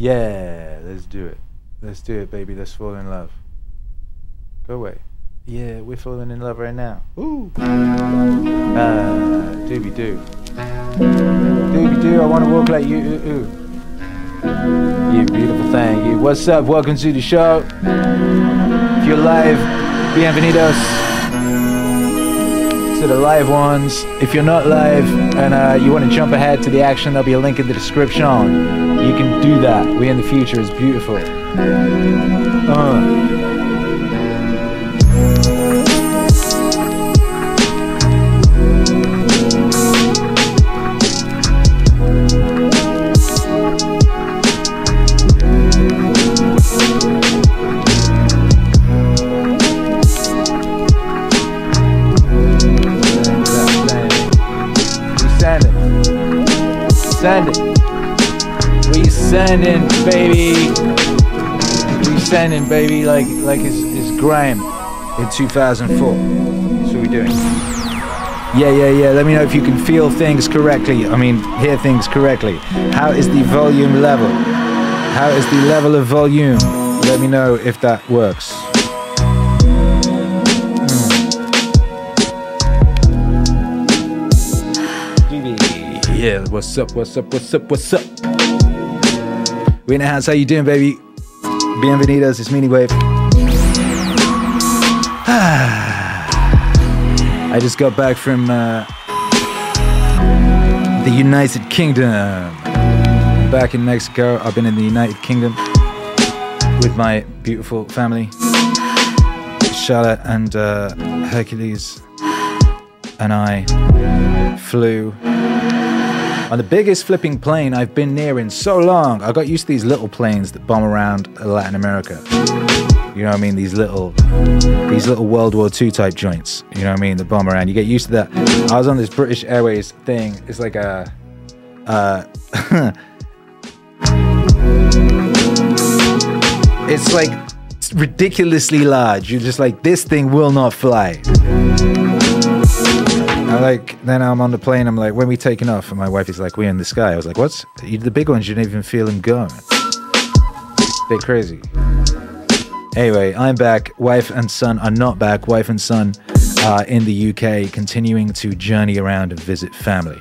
Yeah, let's do it. Let's do it, baby. Let's fall in love. Go away. Yeah, we're falling in love right now. Ooh. Ah, dooby doo. Dooby doo, I want to walk like you. Ooh, ooh. You beautiful thing. You. What's up? Welcome to the show. If you're live, bienvenidos to the live ones. If you're not live and uh, you want to jump ahead to the action, there'll be a link in the description. You can do that. We in the future is beautiful. Uh. Baby, like like it's, it's grime in 2004. That's what we doing. Yeah, yeah, yeah. Let me know if you can feel things correctly. I mean, hear things correctly. How is the volume level? How is the level of volume? Let me know if that works. Hmm. Yeah, what's up, what's up, what's up, what's up? The house, how you doing, baby? Bienvenidos, it's Meaning Wave. I just got back from uh, the United Kingdom. Back in Mexico, I've been in the United Kingdom with my beautiful family. Charlotte and uh, Hercules and I flew on the biggest flipping plane I've been near in so long. I got used to these little planes that bomb around Latin America. You know what I mean? These little, these little World War II type joints. You know what I mean? The bomb around. You get used to that. I was on this British Airways thing. It's like a, uh, it's like ridiculously large. You're just like, this thing will not fly. I like then I'm on the plane. I'm like, when we taking off? And my wife is like, we're in the sky. I was like, what's the big ones? You didn't even feel them going. They're crazy. Anyway, I'm back. Wife and son are not back. Wife and son are in the UK, continuing to journey around and visit family.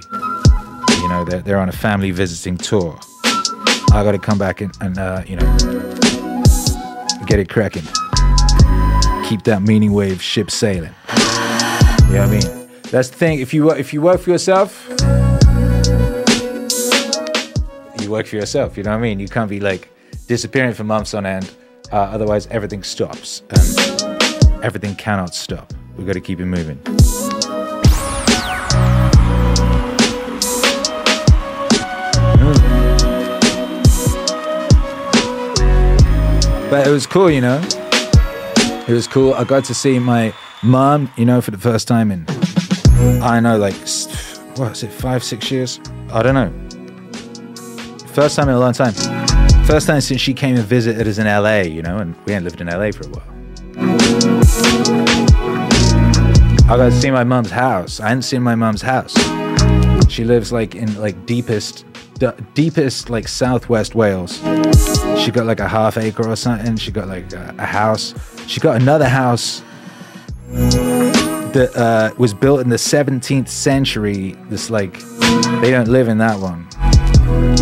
You know, they're, they're on a family visiting tour. I got to come back and, and uh, you know, get it cracking. Keep that meaning wave ship sailing. You know what I mean? That's the thing. If you if you work for yourself, you work for yourself. You know what I mean? You can't be like disappearing for months on end. Uh, otherwise, everything stops, and everything cannot stop. We've got to keep it moving. But it was cool, you know. It was cool. I got to see my mom, you know, for the first time in I know, like, what is it, five, six years? I don't know. First time in a long time. First time since she came and visited us in LA, you know, and we hadn't lived in LA for a while. I got to see my mum's house. I hadn't seen my mum's house. She lives like in like deepest, d- deepest like southwest Wales. She got like a half acre or something. She got like a, a house. She got another house that uh, was built in the 17th century. This like they don't live in that one.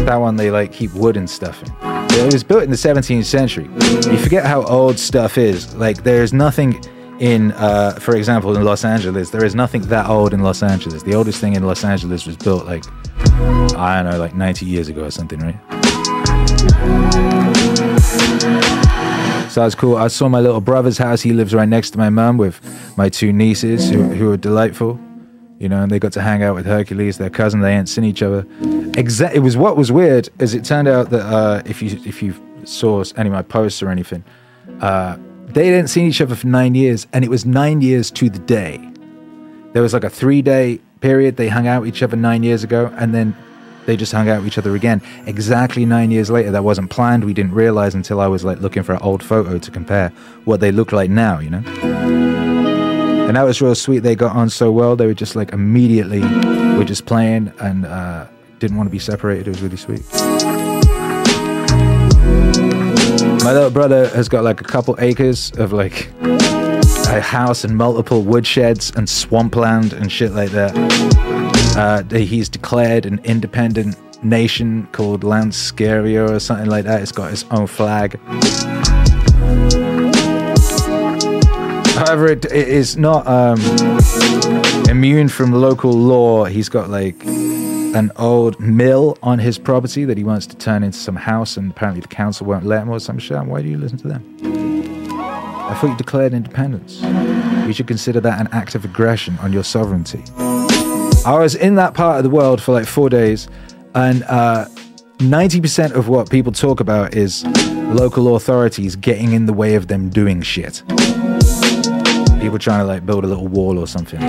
That one they like keep wood and stuff in. It was built in the 17th century. You forget how old stuff is. Like there's nothing in, uh, for example, in Los Angeles. There is nothing that old in Los Angeles. The oldest thing in Los Angeles was built like I don't know, like 90 years ago or something, right? So that's cool. I saw my little brother's house. He lives right next to my mum with my two nieces who, who are delightful. You know, and they got to hang out with Hercules, their cousin. They ain't seen each other. Exa- it was what was weird is it turned out that uh, if you if you saw any of my posts or anything, uh, they didn't see each other for nine years, and it was nine years to the day. There was like a three day period they hung out with each other nine years ago, and then they just hung out with each other again exactly nine years later. That wasn't planned. We didn't realize until I was like looking for an old photo to compare what they look like now, you know? And that was real sweet. They got on so well. They were just like immediately were just playing and uh, didn't want to be separated. It was really sweet. My little brother has got like a couple acres of like a house and multiple woodsheds and swampland and shit like that. Uh, he's declared an independent nation called Lanscaria or something like that. It's got its own flag. However, it, it is not um, immune from local law. He's got like an old mill on his property that he wants to turn into some house, and apparently the council won't let him or some shit. Why do you listen to them? I thought you declared independence. You should consider that an act of aggression on your sovereignty. I was in that part of the world for like four days, and uh, 90% of what people talk about is local authorities getting in the way of them doing shit. People trying to like build a little wall or something,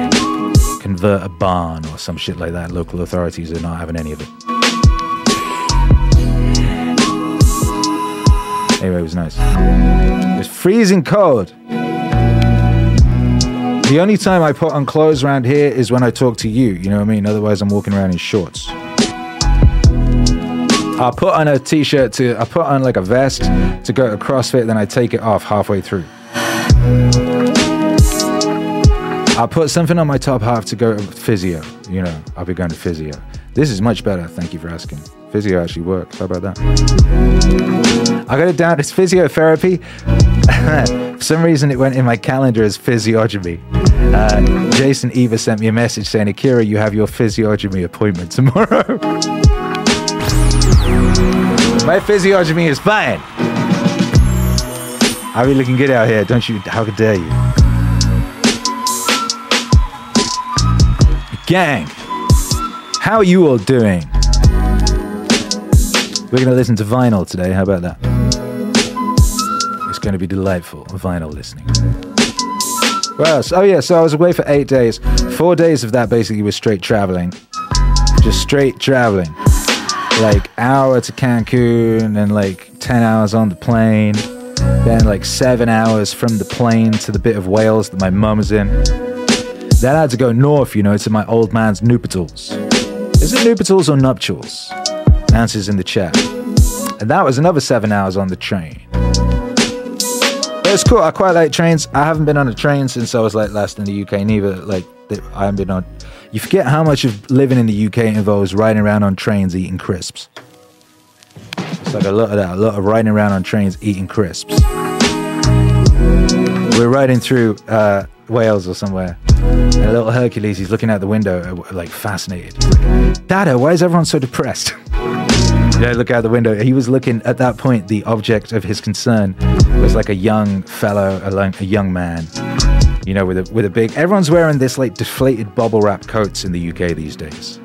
convert a barn or some shit like that. Local authorities are not having any of it. Anyway, it was nice. It was freezing cold. The only time I put on clothes around here is when I talk to you, you know what I mean? Otherwise, I'm walking around in shorts. I put on a t-shirt to, I put on like a vest to go to CrossFit, then I take it off halfway through. I put something on my top half to go to physio. You know, I'll be going to physio. This is much better. Thank you for asking. Physio actually works. How about that? I got it down as physiotherapy. for some reason, it went in my calendar as physiognomy. Uh, Jason Eva sent me a message saying, Akira, you have your physiognomy appointment tomorrow. my physiognomy is fine. I be looking good out here, don't you? How dare you? Gang, how are you all doing? We're going to listen to vinyl today. How about that? It's going to be delightful vinyl listening. Well, oh yeah, so I was away for eight days. Four days of that basically was straight traveling. Just straight traveling. Like hour to Cancun and like 10 hours on the plane. Then like seven hours from the plane to the bit of Wales that my mum's in. Then I had to go north, you know, to my old man's nuptials. Is it nuptials or nuptials? Answers in the chat. And that was another seven hours on the train. But it's cool. I quite like trains. I haven't been on a train since I was like last in the UK. Neither like I haven't been on. You forget how much of living in the UK involves riding around on trains eating crisps. It's like a lot of that. A lot of riding around on trains eating crisps. We're riding through uh, Wales or somewhere. And a little Hercules, he's looking out the window, uh, like fascinated. Dada, why is everyone so depressed? yeah, look out the window. He was looking at that point. The object of his concern was like a young fellow, a, young man. You know, with a with a big. Everyone's wearing this like deflated bubble wrap coats in the UK these days.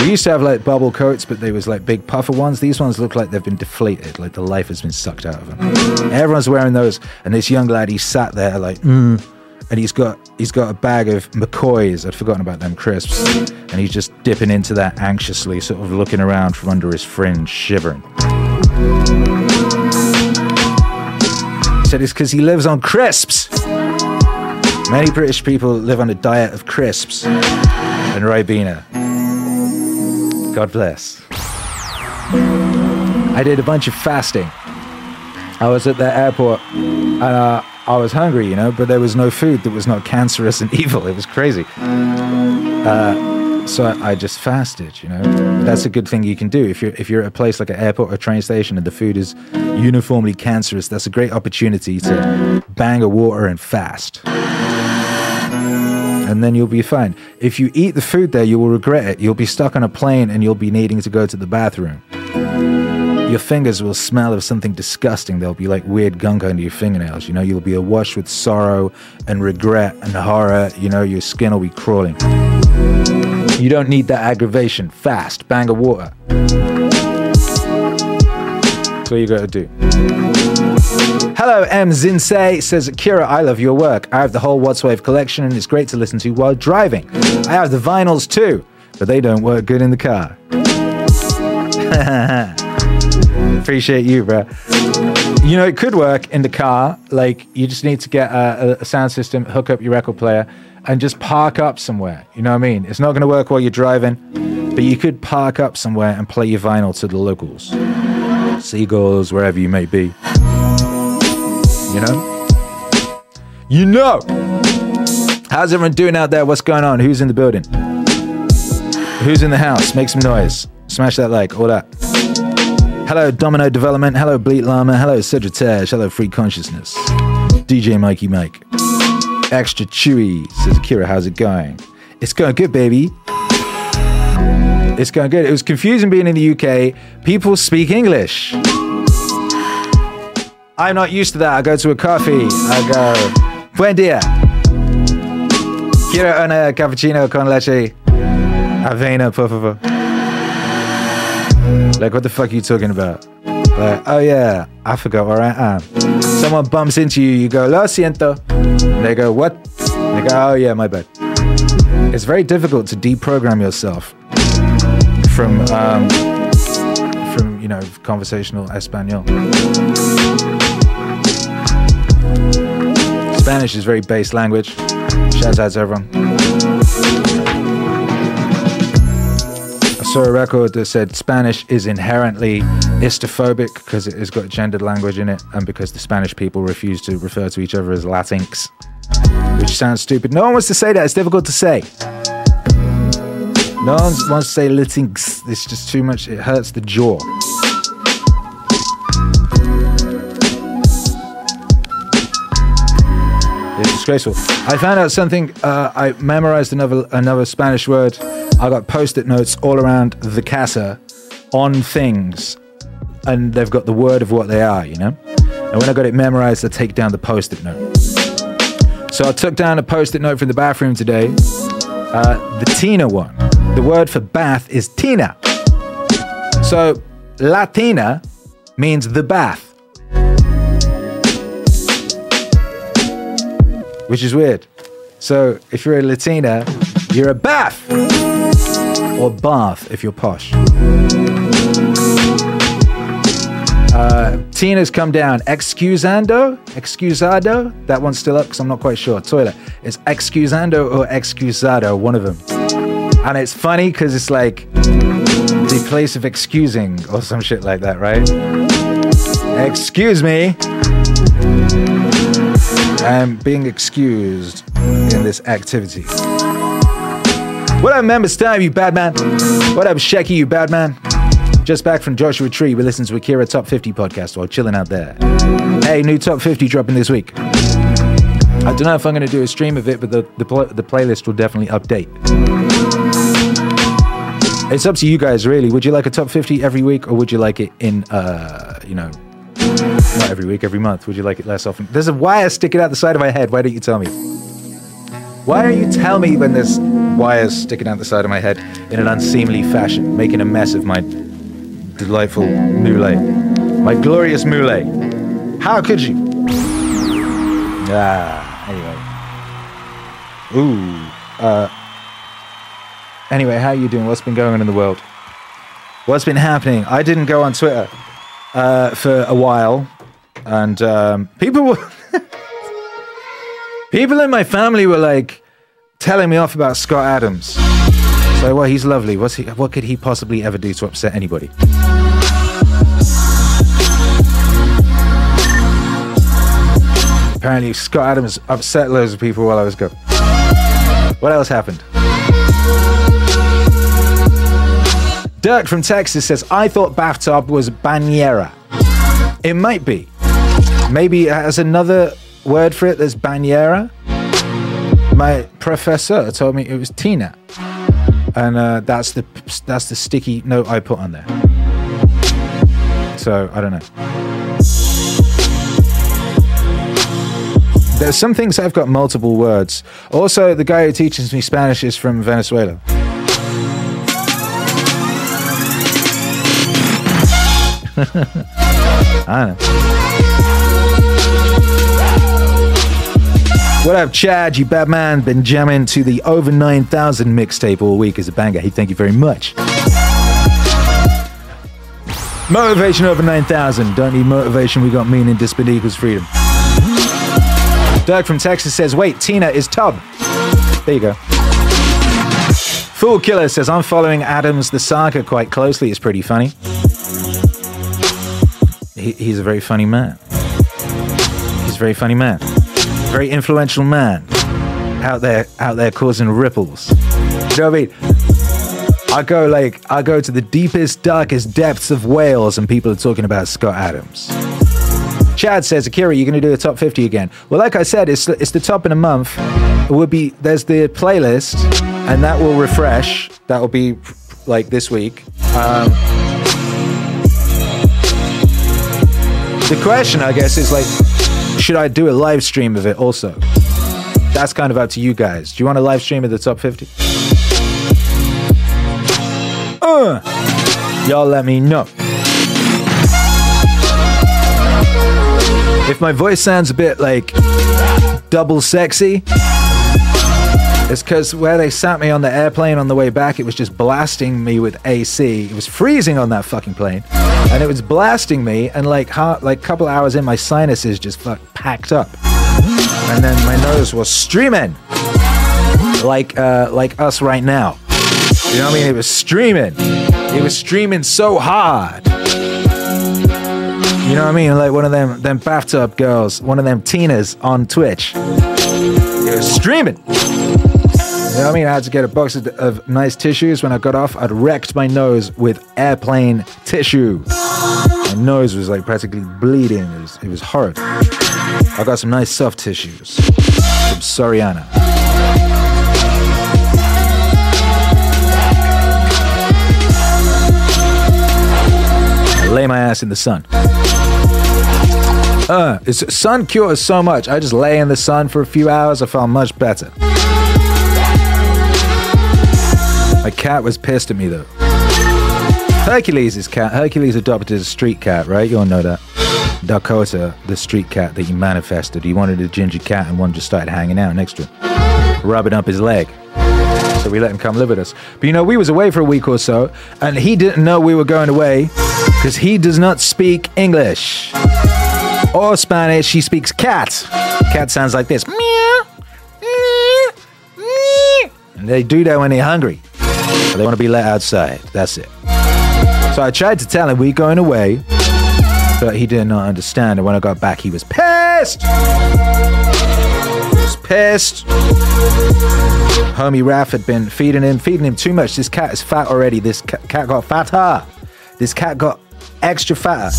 We used to have like bubble coats, but they was like big puffer ones. These ones look like they've been deflated, like the life has been sucked out of them. Everyone's wearing those, and this young lad, he sat there like, mm, and he's got he's got a bag of McCoys. I'd forgotten about them crisps, and he's just dipping into that anxiously, sort of looking around from under his fringe, shivering. He said it's because he lives on crisps. Many British people live on a diet of crisps and Ribena. God bless. I did a bunch of fasting. I was at the airport and uh, I was hungry, you know, but there was no food that was not cancerous and evil. It was crazy. Uh, so I, I, just fasted, you know. That's a good thing you can do if you're if you're at a place like an airport or a train station and the food is uniformly cancerous. That's a great opportunity to bang a water and fast. And then you'll be fine. If you eat the food there, you will regret it. You'll be stuck on a plane and you'll be needing to go to the bathroom. Your fingers will smell of something disgusting. There'll be like weird gunk under your fingernails. You know, you'll be awash with sorrow and regret and horror. You know, your skin will be crawling. You don't need that aggravation. Fast, bang of water. That's what you got to do. Hello, M. Zinsei says, Kira, I love your work. I have the whole Wattswave collection and it's great to listen to while driving. I have the vinyls too, but they don't work good in the car. Appreciate you, bro. You know, it could work in the car. Like, you just need to get a, a sound system, hook up your record player, and just park up somewhere. You know what I mean? It's not going to work while you're driving, but you could park up somewhere and play your vinyl to the locals, seagulls, wherever you may be. You know? You know! How's everyone doing out there? What's going on? Who's in the building? Who's in the house? Make some noise. Smash that like, all that. Hello, Domino Development. Hello, Bleat Llama. Hello, Cedritage. Hello, Free Consciousness. DJ Mikey Mike. Extra Chewy says, Akira, how's it going? It's going good, baby. It's going good. It was confusing being in the UK. People speak English. I'm not used to that. I go to a coffee. I go, Buen dia. Quiero una cappuccino con leche. Avena, por favor. Like, what the fuck are you talking about? Like, oh yeah, I forgot where I am. Someone bumps into you, you go, lo siento. And they go, what? And they go, oh yeah, my bad. It's very difficult to deprogram yourself from, um, from you know, conversational Espanol. Spanish is very base language. Shout out to everyone. Saw a record that said Spanish is inherently istophobic because it has got gendered language in it and because the Spanish people refuse to refer to each other as Latinx, which sounds stupid. No one wants to say that. It's difficult to say. No one wants to say Latinx. It's just too much. It hurts the jaw. It's disgraceful. I found out something. Uh, I memorized another another Spanish word. I got post-it notes all around the casa on things, and they've got the word of what they are. You know. And when I got it memorized, I take down the post-it note. So I took down a post-it note from the bathroom today. Uh, the Tina one. The word for bath is Tina. So Latina means the bath. which is weird. So if you're a Latina, you're a bath or bath if you're posh. Uh, Tina's come down. Excusando? Excusado? That one's still up because I'm not quite sure. Toilet. It's excusando or excusado, one of them. And it's funny because it's like the place of excusing or some shit like that, right? Excuse me. I'm being excused in this activity. What up, Member Time, you bad man? What up, Shecky, you bad man? Just back from Joshua Tree, we listen to Akira Top 50 podcast while chilling out there. Hey, new Top 50 dropping this week. I don't know if I'm going to do a stream of it, but the, the, pl- the playlist will definitely update. It's up to you guys, really. Would you like a top 50 every week, or would you like it in, uh, you know, not every week, every month? Would you like it less often? There's a wire sticking out the side of my head. Why don't you tell me? Why don't you tell me when there's wires sticking out the side of my head in an unseemly fashion, making a mess of my delightful moulet? My glorious moulet. How could you? Ah, anyway. Ooh. Uh, anyway, how are you doing? What's been going on in the world? What's been happening? I didn't go on Twitter uh, for a while, and um, people were people in my family were like telling me off about Scott Adams. So, well, he's lovely. What's he? What could he possibly ever do to upset anybody? Apparently, Scott Adams upset loads of people while I was gone. What else happened? Dirk from Texas says, I thought bathtub was bañera. It might be. Maybe it has another word for it there's bañera. My professor told me it was Tina. And uh, that's the that's the sticky note I put on there. So I don't know. There's some things I've got multiple words. Also, the guy who teaches me Spanish is from Venezuela. I know. What up, Chad? You Batman been jamming to the over 9,000 mixtape all week as a banger. Hey, thank you very much. Motivation over 9,000. Don't need motivation, we got meaning. Disbelief equals freedom. Doug from Texas says, wait, Tina is Tub. There you go. Fool Killer says, I'm following Adams the saga quite closely. It's pretty funny. He, he's a very funny man. He's a very funny man, very influential man, out there, out there causing ripples. You know what I mean? I go like I go to the deepest, darkest depths of Wales, and people are talking about Scott Adams. Chad says, Akira, you're going to do the top 50 again. Well, like I said, it's it's the top in a month. It would be there's the playlist, and that will refresh. That will be like this week. Um, the question, I guess, is like, should I do a live stream of it also? That's kind of up to you guys. Do you want a live stream of the top 50? Uh, y'all let me know. If my voice sounds a bit like double sexy, it's because where they sat me on the airplane on the way back, it was just blasting me with AC. It was freezing on that fucking plane, and it was blasting me. And like, ha- like, couple hours in, my sinuses just fuck packed up, and then my nose was streaming, like, uh, like us right now. You know what I mean? It was streaming. It was streaming so hard. You know what I mean? Like one of them, them bathtub girls, one of them Tinas on Twitch. It was streaming. You know what I mean? I had to get a box of, of nice tissues. When I got off, I'd wrecked my nose with airplane tissue. My nose was like practically bleeding. It was, it was horrid. I got some nice soft tissues from Soriana. I lay my ass in the sun. Uh, sun cures so much. I just lay in the sun for a few hours. I felt much better. My cat was pissed at me though. Hercules is cat. Hercules adopted a street cat, right? You all know that. Dakota, the street cat that he manifested. He wanted a ginger cat, and one just started hanging out next to him, rubbing up his leg. So we let him come live with us. But you know, we was away for a week or so, and he didn't know we were going away because he does not speak English or Spanish. He speaks cat. Cat sounds like this. Meow, meow, meow. And they do that when they're hungry. They want to be let outside. That's it. So I tried to tell him we're going away, but he did not understand. And when I got back, he was pissed. He was pissed. Homie Raph had been feeding him, feeding him too much. This cat is fat already. This ca- cat got fatter. This cat got extra fatter.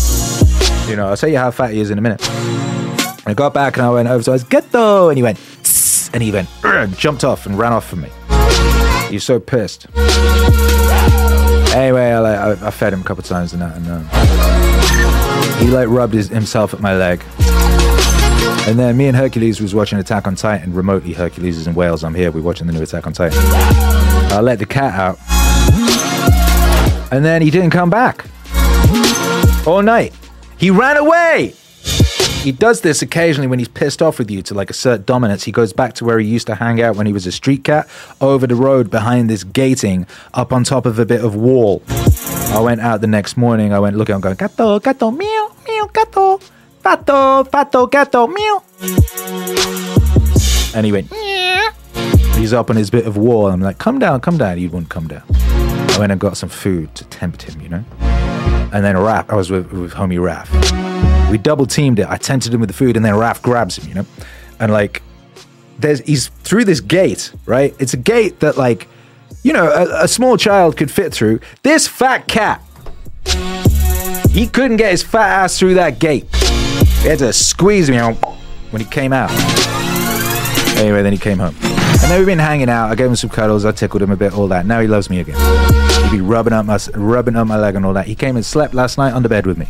You know, I'll tell you how fat he is in a minute. I got back and I went over to his ghetto, and he went, and he went, and jumped off and ran off from me. He was so pissed. Anyway, I, like, I, I fed him a couple times and that, and um, he like rubbed his, himself at my leg. And then me and Hercules was watching Attack on Titan remotely. Hercules is in Wales. I'm here. We're watching the new Attack on Titan. I let the cat out, and then he didn't come back all night. He ran away. He does this occasionally when he's pissed off with you to like assert dominance. He goes back to where he used to hang out when he was a street cat, over the road behind this gating, up on top of a bit of wall. I went out the next morning. I went looking. I'm going gato, gato, meow, meow, gato, pato, pato, gato, meow. And he went. "Meow." He's up on his bit of wall. I'm like, come down, come down. He wouldn't come down. I went and got some food to tempt him, you know. And then Raph, I was with, with homie Raph. We double teamed it. I tempted him with the food, and then Raph grabs him, you know, and like, there's he's through this gate, right? It's a gate that like, you know, a, a small child could fit through. This fat cat, he couldn't get his fat ass through that gate. He had to squeeze me out when he came out. Anyway, then he came home. And then we've been hanging out. I gave him some cuddles. I tickled him a bit, all that. Now he loves me again. He'd be rubbing up my rubbing up my leg and all that. He came and slept last night on the bed with me.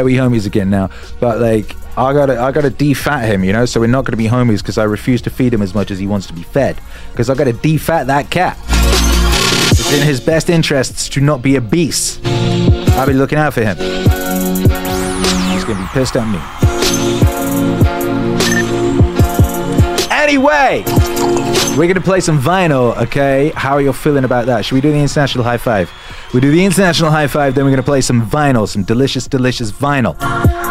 Yeah, we homies again now. But like, I gotta, I gotta defat him, you know. So we're not gonna be homies because I refuse to feed him as much as he wants to be fed. Because I gotta defat that cat. It's in his best interests to not be obese. I'll be looking out for him. He's gonna be pissed at me. Anyway, we're gonna play some vinyl, okay? How are you feeling about that? Should we do the international high five? We do the international high five, then we're gonna play some vinyl, some delicious, delicious vinyl.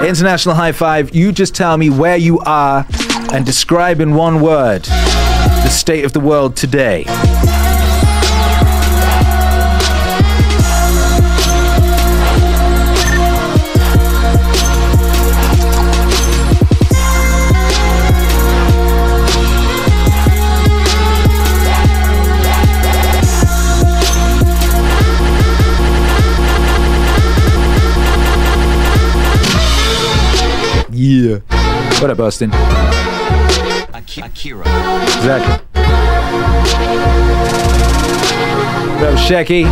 International high five, you just tell me where you are and describe in one word the state of the world today. What up, Austin? Akira. Exactly. What up, Shecky?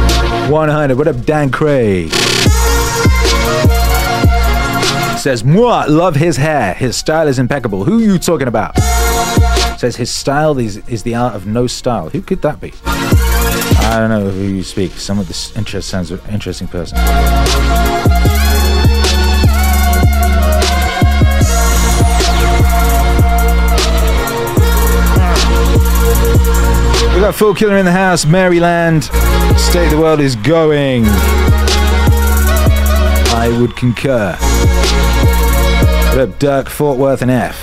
100. What up, Dan Craig? Says, Moi, love his hair. His style is impeccable. Who you talking about? Says his style is, is the art of no style. Who could that be? I don't know who you speak. Some of this interest sounds an interesting person. We got Full Killer in the house, Maryland. State of the world is going. I would concur. Dirk, Fort Worth, and F?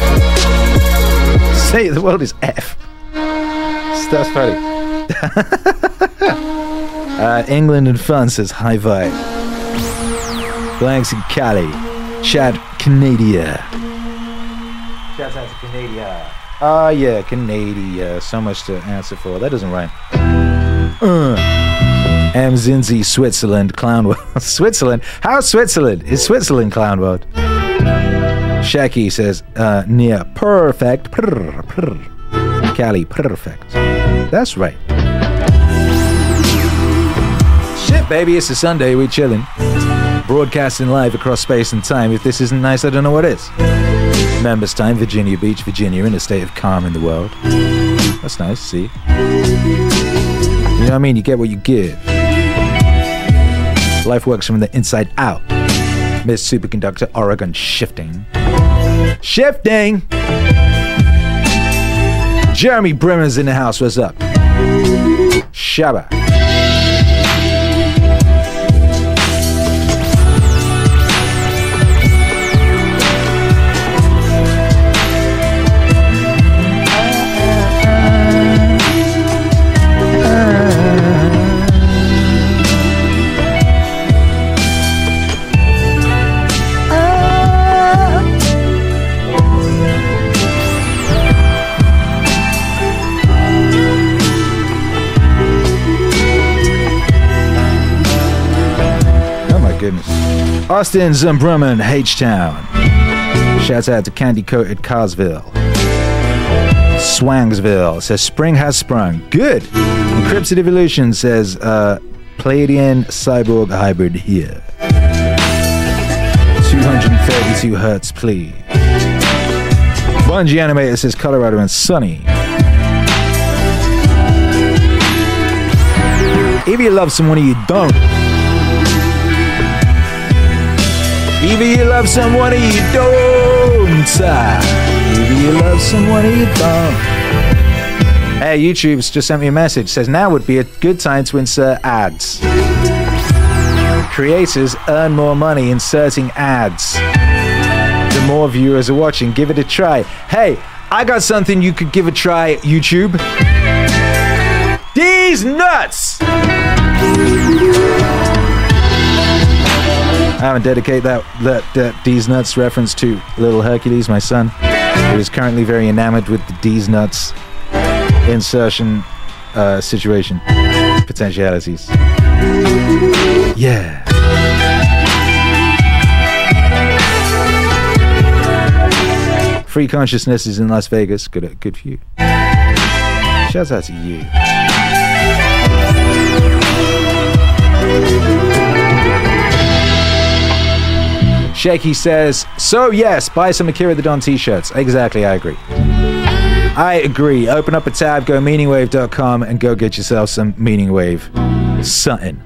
State of the world is F. That's funny. uh, England and France says high vibe. Blanks and Cali. Chad, Canada. Shout out to Canada. Ah, yeah, Canada. So much to answer for. That doesn't rhyme. Uh. M. Zinzi, Switzerland, Clown World. Switzerland? How Switzerland? Is Switzerland Clown World? Shaki says, uh, near perfect. Prr, prr. Cali, perfect. That's right. Shit, baby, it's a Sunday. We chilling. Broadcasting live across space and time. If this isn't nice, I don't know what is. Members time, Virginia Beach, Virginia, in a state of calm in the world. That's nice, see? You know what I mean? You get what you give. Life works from the inside out. Miss Superconductor Oregon shifting. Shifting! Jeremy Brimmer's in the house. What's up? Shabba. Goodness. Austin Zumbrumman, H Town. Shouts out to Candy Coat at Carsville. Swangsville says spring has sprung. Good. Encrypted Evolution says uh, Palladian Cyborg Hybrid here. 232 hertz, please. Bungie Animator says Colorado and sunny. Either you love someone you don't. Either you love someone or you don't. Either you love someone or you don't. Hey, YouTube's just sent me a message. Says now would be a good time to insert ads. Creators earn more money inserting ads. The more viewers are watching, give it a try. Hey, I got something you could give a try, YouTube. These nuts! I'm gonna dedicate that, that that Deez nuts reference to little Hercules, my son, who is currently very enamored with the Deez nuts insertion uh, situation potentialities. Yeah. Free consciousness is in Las Vegas. Good, good for you. Shouts out to you. Shaky says, so yes, buy some Akira the Don t-shirts. Exactly, I agree. I agree. Open up a tab, go meaningwave.com and go get yourself some Meaning Wave. Something.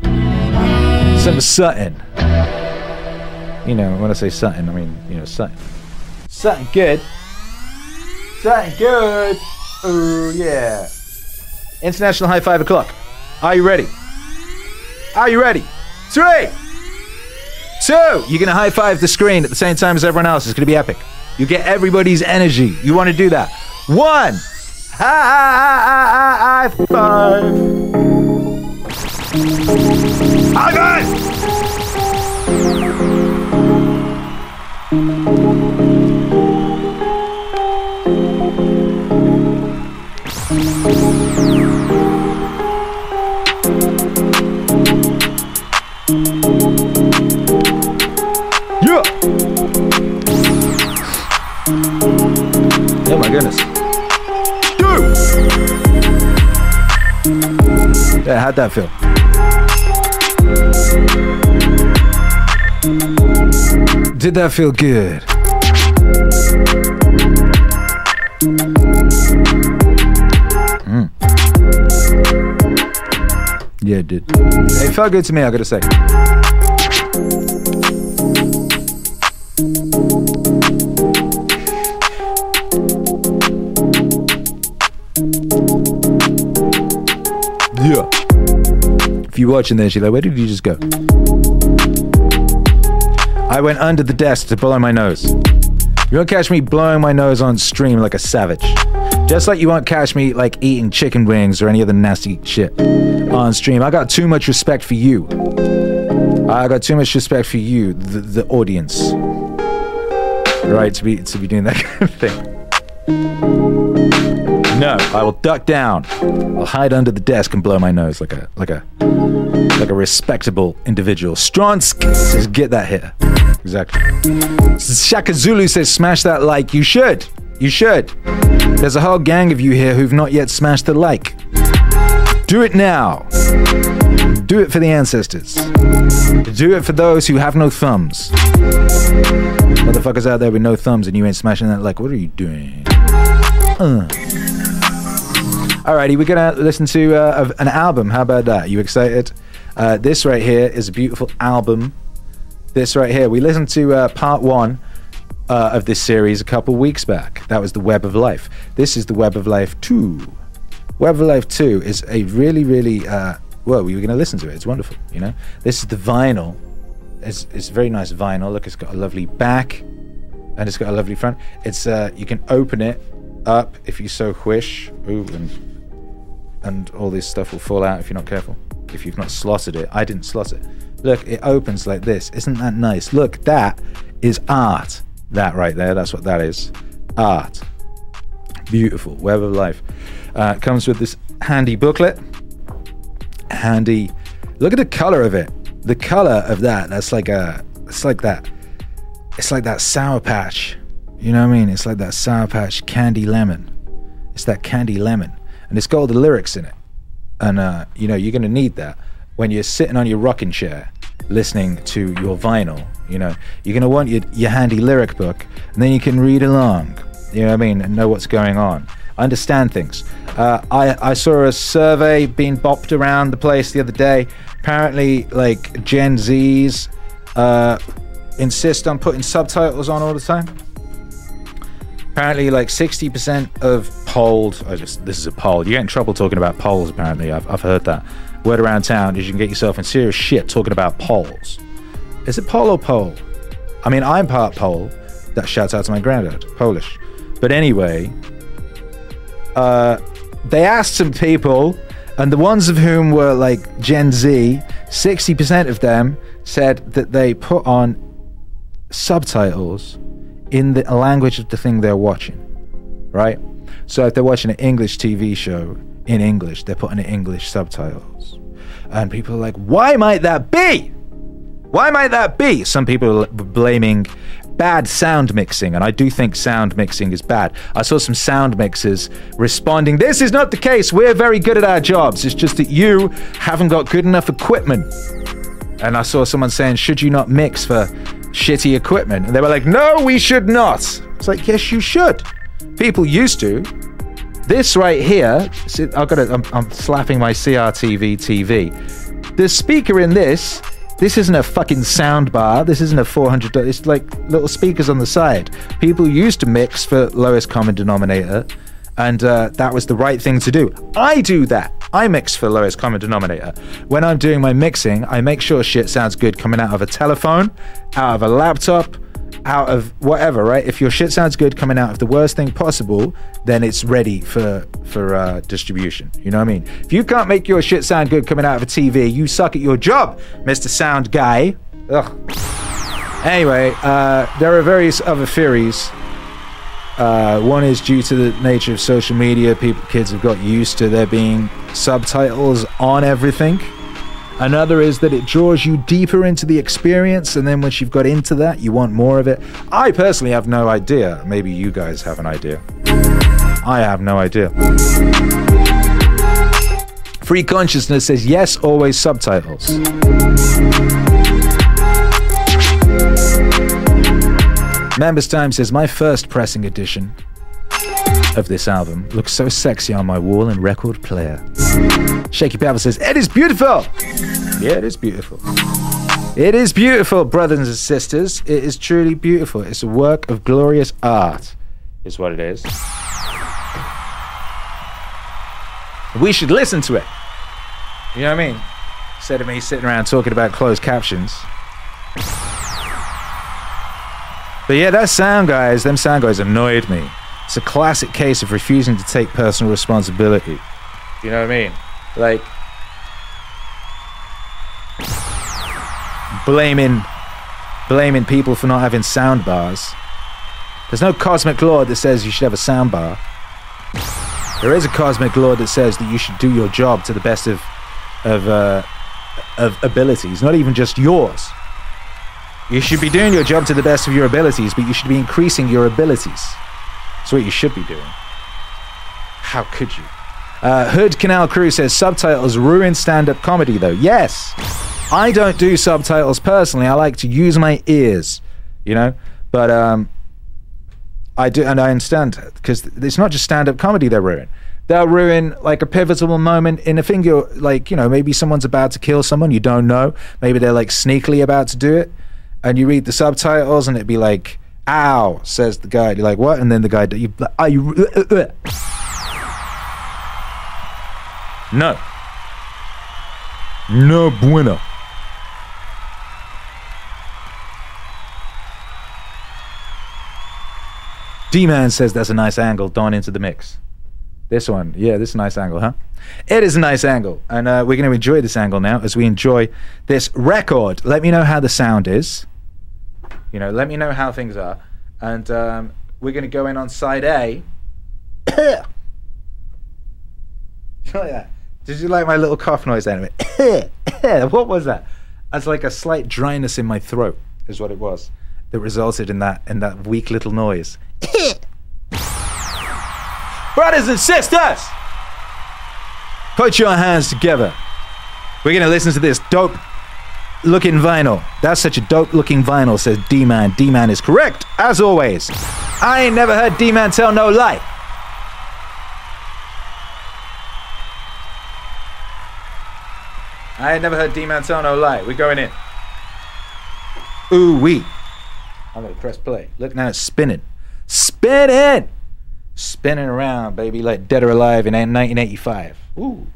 Some something. You know, when I say something, I mean, you know, something. Something good. Something good. Oh, yeah. International High Five O'Clock. Are you ready? Are you ready? Three, two. You're to high five the screen at the same time as everyone else. It's to be epic. You get everybody's energy. You want to do that. One. High five. High five. How'd that feel? Did that feel good? Mm. Yeah, it did. It felt good to me, I gotta say. Watching this, you're like, where did you just go? I went under the desk to blow my nose. You won't catch me blowing my nose on stream like a savage. Just like you won't catch me like eating chicken wings or any other nasty shit on stream. I got too much respect for you. I got too much respect for you, the, the audience. Right, to be to be doing that kind of thing. No, I will duck down. I'll hide under the desk and blow my nose like a like a like a respectable individual. Stronsk says, "Get that here." Exactly. Shaka Zulu says, "Smash that like." You should. You should. There's a whole gang of you here who've not yet smashed the like. Do it now. Do it for the ancestors. Do it for those who have no thumbs. Motherfuckers out there with no thumbs and you ain't smashing that like. What are you doing? Uh. Alrighty, we're gonna listen to uh, an album. How about that? You excited? Uh, this right here is a beautiful album. This right here, we listened to uh, part one uh, of this series a couple weeks back. That was the Web of Life. This is the Web of Life Two. Web of Life Two is a really, really uh, well. We were gonna listen to it. It's wonderful. You know, this is the vinyl. It's it's very nice vinyl. Look, it's got a lovely back, and it's got a lovely front. It's uh, you can open it up if you so wish. Ooh, and and all this stuff will fall out if you're not careful. If you've not slotted it, I didn't slot it. Look, it opens like this. Isn't that nice? Look, that is art. That right there, that's what that is. Art. Beautiful. Web of Life. Uh, comes with this handy booklet. Handy. Look at the color of it. The color of that. That's like a. It's like that. It's like that Sour Patch. You know what I mean? It's like that Sour Patch candy lemon. It's that candy lemon and it's got all the lyrics in it. And uh, you know you're going to need that when you're sitting on your rocking chair listening to your vinyl. You know you're going to want your, your handy lyric book, and then you can read along. You know what I mean, and know what's going on. Understand things. Uh, I I saw a survey being bopped around the place the other day. Apparently, like Gen Zs uh, insist on putting subtitles on all the time apparently like 60% of polled I just this is a poll. You get in trouble talking about polls apparently. I've, I've heard that. Word around town is you can get yourself in serious shit talking about polls. Is it poll or pole I mean I'm part Pole that shouts out to my granddad Polish. But anyway uh, they asked some people and the ones of whom were like Gen Z 60% of them said that they put on subtitles in the language of the thing they're watching, right? So if they're watching an English TV show in English, they're putting in English subtitles. And people are like, why might that be? Why might that be? Some people are blaming bad sound mixing, and I do think sound mixing is bad. I saw some sound mixers responding, This is not the case. We're very good at our jobs. It's just that you haven't got good enough equipment. And I saw someone saying, Should you not mix for shitty equipment. And they were like, no, we should not. It's like, yes, you should. People used to. This right here, I've got I'm, I'm slapping my CRTV TV. The speaker in this, this isn't a fucking sound bar. This isn't a 400. It's like little speakers on the side. People used to mix for lowest common denominator and uh, that was the right thing to do. I do that. I mix for the lowest common denominator. When I'm doing my mixing, I make sure shit sounds good coming out of a telephone, out of a laptop, out of whatever, right? If your shit sounds good coming out of the worst thing possible, then it's ready for for uh, distribution. You know what I mean? If you can't make your shit sound good coming out of a TV, you suck at your job, Mr. Sound Guy. Ugh. Anyway, uh, there are various other theories uh, one is due to the nature of social media. People, kids have got used to there being subtitles on everything. Another is that it draws you deeper into the experience, and then once you've got into that, you want more of it. I personally have no idea. Maybe you guys have an idea. I have no idea. Free Consciousness says yes, always subtitles. Members Time says my first pressing edition of this album looks so sexy on my wall and record player. Shaky Pebble says it is beautiful. Yeah, it is beautiful. It is beautiful, brothers and sisters. It is truly beautiful. It's a work of glorious art, is what it is. We should listen to it. You know what I mean? Instead of me sitting around talking about closed captions. But yeah, that sound guys, them sound guys annoyed me. It's a classic case of refusing to take personal responsibility. You know what I mean? Like blaming blaming people for not having sound bars. There's no cosmic law that says you should have a sound bar. There is a cosmic law that says that you should do your job to the best of of uh, of abilities, not even just yours. You should be doing your job to the best of your abilities, but you should be increasing your abilities. That's what you should be doing. How could you? Uh, Hood Canal Crew says subtitles ruin stand up comedy, though. Yes, I don't do subtitles personally. I like to use my ears, you know, but um, I do, and I understand because it's not just stand up comedy they ruin. They'll ruin like a pivotal moment in a. You're like, you know, maybe someone's about to kill someone you don't know. Maybe they're like sneakily about to do it and you read the subtitles and it'd be like ow says the guy you're like what? And then the guy you are you uh, uh, no. No bueno. D-Man says that's a nice angle Don into the mix this one yeah this is a nice angle huh it is a nice angle, and uh, we're going to enjoy this angle now as we enjoy this record. Let me know how the sound is. You know, let me know how things are, and um, we're going to go in on side A. like that. Did you like my little cough noise anyway? what was that? As like a slight dryness in my throat is what it was that resulted in that in that weak little noise. Brothers and sisters, put your hands together. We're gonna listen to this dope looking vinyl. That's such a dope looking vinyl, says D Man. D Man is correct, as always. I ain't never heard D Man tell no lie. I ain't never heard D Man tell no lie. We're going in. Ooh wee. I'm gonna press play. Look now, it's spinning. Spinning! Spinning around, baby, like Dead or Alive in 1985. Ooh.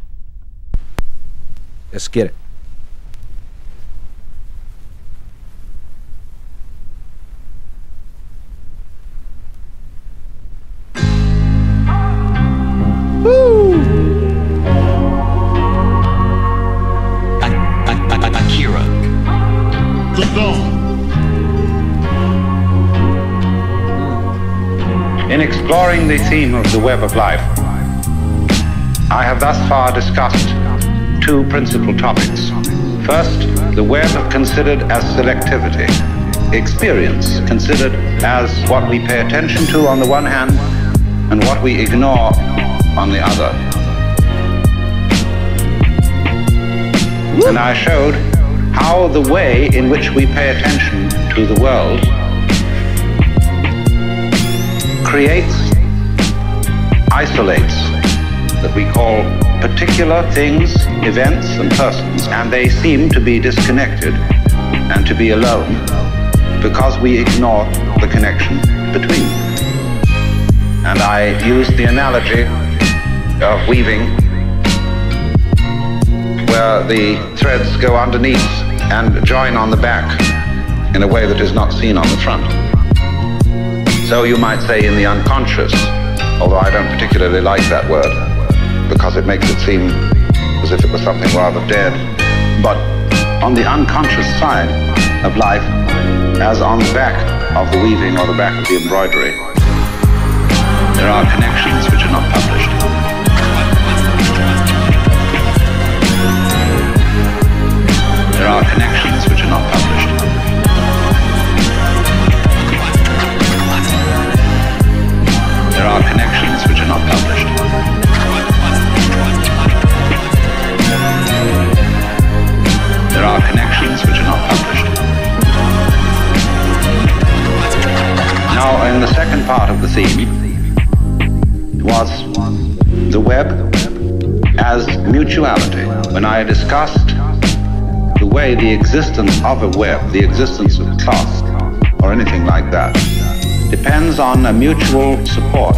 Let's get it. In exploring the theme of the web of life, I have thus far discussed two principal topics. First, the web considered as selectivity, experience considered as what we pay attention to on the one hand and what we ignore on the other. And I showed how the way in which we pay attention to the world creates, isolates, that we call particular things, events, and persons, and they seem to be disconnected and to be alone because we ignore the connection between. And I use the analogy of weaving where the threads go underneath and join on the back in a way that is not seen on the front. So you might say in the unconscious, although I don't particularly like that word because it makes it seem as if it was something rather dead. But on the unconscious side of life, as on the back of the weaving or the back of the embroidery, there are connections which are not published. There are connections which are not There are connections which are not published. There are connections which are not published. Now, in the second part of the theme was the web as mutuality. When I discussed the way the existence of a web, the existence of class, or anything like that, depends on a mutual support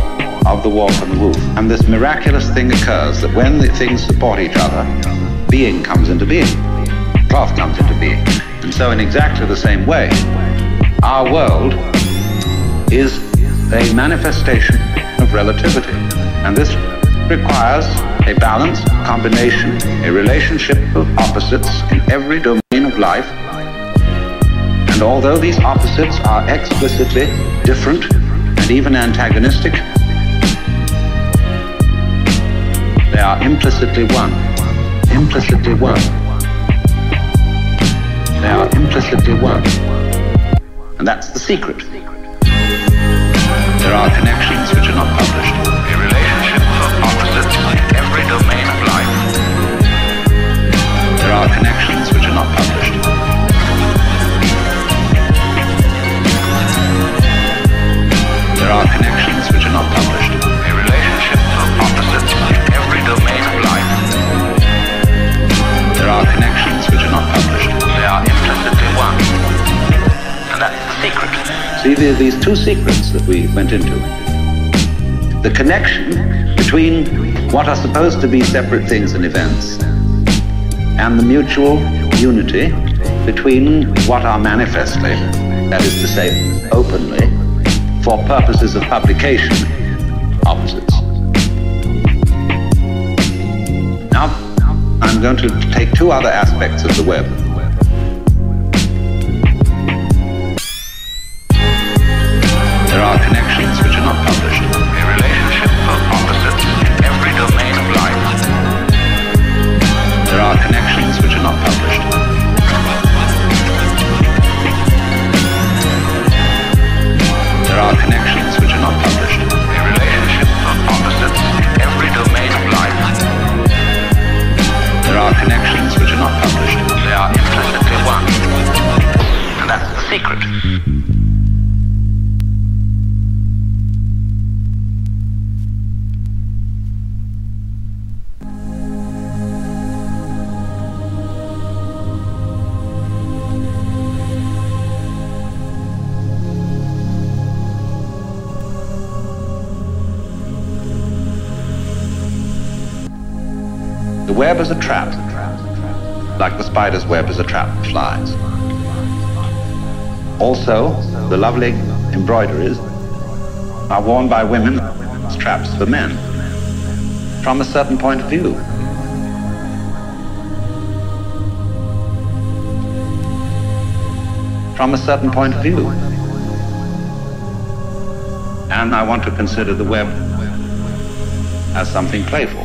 of the warp and the woof. And this miraculous thing occurs that when the things support each other, being comes into being, cloth comes into being. And so in exactly the same way, our world is a manifestation of relativity. And this requires a balance, combination, a relationship of opposites in every domain of life. And although these opposites are explicitly different and even antagonistic, they are implicitly one. Implicitly one. They are implicitly one. And that's the secret. There are connections which are not published. A relationship of opposites in every domain of life. There are connections See, these two secrets that we went into. The connection between what are supposed to be separate things and events and the mutual unity between what are manifestly, that is to say, openly, for purposes of publication, opposites. Now, I'm going to take two other aspects of the web. Spider's web as a trap for flies. Also, the lovely embroideries are worn by women as traps for men, from a certain point of view. From a certain point of view. And I want to consider the web as something playful.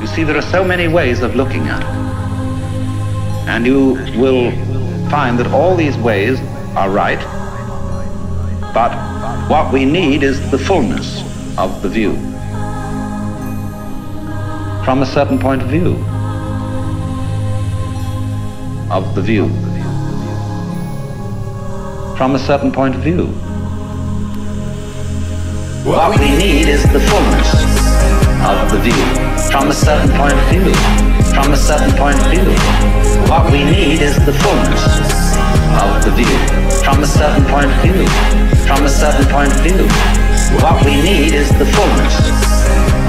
You see, there are so many ways of looking at it. And you will find that all these ways are right, but what we need is the fullness of the view. From a certain point of view. Of the view. From a certain point of view. What we need is the fullness of the view from a certain point of view. From a certain point of view. What we need is the fullness of the view from a certain point of view. From a certain point of view. What we need is the fullness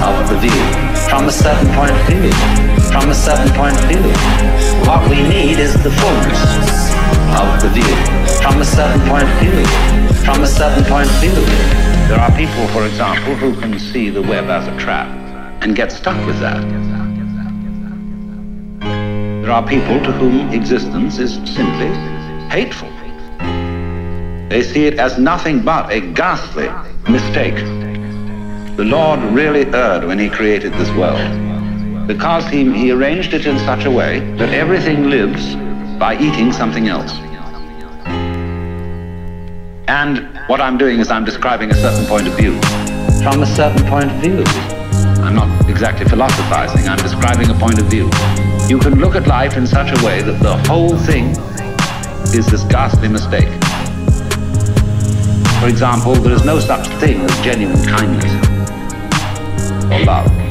of the view from a certain point of view. From a certain point of view. What we need is the fullness of the view from a certain point of view. From a certain point of view. There are people, for example, who can see the web as a trap and get stuck with that. There are people to whom existence is simply hateful. They see it as nothing but a ghastly mistake. The Lord really erred when he created this world because he, he arranged it in such a way that everything lives by eating something else. And what I'm doing is I'm describing a certain point of view. From a certain point of view. Exactly philosophizing, I'm describing a point of view. You can look at life in such a way that the whole thing is this ghastly mistake. For example, there is no such thing as genuine kindness or love.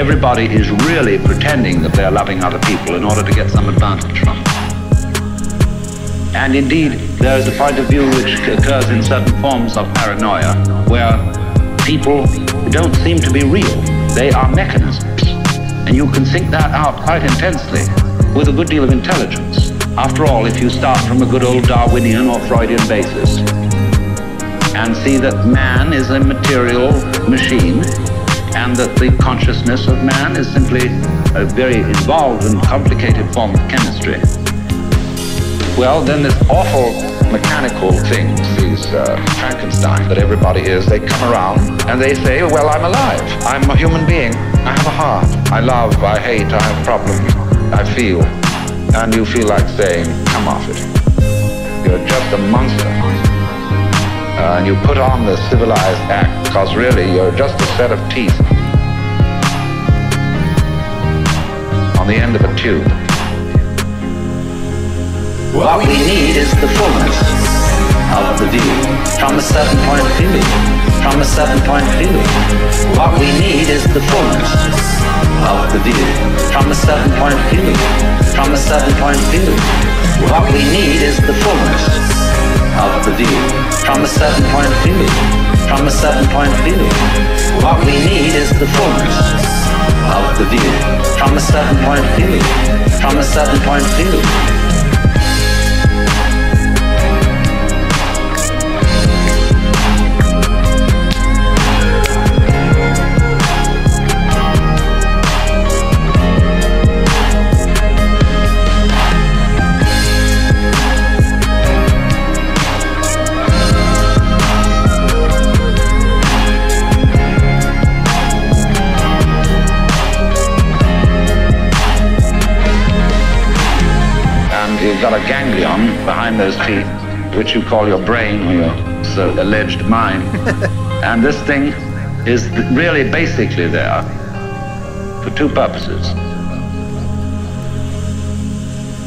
everybody is really pretending that they're loving other people in order to get some advantage from them. And indeed, there is a point of view which occurs in certain forms of paranoia where people don't seem to be real. They are mechanisms. And you can think that out quite intensely with a good deal of intelligence. After all, if you start from a good old Darwinian or Freudian basis and see that man is a material machine and that the consciousness of man is simply a very involved and complicated form of chemistry, well, then this awful mechanical things, these uh, Frankenstein that everybody is, they come around and they say, well, I'm alive. I'm a human being. I have a heart. I love, I hate, I have problems. I feel. And you feel like saying, come off it. You're just a monster. Uh, and you put on the civilized act because really you're just a set of teeth on the end of a tube. What we need is the fullness of the view from a certain point of view. From a certain point of view. What we need is the fullness of the view from a certain point of view. From a certain point of view. What we need is the fullness of the view from a certain point of view. From a certain point of view. What we need is the fullness of the view from a certain point of view. From a certain point of view. Got a ganglion behind those teeth, which you call your brain or your so alleged mind. and this thing is really basically there for two purposes.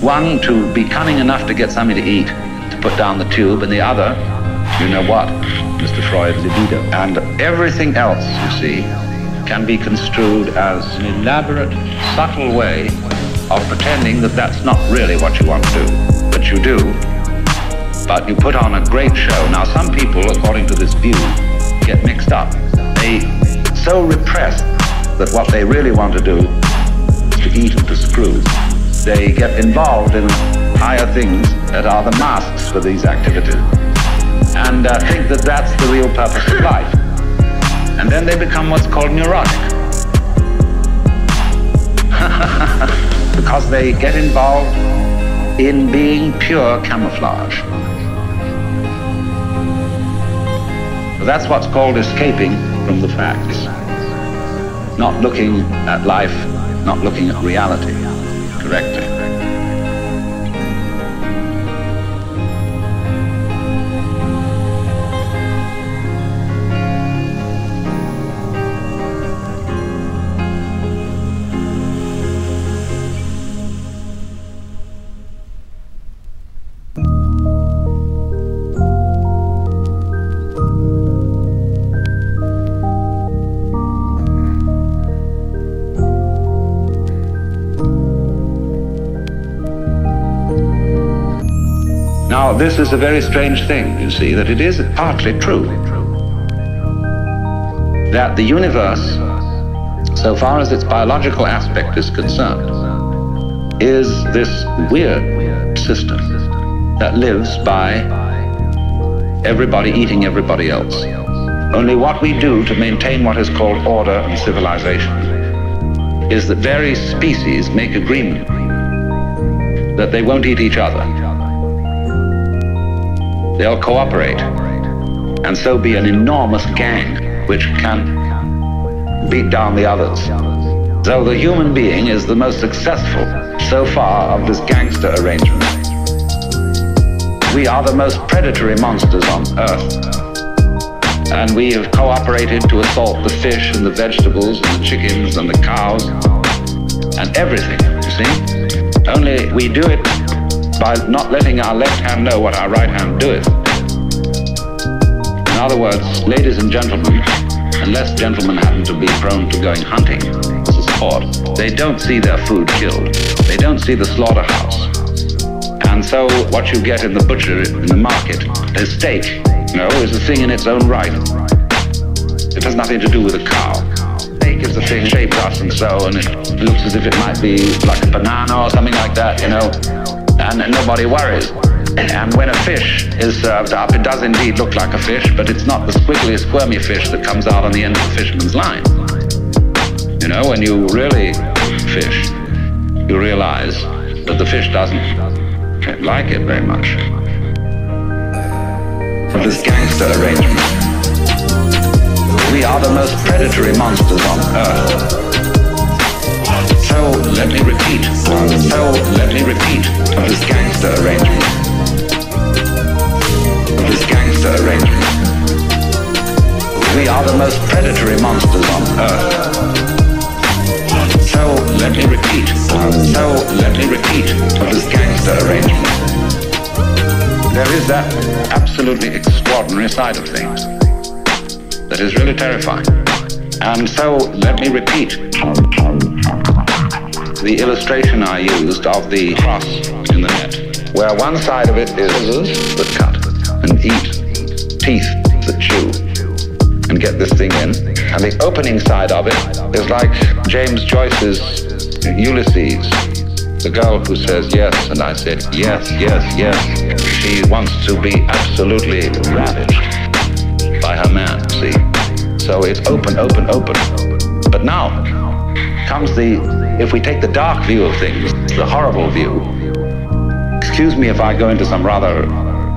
One, to be cunning enough to get something to eat, to put down the tube, and the other, you know what, Mr. Freud, libido. And everything else, you see, can be construed as an elaborate, subtle way of pretending that that's not really what you want to do. But you do. But you put on a great show. Now, some people, according to this view, get mixed up. They so repress that what they really want to do is to eat and to screw. They get involved in higher things that are the masks for these activities and uh, think that that's the real purpose of life. And then they become what's called neurotic. Because they get involved in being pure camouflage. That's what's called escaping from the facts. Not looking at life, not looking at reality correctly. This is a very strange thing, you see, that it is partly true that the universe, so far as its biological aspect is concerned, is this weird system that lives by everybody eating everybody else. Only what we do to maintain what is called order and civilization is that various species make agreement that they won't eat each other they'll cooperate and so be an enormous gang which can beat down the others. So the human being is the most successful so far of this gangster arrangement. We are the most predatory monsters on earth. And we have cooperated to assault the fish and the vegetables and the chickens and the cows and everything, you see? Only we do it by not letting our left hand know what our right hand doeth. In other words, ladies and gentlemen, unless gentlemen happen to be prone to going hunting, this is port, they don't see their food killed. They don't see the slaughterhouse. And so what you get in the butcher, in the market, is steak, you know, is a thing in its own right. It has nothing to do with a cow. Steak is a thing shaped us and so, and it looks as if it might be like a banana or something like that, you know, and nobody worries. And when a fish is served up, it does indeed look like a fish, but it's not the squiggly, squirmy fish that comes out on the end of the fisherman's line. You know, when you really fish, you realize that the fish doesn't like it very much. This gangster arrangement. We are the most predatory monsters on earth. Let me repeat. So let me repeat of this gangster arrangement. Of this gangster arrangement. We are the most predatory monsters on earth. So let me repeat. So let me repeat of this gangster arrangement. There is that absolutely extraordinary side of things that is really terrifying. And so let me repeat the illustration I used of the cross in the net, where one side of it is that cut and eat, teeth that chew, and get this thing in. And the opening side of it is like James Joyce's Ulysses, the girl who says yes, and I said yes, yes, yes. She wants to be absolutely ravaged by her man, see? So it's open, open, open. But now comes the if we take the dark view of things, the horrible view, excuse me if I go into some rather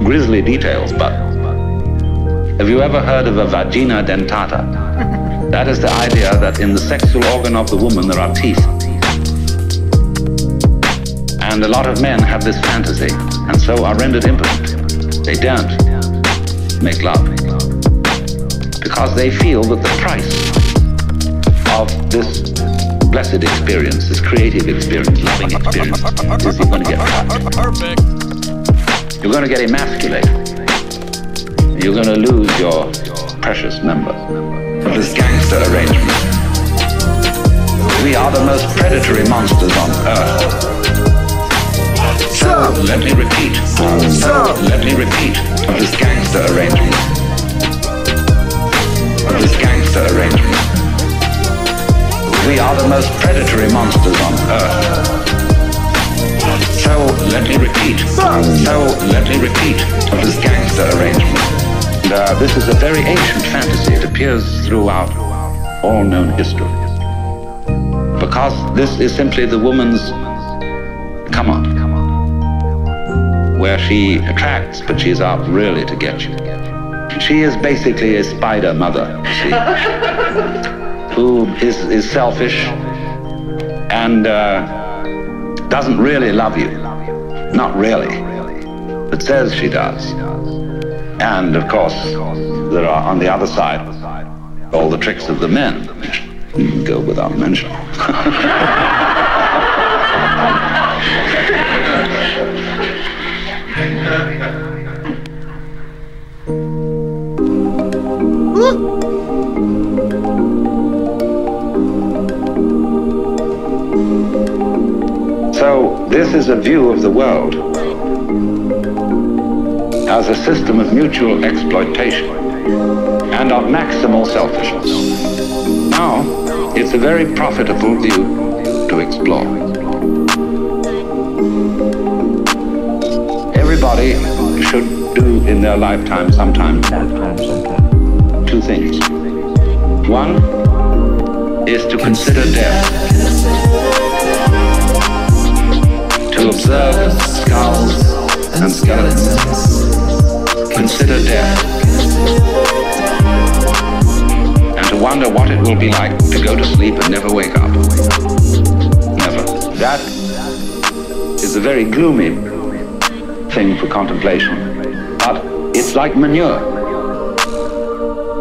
grisly details, but have you ever heard of a vagina dentata? That is the idea that in the sexual organ of the woman there are teeth. And a lot of men have this fantasy and so are rendered impotent. They don't make love because they feel that the price of this blessed experience, this creative experience, loving experience, is you're going to get Perfect. You're going to get emasculated. You're going to lose your precious member of this gangster arrangement. We are the most predatory monsters on earth. So, let me repeat. So, let me repeat of this gangster arrangement. Of this gangster arrangement. We are the most predatory monsters on earth. So let me repeat. So let me repeat of this gangster arrangement. And, uh, this is a very ancient fantasy. It appears throughout all known history. Because this is simply the woman's come on. Where she attracts, but she's out really to get you. She is basically a spider mother? who is, is selfish and uh, doesn't really love you. Not really, but says she does. And of course, there are on the other side all the tricks of the men, which go without mention. So, this is a view of the world as a system of mutual exploitation and of maximal selfishness. Now, it's a very profitable view to explore. Everybody should do in their lifetime sometime two things. One is to consider death to observe skulls and skeletons, consider death, and to wonder what it will be like to go to sleep and never wake up. Never. That is a very gloomy thing for contemplation, but it's like manure.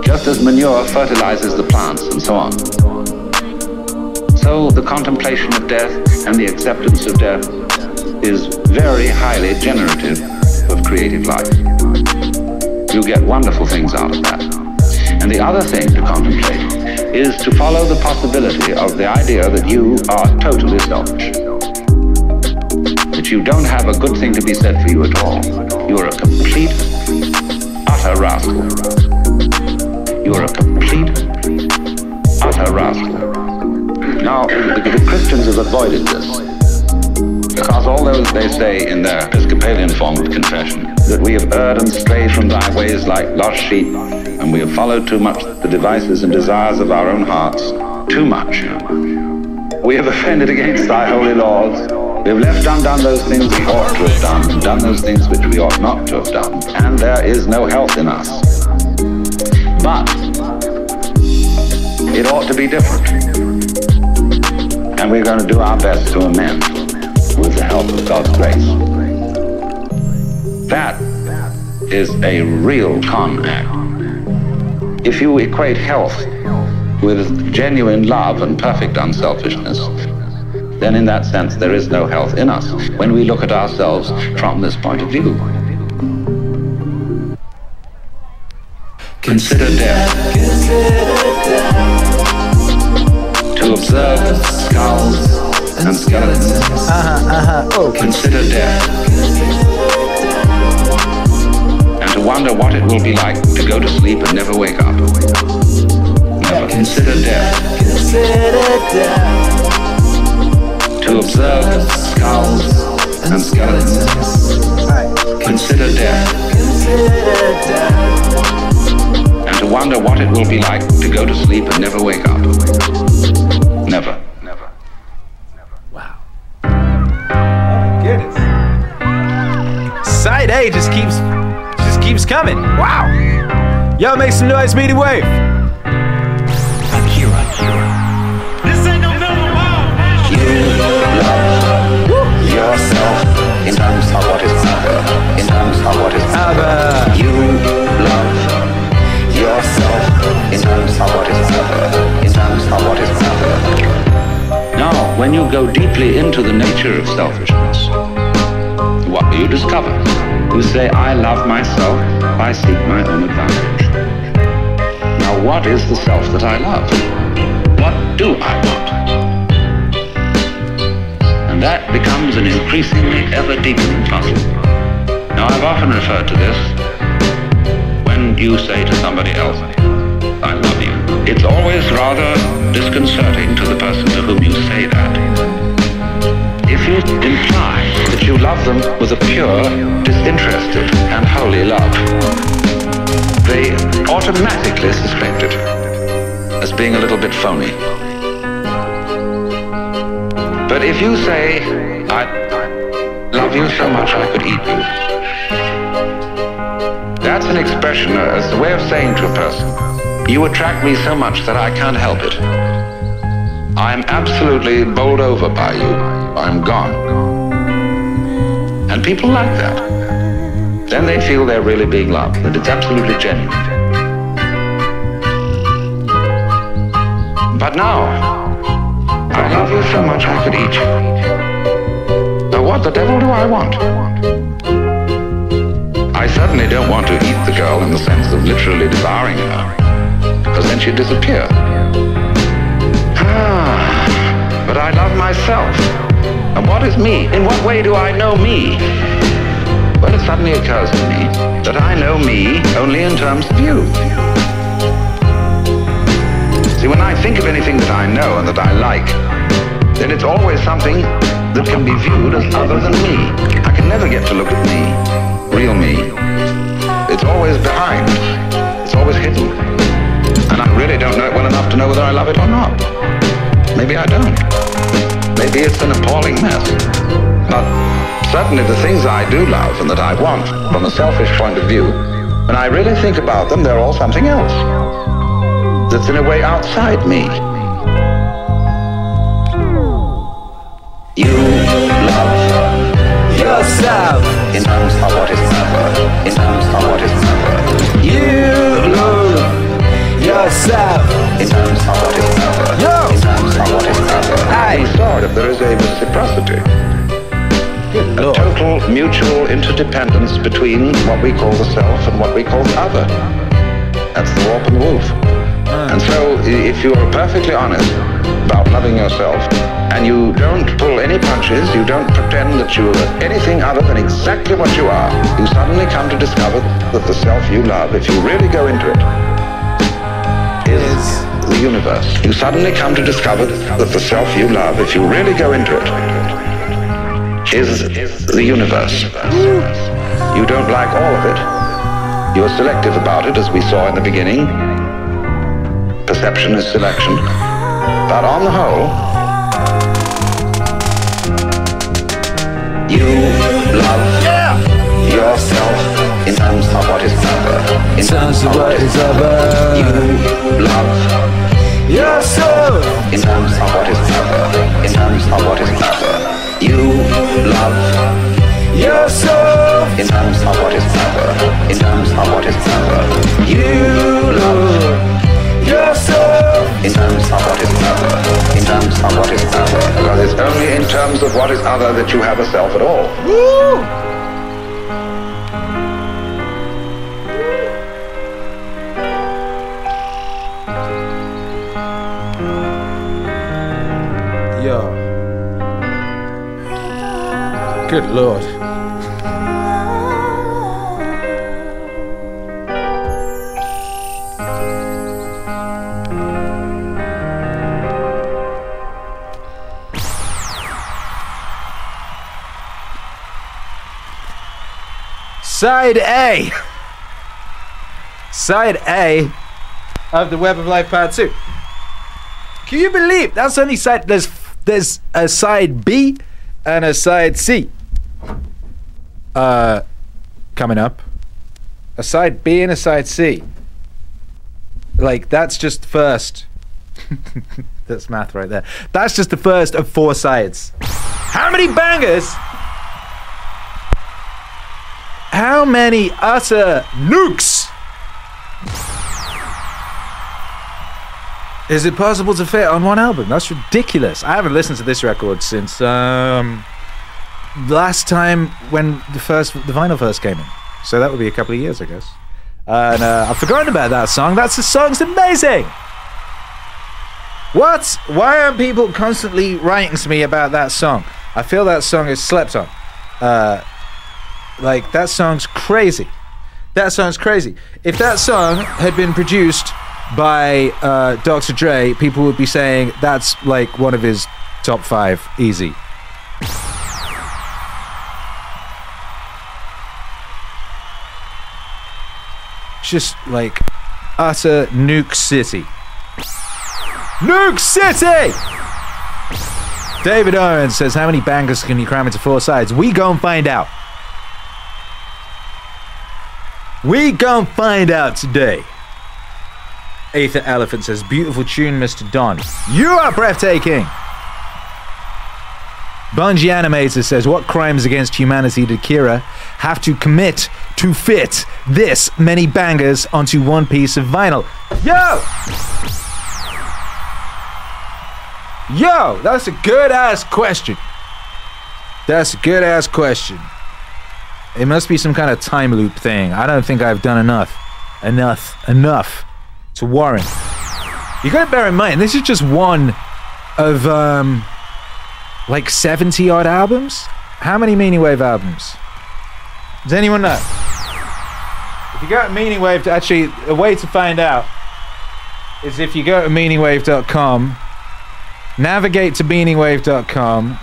Just as manure fertilizes the plants and so on. So the contemplation of death and the acceptance of death is very highly generative of creative life. You get wonderful things out of that. And the other thing to contemplate is to follow the possibility of the idea that you are totally selfish. That you don't have a good thing to be said for you at all. You're a complete, utter rascal. You're a complete, utter rascal. Now, the, the Christians have avoided this. Because all those they say in their Episcopalian form of confession that we have erred and strayed from thy ways like lost sheep, and we have followed too much the devices and desires of our own hearts, too much. We have offended against thy holy laws. We have left undone those things we ought to have done, and done those things which we ought not to have done, and there is no health in us. But it ought to be different. And we're going to do our best to amend with the help of God's grace. That is a real con act. If you equate health with genuine love and perfect unselfishness, then in that sense there is no health in us when we look at ourselves from this point of view. Consider death. To observe skulls and skeletons. Uh-huh, uh-huh. Oh, Consider death. And to wonder what it will be like to go to sleep and never wake up. Never consider death. To observe skulls and skeletons. Consider death. And to wonder what it will be like to go to sleep and never wake up. Never. Coming. Wow. Yo, make some noise, Meaning Wave. I'm here, I'm here. This ain't no middle wild. You love yourself in terms of what is other, in terms of what is Other. You love yourself in terms of what is other, in terms of what is other. Now, when you go deeply into the nature of selfishness, what do you discover? You say, I love myself, I seek my own advantage. Now, what is the self that I love? What do I want? and that becomes an increasingly ever deepening puzzle. Now, I've often referred to this when you say to somebody else, I love you. It's always rather disconcerting to the person to whom you say that. You imply that you love them with a pure, disinterested, and holy love, they automatically suspect it as being a little bit phony. But if you say, I love you so much I could eat you, that's an expression, as a way of saying to a person, you attract me so much that I can't help it. I'm absolutely bowled over by you. I'm gone. And people like that. Then they feel they're really being loved, that it's absolutely genuine. But now, I love you so much I could eat you. Now what the devil do I want? I certainly don't want to eat the girl in the sense of literally devouring her, because then she'd disappear. Ah, but I love myself. And what is me? In what way do I know me? Well, it suddenly occurs to me that I know me only in terms of you. See, when I think of anything that I know and that I like, then it's always something that can be viewed as other than me. I can never get to look at me, real me. It's always behind. It's always hidden. And I really don't know it well enough to know whether I love it or not. Maybe I don't. Maybe it's an appalling mess. But certainly the things I do love and that I want from a selfish point of view, when I really think about them, they're all something else that's in a way outside me. You love Yourself. in terms of what is never, in terms of what is never, You love yourself. in terms of there is a reciprocity, a lord. total mutual interdependence between what we call the self and what we call the other. That's the warp and the woof. Ah. And so, if you are perfectly honest about loving yourself, and you don't pull any punches, you don't pretend that you're anything other than exactly what you are, you suddenly come to discover that the self you love, if you really go into it, is the universe. You suddenly come to discover that the self you love, if you really go into it, is the universe. You don't like all of it. You're selective about it, as we saw in the beginning. Perception is selection. But on the whole, you love yourself of what is other. In terms of what is other. You love Yourself. in terms of what is other. In terms of what is other. You love Yourself. in terms of what is other. In terms of what is other. You love Yourself. in terms of what is other. In terms of what is other. Because it's only in terms of what is other that you have a self at all. Yo. Good lord. Side A. Side A of the Web of Life Part 2. Can you believe that's only side? There's there's a side B and a side C. Uh, coming up, a side B and a side C. Like that's just first. that's math right there. That's just the first of four sides. How many bangers? How many utter nukes? Is it possible to fit on one album? That's ridiculous. I haven't listened to this record since um, last time when the first the vinyl first came in. So that would be a couple of years, I guess. And uh, I've forgotten about that song. That's the song's amazing. What? Why aren't people constantly writing to me about that song? I feel that song is slept on. Uh, like that song's crazy. That song's crazy. If that song had been produced by uh, Dr. Dre, people would be saying that's like one of his top five, easy. Just like utter nuke city. Nuke city! David Owens says, How many bangers can you cram into four sides? We gon' find out. We gon' find out today. Aether Elephant says, Beautiful tune, Mr. Don. You are breathtaking. Bungie Animator says, What crimes against humanity did Kira have to commit to fit this many bangers onto one piece of vinyl? Yo! Yo, that's a good ass question. That's a good ass question. It must be some kind of time loop thing. I don't think I've done enough. Enough. Enough to warrant. You gotta bear in mind, this is just one of um like 70 odd albums? How many Meaning Wave albums? Does anyone know? If you go to Meaning Wave, to actually, a way to find out is if you go to meaningwave.com, navigate to meaningwave.com,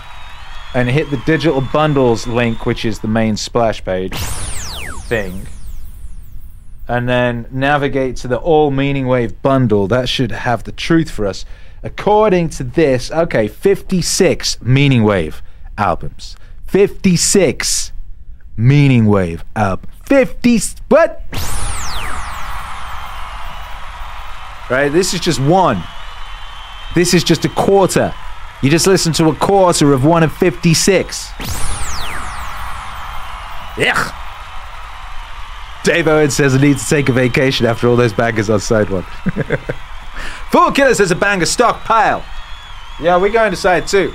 and hit the digital bundles link, which is the main splash page thing, and then navigate to the All Meaning Wave bundle. That should have the truth for us. According to this, okay, 56 Meaning Wave albums. 56 Meaning Wave album. 50 what? Right, this is just one. This is just a quarter. You just listen to a quarter of one of 56. Ugh. Dave Owen says I need to take a vacation after all those bangers on side one. Fool Killer says a banger stockpile. Yeah, we're going to side two.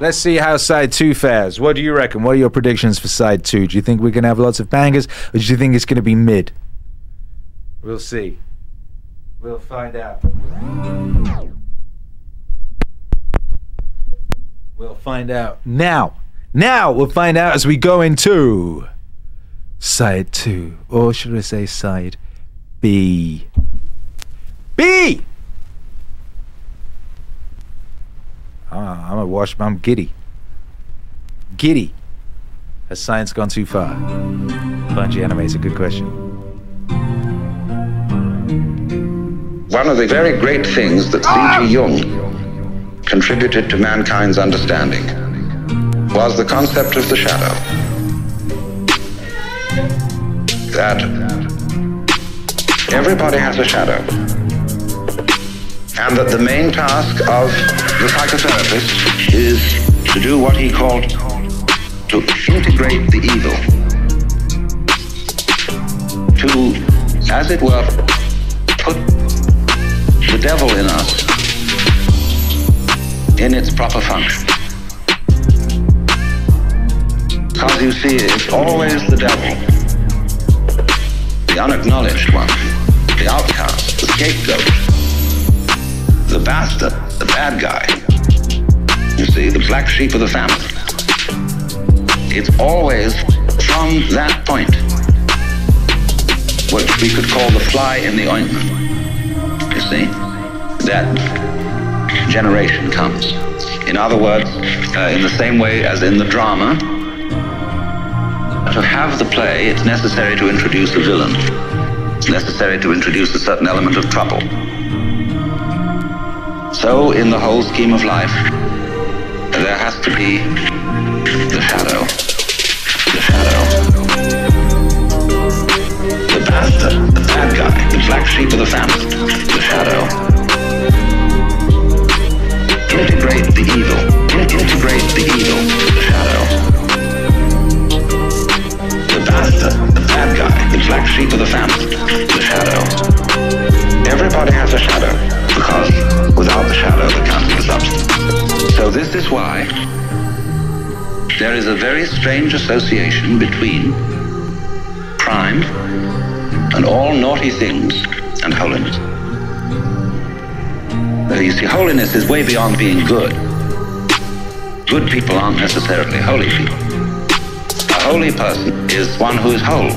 Let's see how side two fares. What do you reckon? What are your predictions for side two? Do you think we're going to have lots of bangers or do you think it's going to be mid? We'll see. We'll find out. We'll find out now. Now we'll find out as we go into side two, or should I say side B? B. Ah, I'm a wash. I'm giddy. Giddy. Has science gone too far? Bungie anime is a good question. One of the very great things that C.G. Jung contributed to mankind's understanding was the concept of the shadow. That everybody has a shadow. And that the main task of the psychotherapist is to do what he called to integrate the evil. To, as it were, put the devil in us in its proper function. Because you see, it's always the devil, the unacknowledged one, the outcast, the scapegoat, the bastard, the bad guy. You see, the black sheep of the family. It's always from that point, which we could call the fly in the ointment. You see, that generation comes. In other words, uh, in the same way as in the drama, to have the play, it's necessary to introduce a villain. It's necessary to introduce a certain element of trouble. So, in the whole scheme of life, there has to be the shadow. The shadow. The bastard, the bad guy, the black sheep of the family. The shadow. Integrate the evil. Integrate the evil. The shadow the bastard, the bad guy, the black sheep of the family, the shadow. Everybody has a shadow, because the shadow there the substance. So this is why there is a very strange association between crime and all naughty things and holiness. You see, holiness is way beyond being good. Good people aren't necessarily holy people. A holy person is one who is whole,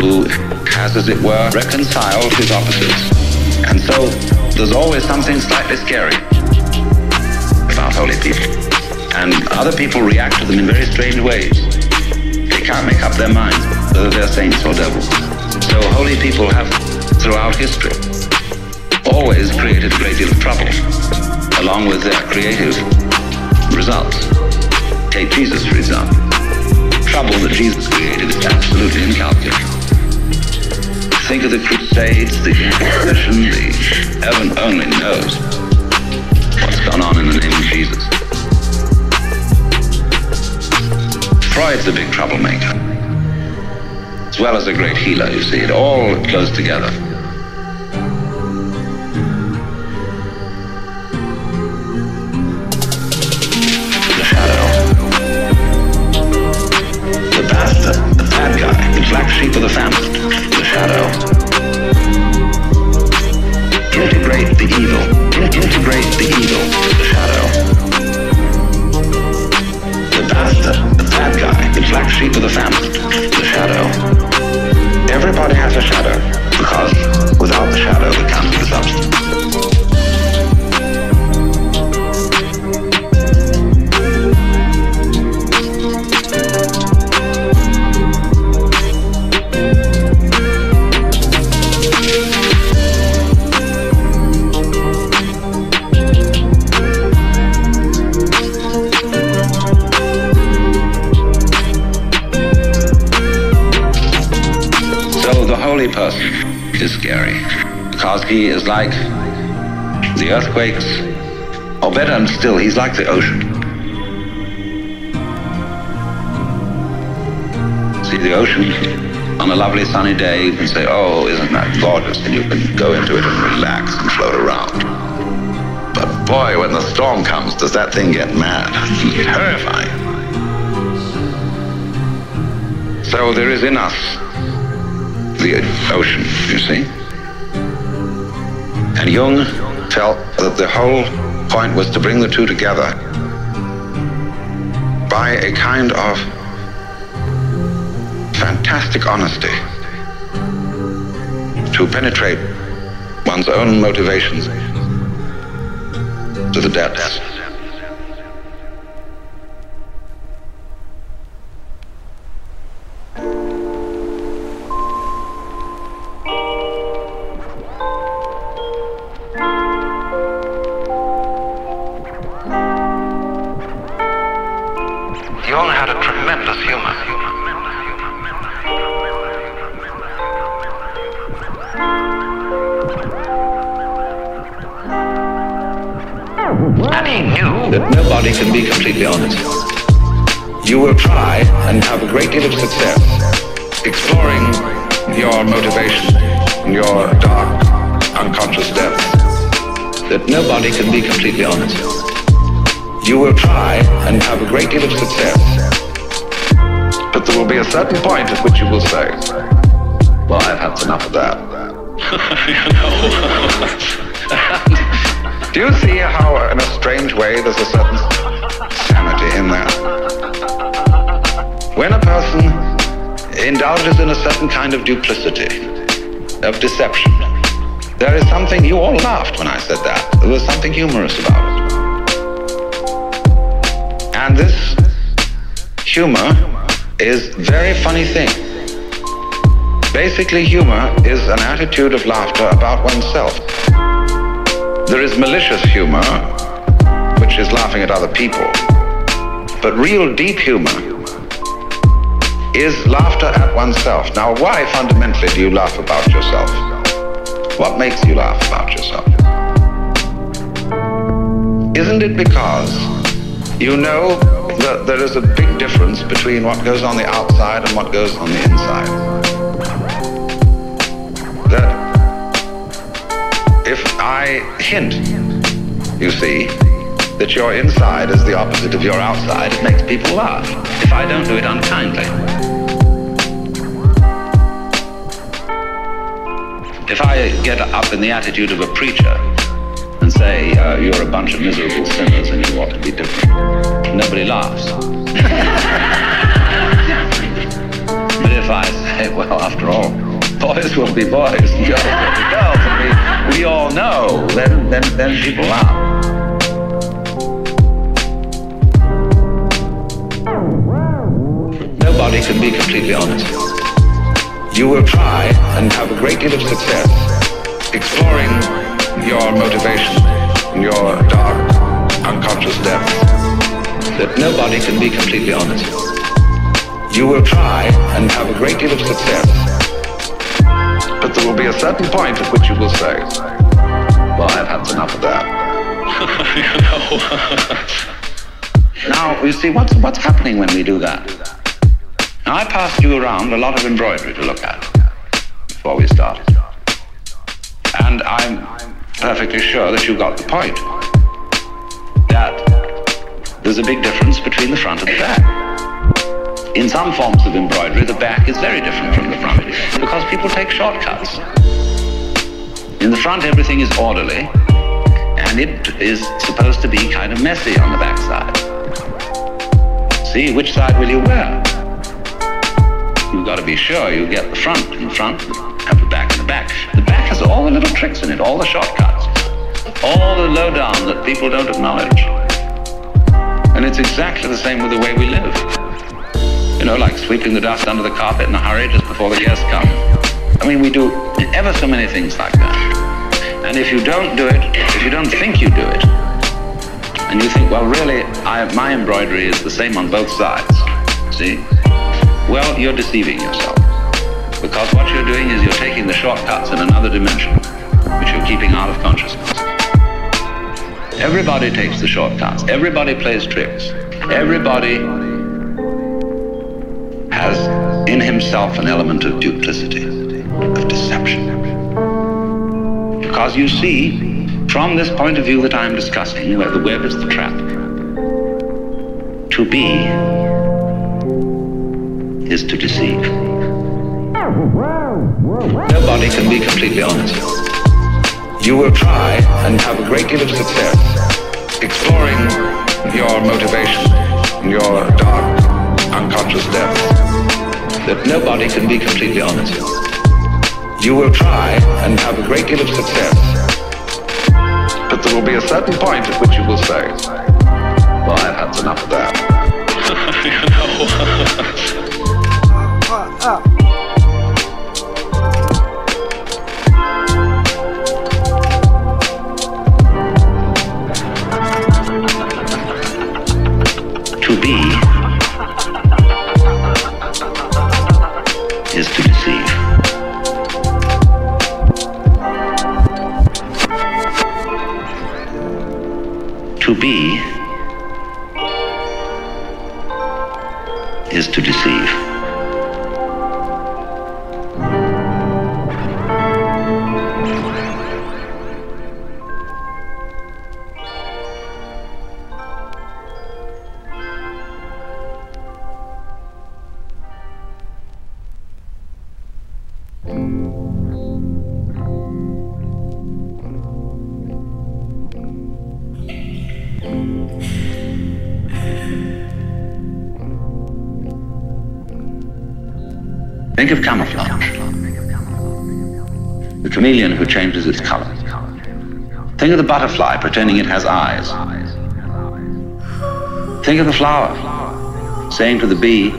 who has, as it were, reconciled his opposites. And so there's always something slightly scary about holy people. And other people react to them in very strange ways. They can't make up their minds whether they're saints or devils. So holy people have, throughout history, always created a great deal of trouble, along with their creative results. Take Jesus, for example trouble that Jesus created is absolutely incalculable. Think of the Crusades, the Inquisition, the heaven only knows what's gone on in the name of Jesus. Freud's a big troublemaker, as well as a great healer, you see. It all goes together. Like the earthquakes, or better still, he's like the ocean. See the ocean on a lovely sunny day, you can say, "Oh, isn't that gorgeous?" and you can go into it and relax and float around. But boy, when the storm comes, does that thing get mad? Terrifying. So there is in us the ocean, you see. And Jung felt that the whole point was to bring the two together by a kind of fantastic honesty to penetrate one's own motivations to the depths. Kind of duplicity, of deception. There is something, you all laughed when I said that. There was something humorous about it. And this humor is very funny thing. Basically, humor is an attitude of laughter about oneself. There is malicious humor, which is laughing at other people. But real deep humor is laughter at oneself. Now, why fundamentally do you laugh about yourself? What makes you laugh about yourself? Isn't it because you know that there is a big difference between what goes on the outside and what goes on the inside? That if I hint, you see, that your inside is the opposite of your outside, it makes people laugh. If I don't do it unkindly. I get up in the attitude of a preacher and say, uh, you're a bunch of miserable sinners and you ought to be different, nobody laughs. but if I say, well, after all, boys will be boys and girls will be girls, and we, we all know, then, then, then people laugh. Nobody can be completely honest you will try and have a great deal of success exploring your motivation, and your dark, unconscious depths, that nobody can be completely honest. You will try and have a great deal of success, but there will be a certain point at which you will say, well, I've had enough of that. now, you see, what's, what's happening when we do that? Now, I passed you around a lot of embroidery to look at before we started. Perfectly sure that you got the point. That there's a big difference between the front and the back. In some forms of embroidery, the back is very different from the front because people take shortcuts. In the front, everything is orderly, and it is supposed to be kind of messy on the back side. See, which side will you wear? You've got to be sure you get the front in the front, have the back in the back. The back has all the little tricks in it, all the shortcuts, all the lowdown that people don't acknowledge. And it's exactly the same with the way we live. You know, like sweeping the dust under the carpet in a hurry just before the guests come. I mean, we do ever so many things like that. And if you don't do it, if you don't think you do it, and you think, well, really, I, my embroidery is the same on both sides, see? Well, you're deceiving yourself. Because what you're doing is you're taking the shortcuts in another dimension, which you're keeping out of consciousness. Everybody takes the shortcuts. Everybody plays tricks. Everybody has in himself an element of duplicity, of deception. Because you see, from this point of view that I'm discussing, where the web is the trap, to be is to deceive. Nobody can be completely honest. you will try and have a great deal of success exploring your motivation, and your dark, unconscious depths that nobody can be completely honest. With. You will try and have a great deal of success, but there will be a certain point at which you will say, well, I've had enough of that. you chameleon who changes its color. Think of the butterfly pretending it has eyes. Think of the flower saying to the bee,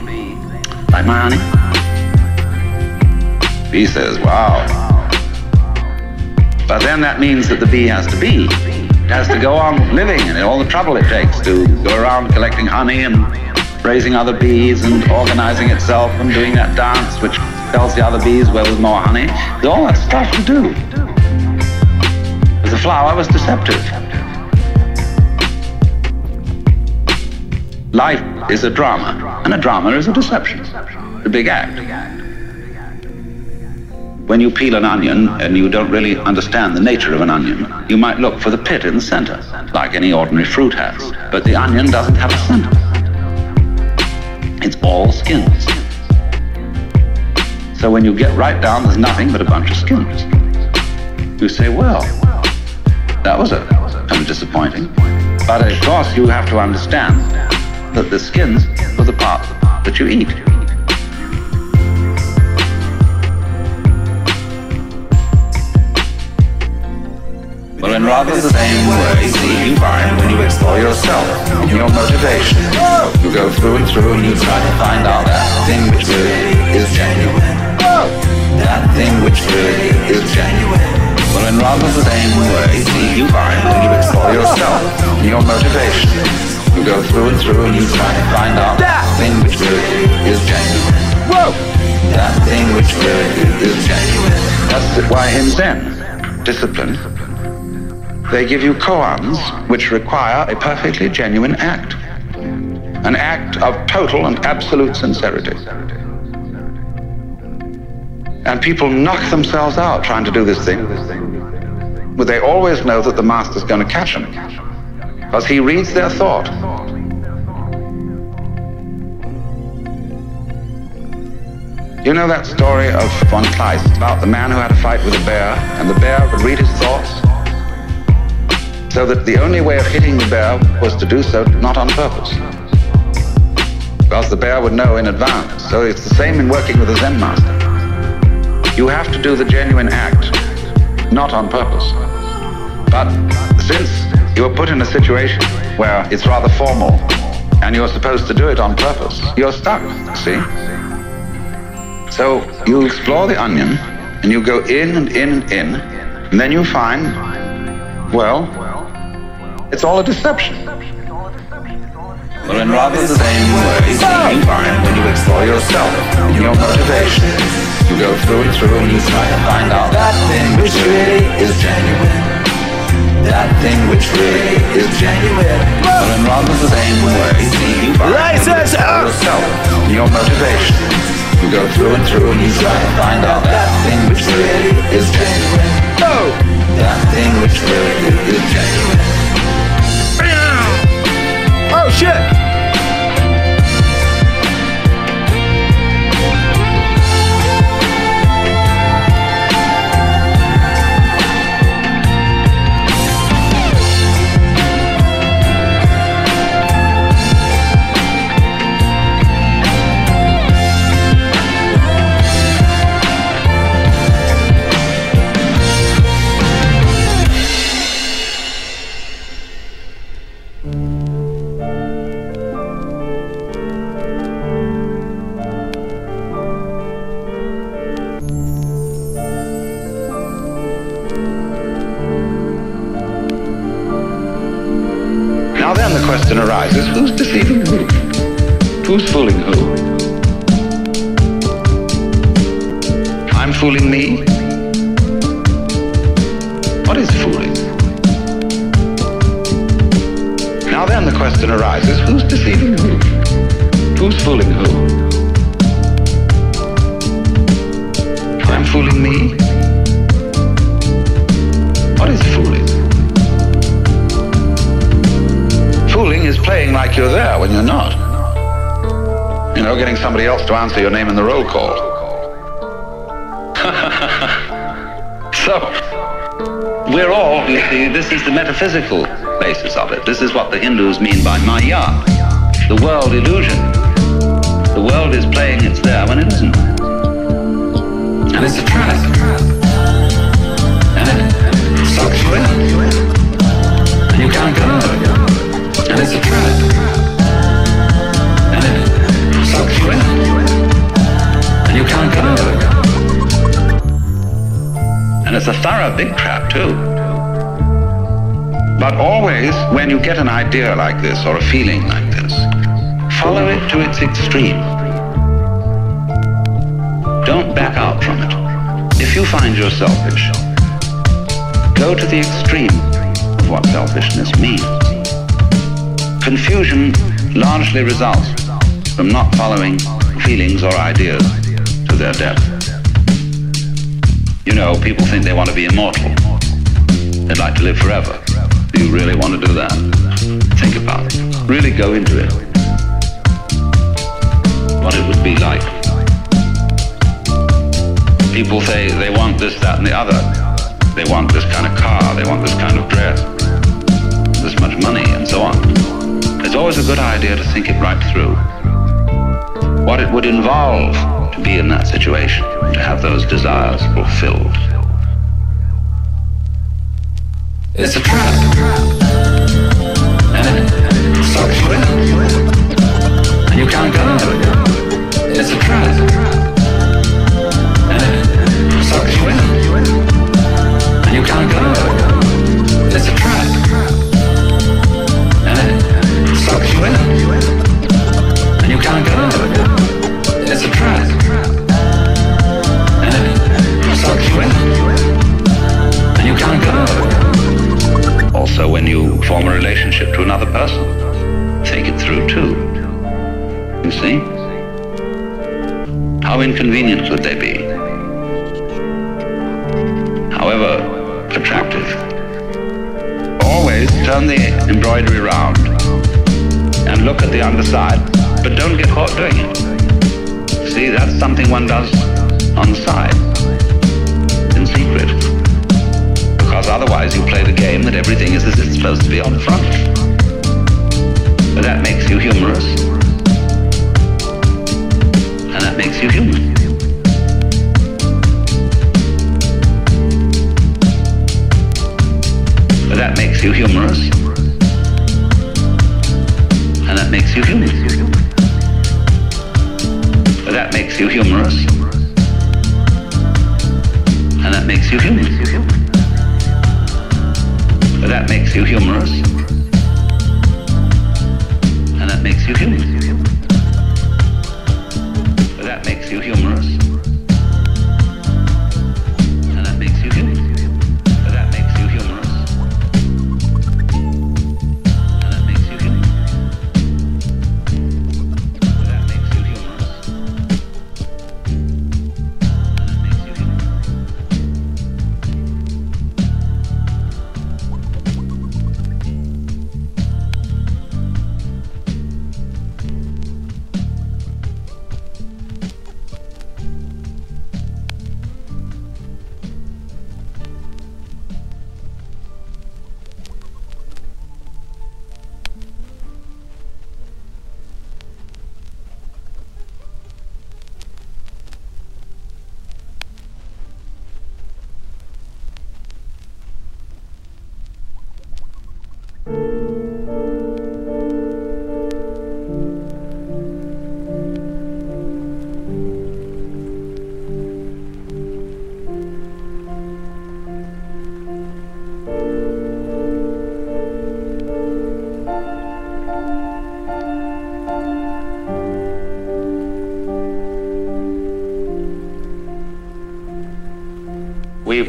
like my honey. Bee says, wow. But then that means that the bee has to be. It has to go on living and all the trouble it takes to go around collecting honey and raising other bees and organizing itself and doing that dance which tells the other bees where there's more honey. All that stuff to do. The flower was deceptive. Life is a drama, and a drama is a deception, a big act. When you peel an onion and you don't really understand the nature of an onion, you might look for the pit in the center, like any ordinary fruit has. But the onion doesn't have a center. It's all skins. So when you get right down, there's nothing but a bunch of skins. You say, well, that was a kind of disappointing. But of course, you have to understand that the skins are the part that you eat. Well, in rather the same way, see, you find when you explore yourself and your motivation, you go through and through and you try to find out that thing which really is genuine. That thing which really is genuine. Well, in rather the same way, you find when you explore yourself your motivation, you go through and through and you try to find out that thing which really is genuine. Whoa! That thing which really is genuine. That's why in Zen, discipline they give you koans which require a perfectly genuine act. An act of total and absolute sincerity. And people knock themselves out trying to do this thing. But they always know that the master's going to catch them. Because he reads their thought. You know that story of von Kleist about the man who had a fight with a bear, and the bear would read his thoughts so that the only way of hitting the bear was to do so not on purpose. Because the bear would know in advance. So it's the same in working with a Zen master. You have to do the genuine act, not on purpose. But since you are put in a situation where it's rather formal and you're supposed to do it on purpose, you're stuck, see? So you explore the onion and you go in and in and in, and then you find, well, it's all a deception. Well, in rather the same way, you find when you explore yourself and your motivation, you go through and through and you try to find out that thing which really is genuine. That thing which really is genuine. Well, in rather the same way, you find when yourself your motivation, you go through and through and you try to find out that thing which really is genuine. Oh! That thing which really is genuine. Oh shit! Idea like this or a feeling like this, follow it to its extreme. Don't back out from it. If you find you're selfish, go to the extreme of what selfishness means. Confusion largely results from not following feelings or ideas to their depth. You know, people think they want to be immortal. They'd like to live forever. Do you really want to do that? Think about it. Really go into it. What it would be like. People say they want this, that, and the other. They want this kind of car, they want this kind of dress, this much money, and so on. It's always a good idea to think it right through. What it would involve to be in that situation, to have those desires fulfilled. It's a trap. You can't get out of it. It's a trap. You can't get out of it. It's a trap. You can't get out of it. It's a trap. You can't get out of it. Also, when you form a relationship to another person, through too. You see? How inconvenient could they be? However attractive. Always turn the embroidery round and look at the underside, but don't get caught doing it. See, that's something one does on the side, in secret. Because otherwise you play the game that everything is as it's supposed to be on the front. But that makes you humorous. And that makes you human. But that makes you humorous. And that makes you human. But that makes you humorous. And that makes you human. But that makes you humorous. And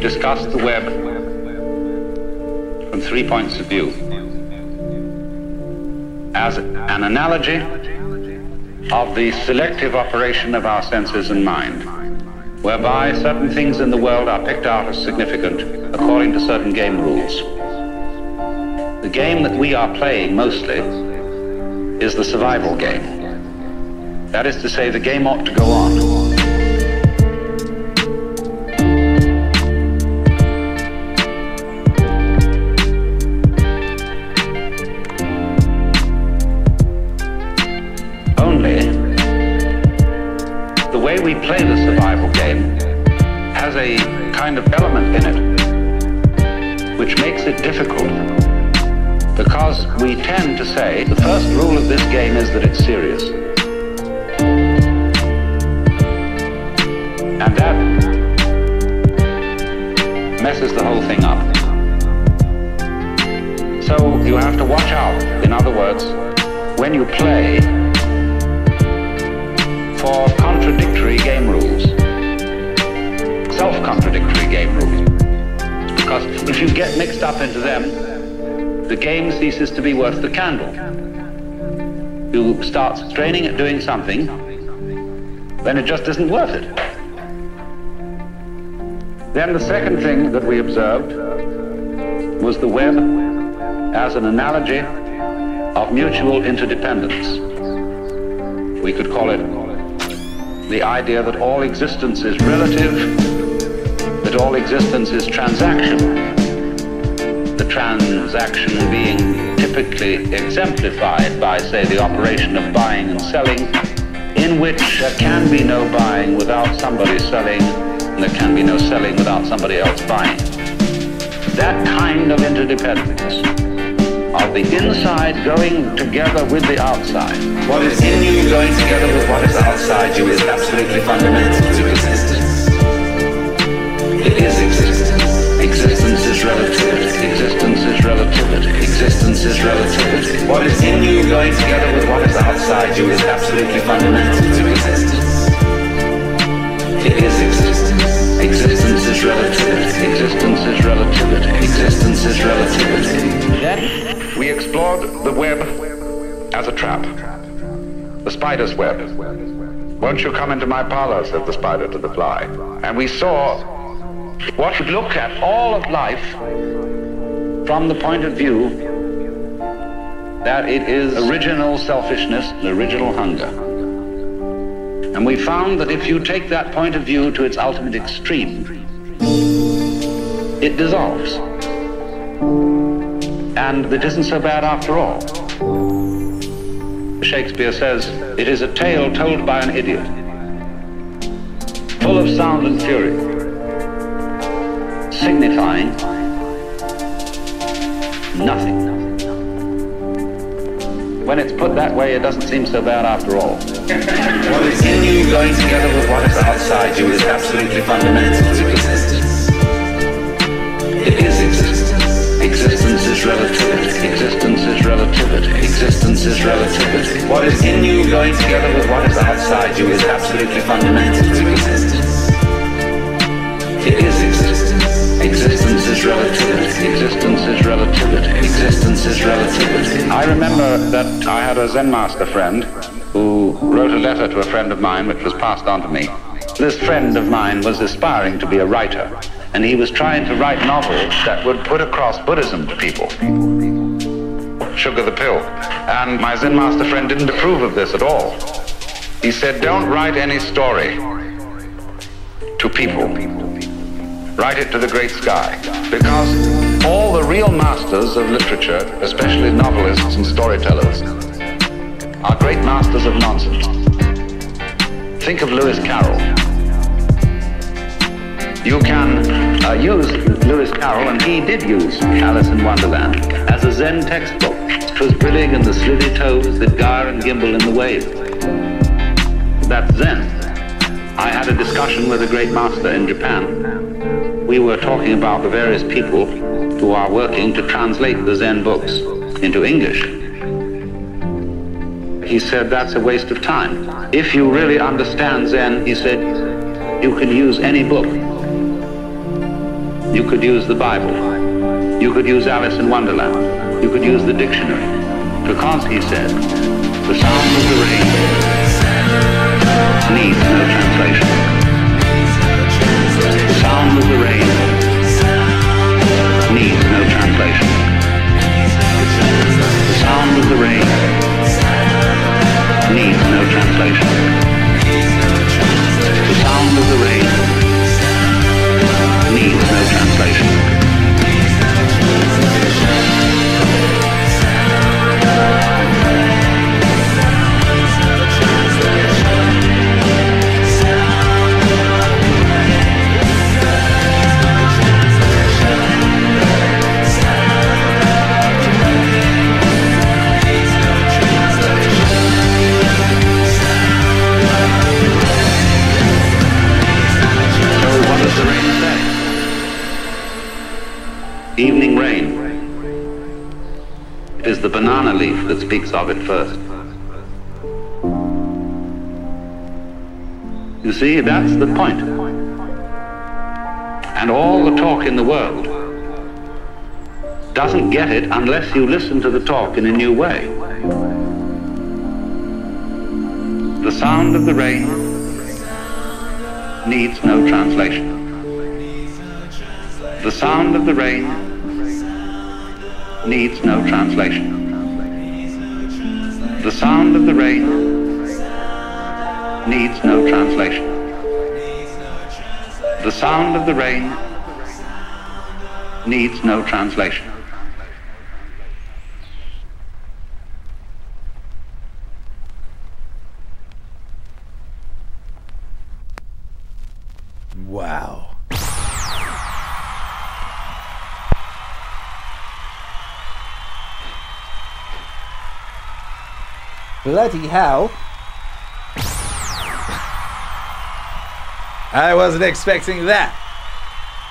discussed the web from three points of view. As an analogy of the selective operation of our senses and mind, whereby certain things in the world are picked out as significant according to certain game rules. The game that we are playing mostly is the survival game. That is to say, the game ought to go on. Something, then it just isn't worth it. Then the second thing that we observed was the web as an analogy of mutual interdependence. We could call it the idea that all existence is relative, that all existence is transaction. The transaction being typically exemplified by, say, the operation of buying and selling, in which there can be no buying without somebody selling, and there can be no selling without somebody else buying. That kind of interdependence of the inside going together with the outside. What is in you going together with what is outside you is absolutely fundamental to existence. It is existence. Existence is relativity. Existence is relativity. Is relativity. What is in you going together with what is outside you is absolutely fundamental to existence. It is existence. Existence is relativity. Existence is relativity. Existence is relativity. We explored the web as a trap. The spider's web. Won't you come into my parlor, said the spider to the fly. And we saw what would look at all of life from the point of view that it is original selfishness, and original hunger. And we found that if you take that point of view to its ultimate extreme, it dissolves. And it isn't so bad after all. Shakespeare says, it is a tale told by an idiot, full of sound and fury, When it's put that way, it doesn't seem so bad after all. what is in you going together with what is outside you is absolutely fundamental to existence. It is existence. Existence is relativity. Existence is relativity. Existence is relativity. What is in you going together with what is outside you is absolutely fundamental to existence. It is existence. Relativity. Existence is relativity. Existence is relativity. I remember that I had a Zen master friend who wrote a letter to a friend of mine which was passed on to me. This friend of mine was aspiring to be a writer, and he was trying to write novels that would put across Buddhism to people. Sugar the pill. And my Zen master friend didn't approve of this at all. He said, don't write any story to people write it to the great sky. Because all the real masters of literature, especially novelists and storytellers, are great masters of nonsense. Think of Lewis Carroll. You can uh, use Lewis Carroll, and he did use Alice in Wonderland as a Zen textbook. Twas brillig and the slithy toves that gyre and gimble in the wabe. That's Zen. I had a discussion with a great master in Japan we were talking about the various people who are working to translate the Zen books into English. He said, that's a waste of time. If you really understand Zen, he said, you can use any book You could use the Bible. You could use Alice in Wonderland. You could use the dictionary. Because, he said, the sound of the rain needs no translation. The sound of the rain needs no translation. The sound of the rain needs no translation. The sound of the rain needs no translation. Leaf that speaks of it first. You see, that's the point. And all the talk in the world doesn't get it unless you listen to the talk in a new way. The sound of the rain needs no translation. The sound of the rain needs no translation. Sound of the rain needs no translation. The sound of the rain needs no translation. Bloody hell. I wasn't expecting that.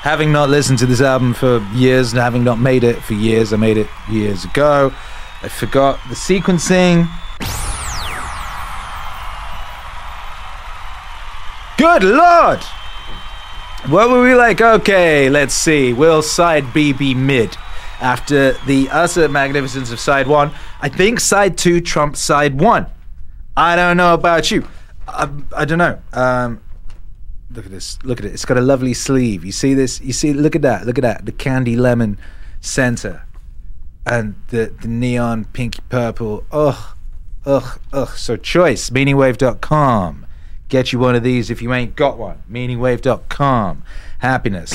Having not listened to this album for years and having not made it for years, I made it years ago. I forgot the sequencing. Good lord! What were we like? Okay, let's see. Will side B be mid? After the utter magnificence of side one, I think side two trumps side one. I don't know about you. I, I don't know. Um, look at this. Look at it. It's got a lovely sleeve. You see this? You see? Look at that. Look at that. The candy lemon center and the, the neon pinky purple. Ugh, ugh, ugh. So choice. Meaningwave.com. Get you one of these if you ain't got one. Meaningwave.com. Happiness.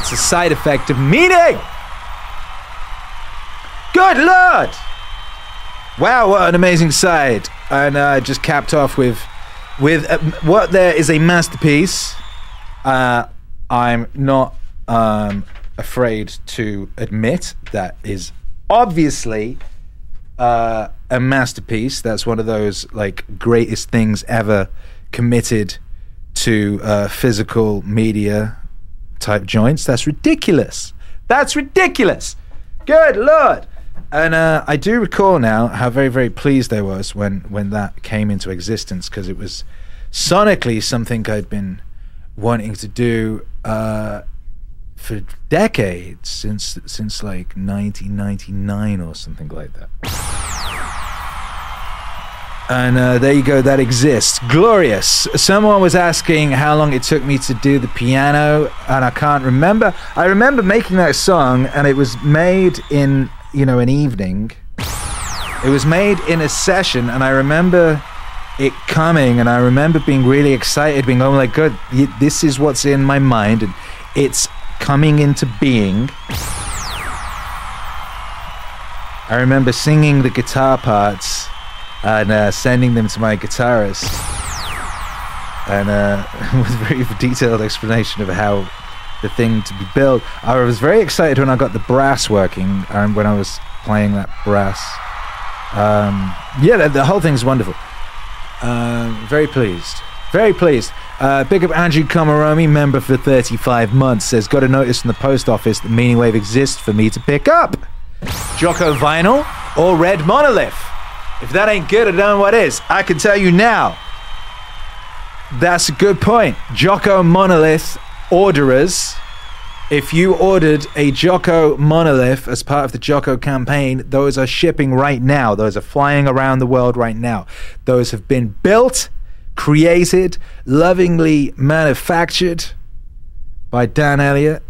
It's a side effect of meaning. Good lord! Wow, what an amazing side! And uh, just capped off with with uh, what there is a masterpiece. Uh, I'm not um, afraid to admit that is obviously uh, a masterpiece. That's one of those like greatest things ever committed to uh, physical media type joints. That's ridiculous. That's ridiculous. Good lord. And uh, I do recall now how very, very pleased I was when, when that came into existence because it was sonically something I'd been wanting to do uh, for decades since since like 1999 or something like that. And uh, there you go, that exists. Glorious. Someone was asking how long it took me to do the piano, and I can't remember. I remember making that song, and it was made in, you know, an evening. It was made in a session, and I remember it coming, and I remember being really excited, being, oh my god, this is what's in my mind, and it's coming into being. I remember singing the guitar parts and uh, sending them to my guitarist, and uh, with very detailed explanation of how the thing to be built. I was very excited when I got the brass working and when I was playing that brass. Um, yeah, the, the whole thing's wonderful. Um, very pleased. Very pleased. Uh, big up Andrew Komaromi, member for 35 months, says, Got a notice from the post office that Meaning Wave exists for me to pick up. Jocko Vinyl or Red Monolith? If that ain't good, I don't know what is. I can tell you now. That's a good point. Jocko Monolith orderers If you ordered a Jocko monolith as part of the Jocko campaign, those are shipping right now. Those are flying around the world right now. Those have been built, created, lovingly manufactured by Dan Elliott,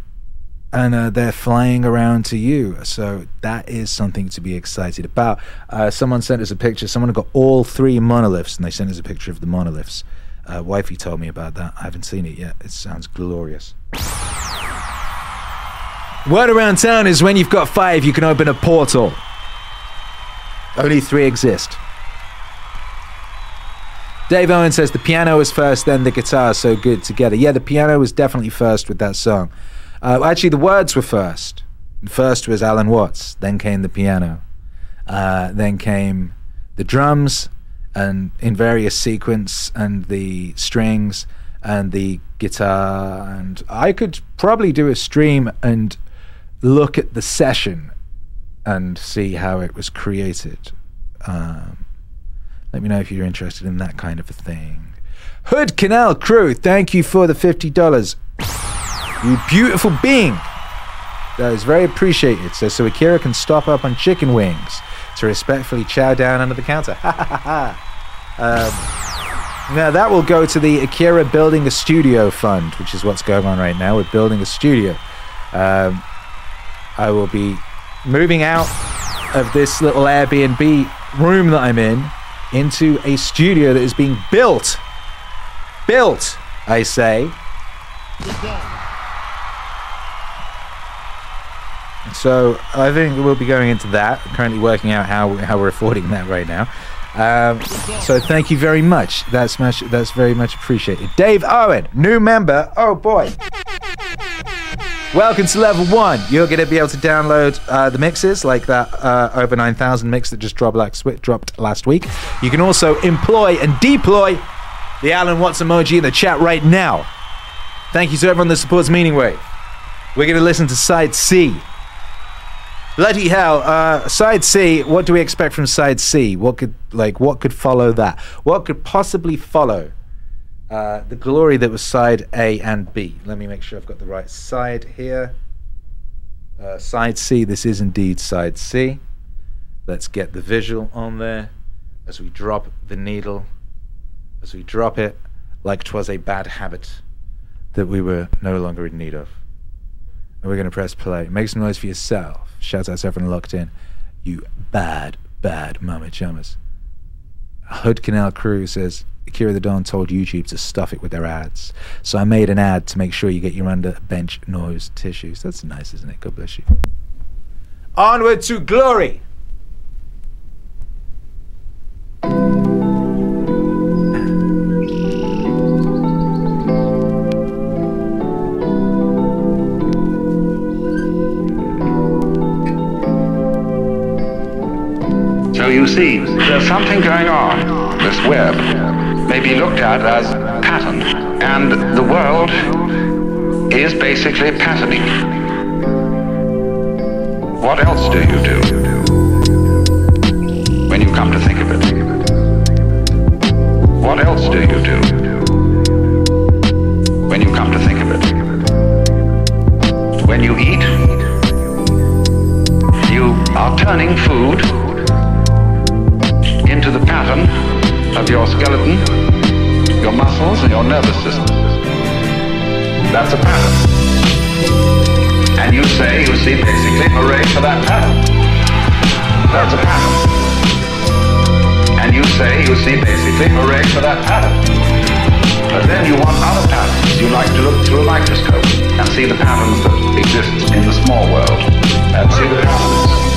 and uh, they're flying around to you. So that is something to be excited about. Uh, someone sent us a picture. Someone got all three monoliths, and they sent us a picture of the monoliths. Uh, wifey told me about that. I haven't seen it yet. It sounds glorious. Word around town is when you've got five, you can open a portal. Only three exist. Dave Owen says the piano was first, then the guitar, so good together. Yeah, the piano was definitely first with that song. Uh, actually, the words were first. First was Alan Watts, then came the piano, uh, then came the drums, and in various sequence, and the strings, and the guitar. And I could probably do a stream and look at the session and see how it was created. Um, let me know if you're interested in that kind of a thing. Hood Canal Crew, thank you for the $50. You beautiful being. That is very appreciated. So, so Akira can stop up on chicken wings to respectfully chow down under the counter. Um, now, that will go to the Akira Building a Studio Fund, which is what's going on right now. We're building a studio. Um, I will be moving out of this little Airbnb room that I'm in into a studio that is being built. Built, I say. So I think we'll be going into that. currently working out how how we're affording that right now. Um, so thank you very much. That's much. That's very much appreciated. Dave Owen, new member. Oh boy. Welcome to level one. You're going to be able to download uh, the mixes like that uh, over 9,000 mix that just dropped, like, dropped last week. You can also employ and deploy the Alan Watts emoji in the chat right now. Thank you to everyone that supports Meaningwave. We're going to listen to side C. Bloody hell! Uh, side C. What do we expect from side C? What could like what could follow that? What could possibly follow uh, the glory that was side A and B. Let me make sure I've got the right side here. Uh, side C, this is indeed side C. Let's get the visual on there as we drop the needle, as we drop it like 'twas a bad habit that we were no longer in need of. And we're going to press play. Make some noise for yourself. Shout out to everyone locked in. You bad, bad mama chummers. Hood Canal Crew says, Akira the Don told YouTube to stuff it with their ads. So I made an ad to make sure you get your under bench nose tissues. That's nice, isn't it? God bless you. Onward to glory! You see, there's something going on, this web may be looked at as pattern. And the world is basically patterning. What else do you do when you come to think of it? What else do you do when you come to think of it? When you eat, you are turning food into the pattern of your skeleton, your muscles, and your nervous system. That's a pattern. And you say, you see, basically, hooray for that pattern. That's a pattern. And you say, you see, basically, hooray for that pattern. But then you want other patterns. You like to look through a microscope and see the patterns that exist in the small world and see the patterns to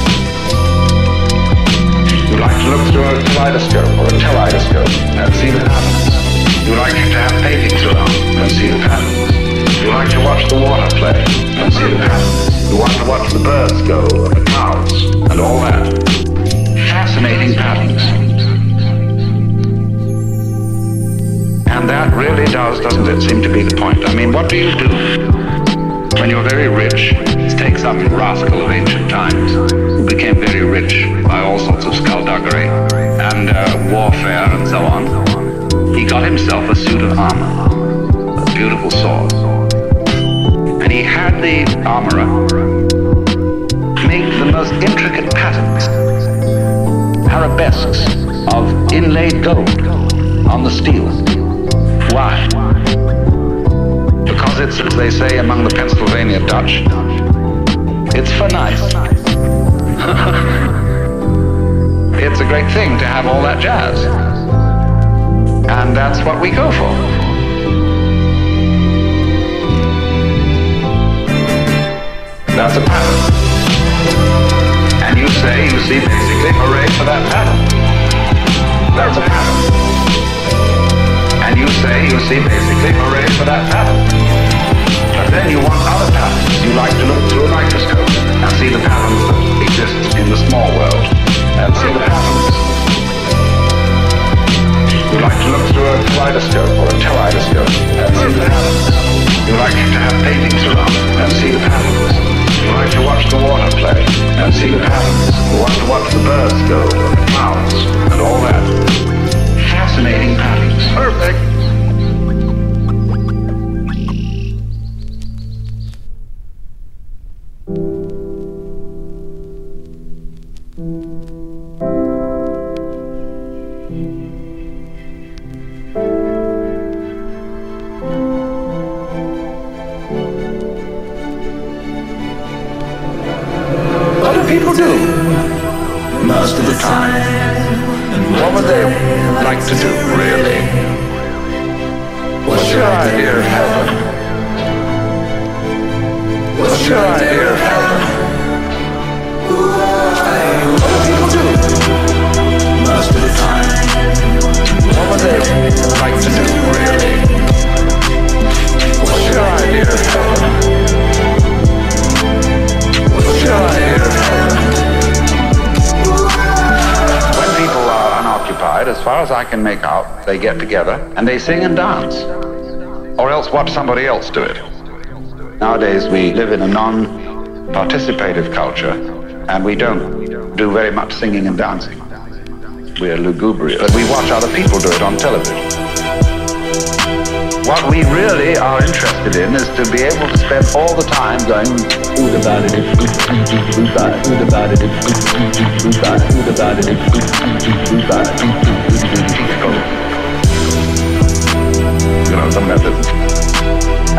look through a kaleidoscope or a telescope and see the patterns. You like to have paintings around and see the patterns. You like to watch the water play and see the patterns. You want to watch the birds go and the clouds and all that. Fascinating patterns. And that really does, doesn't it, seem to be the point. I mean, what do you do when you're very rich? Some rascal of ancient times who became very rich by all sorts of skullduggery and uh, warfare and so on. He got himself a suit of armor, a beautiful sword. And he had the armorer make the most intricate patterns, arabesques of inlaid gold on the steel. Why? Because it's, as they say among the Pennsylvania Dutch, it's for nice. it's a great thing to have all that jazz. And that's what we go for. That's a pattern. And you say, you see, basically, hooray for that pattern. That's a pattern. And you say, you see, basically, hooray for that pattern. But then you want other. You like to look through a microscope and see the patterns that exist in the small world and see the patterns. You like to look through a kaleidoscope or a telescope and see the patterns. You like to have paintings around and see the patterns. You like to watch the water play and see the patterns. You want to watch the birds go, and the clouds, and all that. Fascinating patterns. Perfect. Sing and dance. Or else watch somebody else do it. Nowadays we live in a non-participative culture and we don't do very much singing and dancing. We're lugubrious. But we watch other people do it on television. What we really are interested in is to be able to spend all the time going, food about it, food about it, food about it, food about it, food about it, food about it, You know, some method.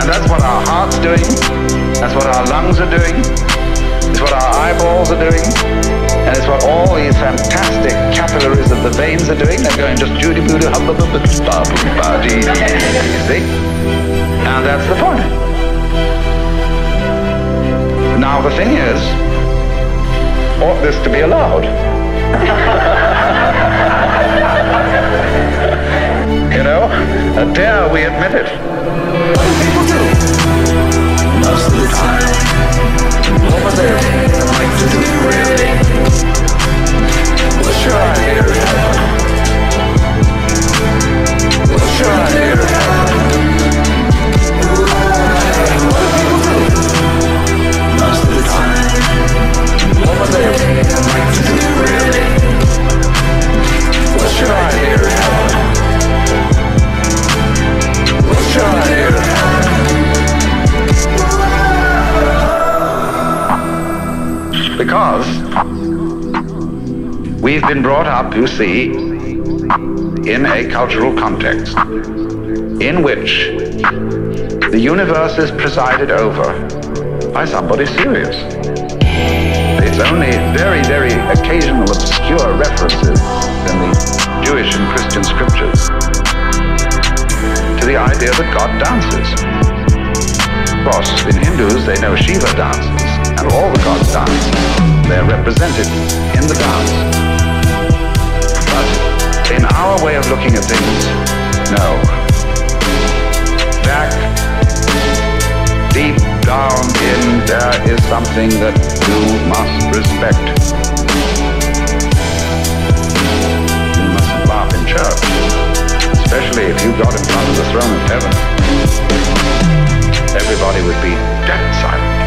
And that's what our heart's doing, that's what our lungs are doing, it's what our eyeballs are doing, and it's what all these fantastic capillaries of the veins are doing. They're going just judy booty hubba bubba ba boo ba dee. You see? And that's the point. Now the thing is, ought this to be allowed? You know? Dare we admit it? What do people do? Most of the time. What would they like to do, really? Idea of heaven? What's your idea of heaven? What do people do? Most of the time. What would they like to do, really? What's your idea of Because we've been brought up, you see, in a cultural context in which the universe is presided over by somebody serious. It's only very, very occasional obscure references in the Jewish and Christian scriptures the idea that God dances. Of course, in Hindus they know Shiva dances, and all the gods dance. They're represented in the dance. But in our way of looking at things, no. Back, deep down in, there is something that you must respect. You mustn't laugh in church, especially if you got in front of the throne of heaven, everybody would be dead silent.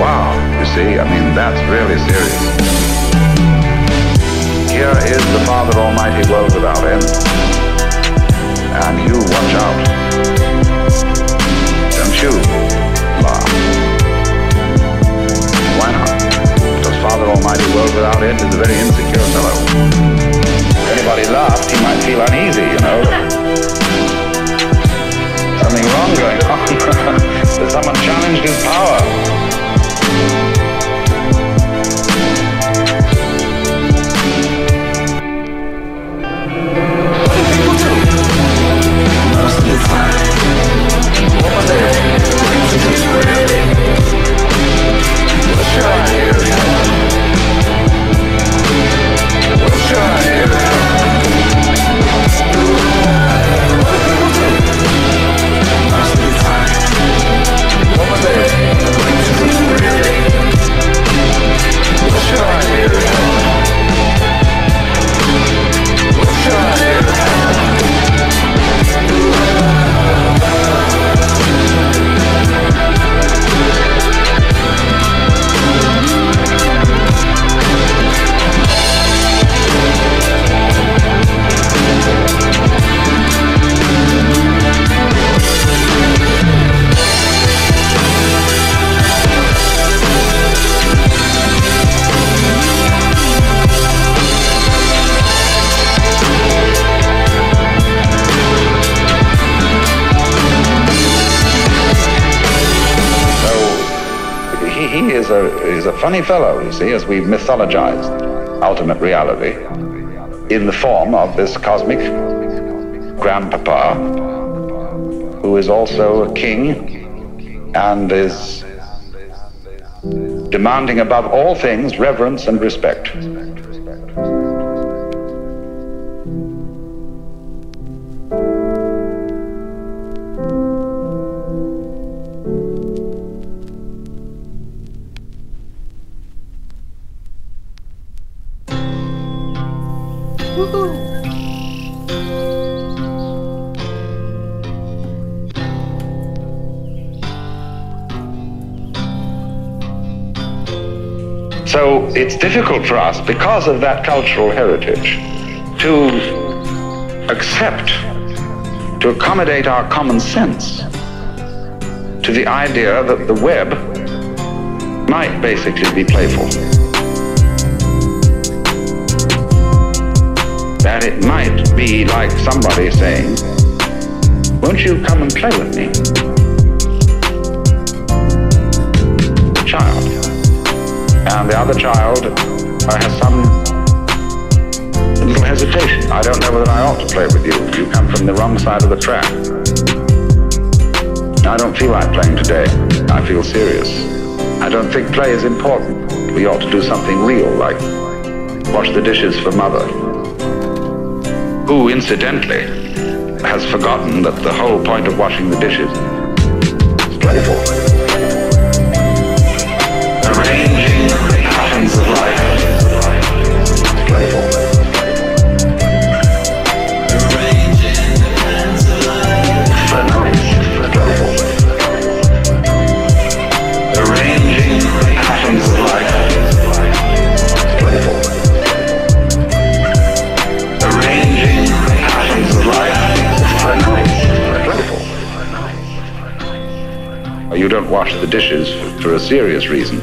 Wow, you see, I mean, that's really serious. Here is the Father Almighty world without end, and you watch out. Don't you laugh. Why not? Because Father Almighty world without end is a very insecure fellow. Anybody laughed, he might feel uneasy, you know. Something wrong going on. That someone challenged his power. So is a is a funny fellow, you see, as we mythologized ultimate reality in the form of this cosmic grandpapa who is also a king and is demanding above all things reverence and respect. It's difficult for us, because of that cultural heritage, to accept, to accommodate our common sense to the idea that the web might basically be playful. That it might be like somebody saying, Won't you come and play with me? And the other child uh, has some little hesitation. I don't know whether I ought to play with you. You come from the wrong side of the track. I don't feel like playing today. I feel serious. I don't think play is important. We ought to do something real, like wash the dishes for mother, who, incidentally, has forgotten that the whole point of washing the dishes is playful. Wash the dishes for a serious reason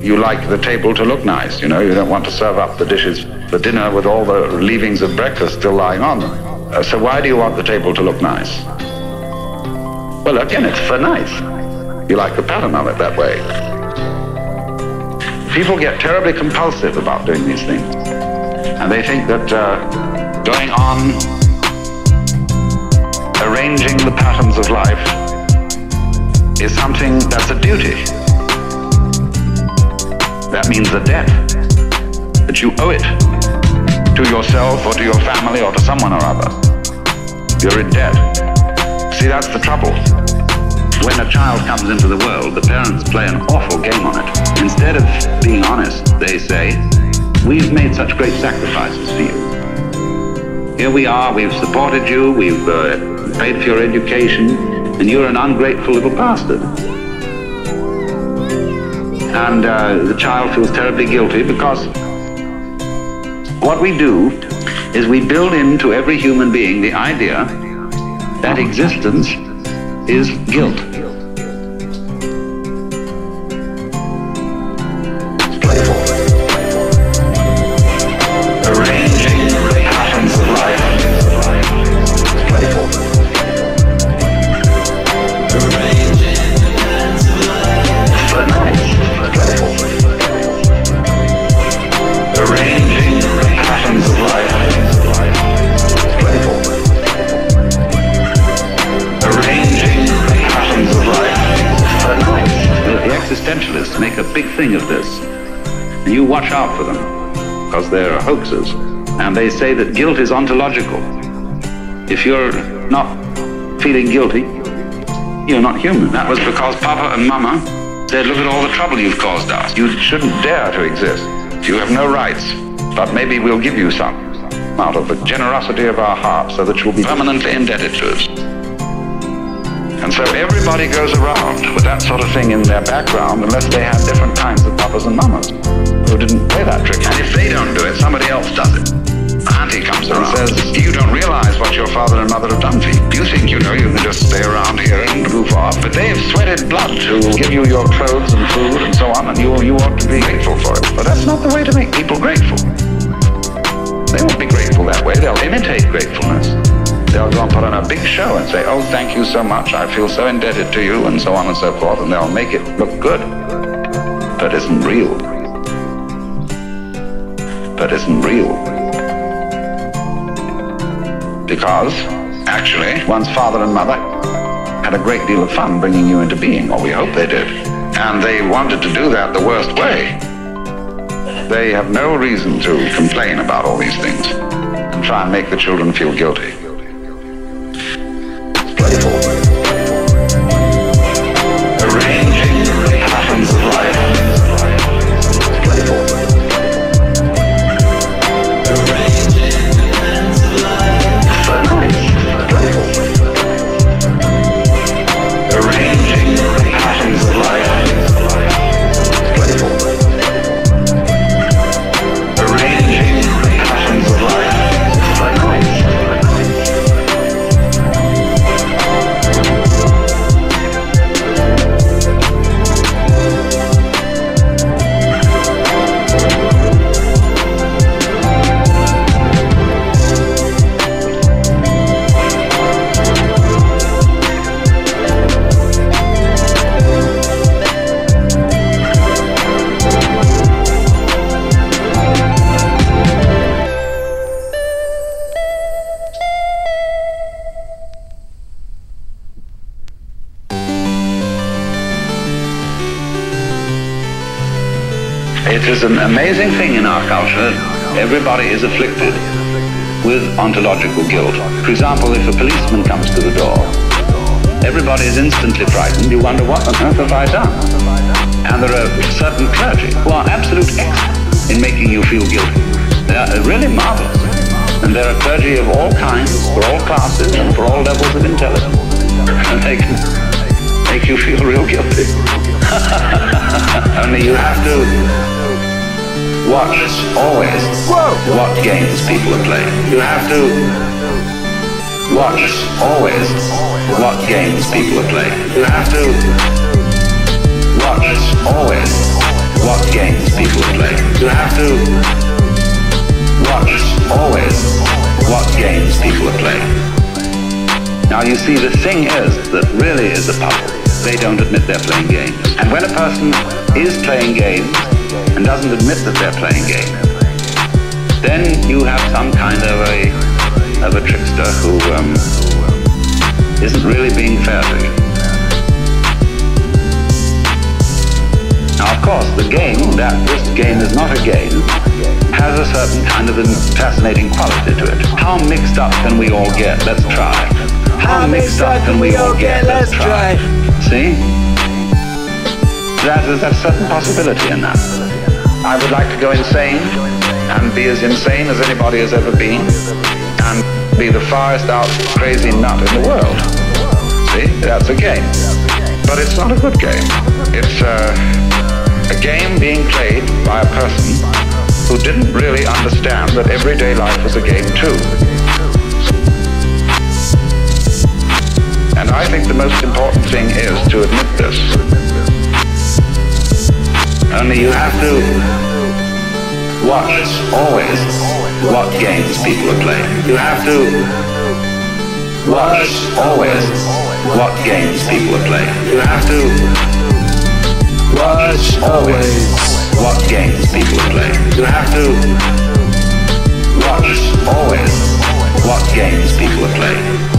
you like the table to look nice, you know, you don't want to serve up the dishes for dinner with all the leavings of breakfast still lying on them. Uh, so why do you want the table to look nice? Well, again, it's for nice. You like the pattern of it that way. People get terribly compulsive about doing these things. And they think that uh, going on arranging the patterns of life is something that's a duty. That means a debt. That you owe it to yourself or to your family or to someone or other. You're in debt. See, that's the trouble. When a child comes into the world, the parents play an awful game on it. Instead of being honest, they say, We've made such great sacrifices for you. Here we are, we've supported you, we've uh, paid for your education, and you're an ungrateful little bastard and uh, the child feels terribly guilty because what we do is we build into every human being the idea that existence is guilt. That guilt is ontological. If you're not feeling guilty, you're not human. That was because Papa and Mama said, look at all the trouble you've caused us. You shouldn't dare to exist. You have no rights, but maybe we'll give you some out of the generosity of our hearts so that you'll be permanently indebted to us. And so everybody goes around with that sort of thing in their background unless they have different kinds of papas and mamas who didn't play that trick. And if they don't do it, somebody else does it. Auntie comes around and says, you don't realize what your father and mother have done for you. You think you know you can just stay around here and goof off, but they've sweated blood to give you your clothes and food and so on, and you, you ought to be grateful for it. But that's not the way to make people grateful. They won't be grateful that way. They'll imitate gratefulness. They'll go and put on a big show and say, oh, thank you so much. I feel so indebted to you, and so on and so forth. And they'll make it look good. But isn't real. But isn't real. Because, actually, one's father and mother had a great deal of fun bringing you into being, or we hope they did. And they wanted to do that the worst way. They have no reason to complain about all these things and try and make the children feel guilty. Amazing thing in our culture. Everybody is afflicted with ontological guilt. For example, if a policeman comes to the door, everybody is instantly frightened. You wonder, what on earth have I done? And there are certain clergy who are absolute experts in making you feel guilty. They are really marvelous. And there are clergy of all kinds, for all classes, and for all levels of intelligence. And they can make you feel real guilty. Only you have to watch always what games people are playing. You have to watch always what games people are playing. You have to watch always what games people are playing. You have to watch always what games people are playing. Now you see, the thing is that really is a puzzle. They don't admit they're playing games. And when a person is playing games and doesn't admit that they're playing games, then you have some kind of a of a trickster who um, isn't really being fair to you. Now, of course, the game, that this game is not a game, has a certain kind of fascinating quality to it. How mixed up can we all get? Let's try. How mixed up can we all get? Let's try. See? That is a certain possibility in that. I would like to go insane and be as insane as anybody has ever been and be the farthest out crazy nut in the world. See? That's a game. But it's not a good game. It's uh, a game being played by a person who didn't really understand that everyday life was a game too. And I think the most important thing is to admit this. Only you have to watch always what games people are playing. You have to watch always what games people are playing. You have to watch always what games people are playing. You have to watch always what games people are playing.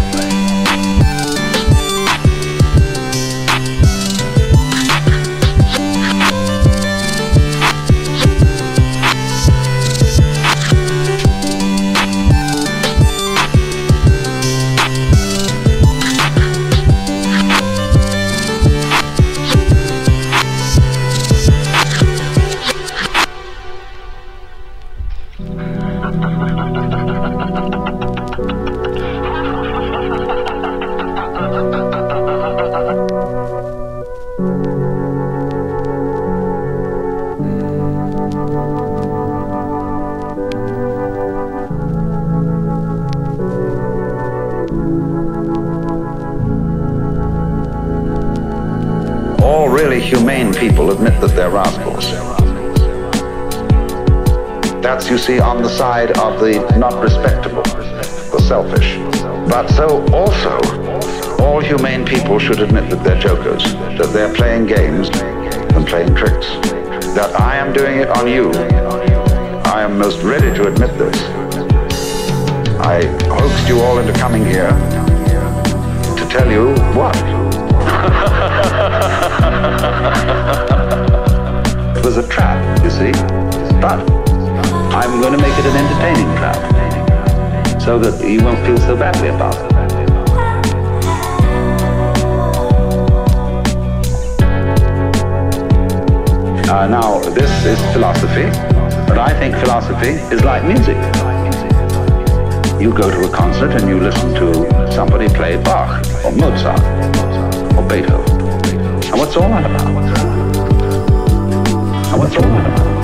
You won't feel so badly about it. Uh, now, this is philosophy, but I think philosophy is like music. You go to a concert and you listen to somebody play Bach or Mozart or Beethoven. And what's all that about? And what's all that about?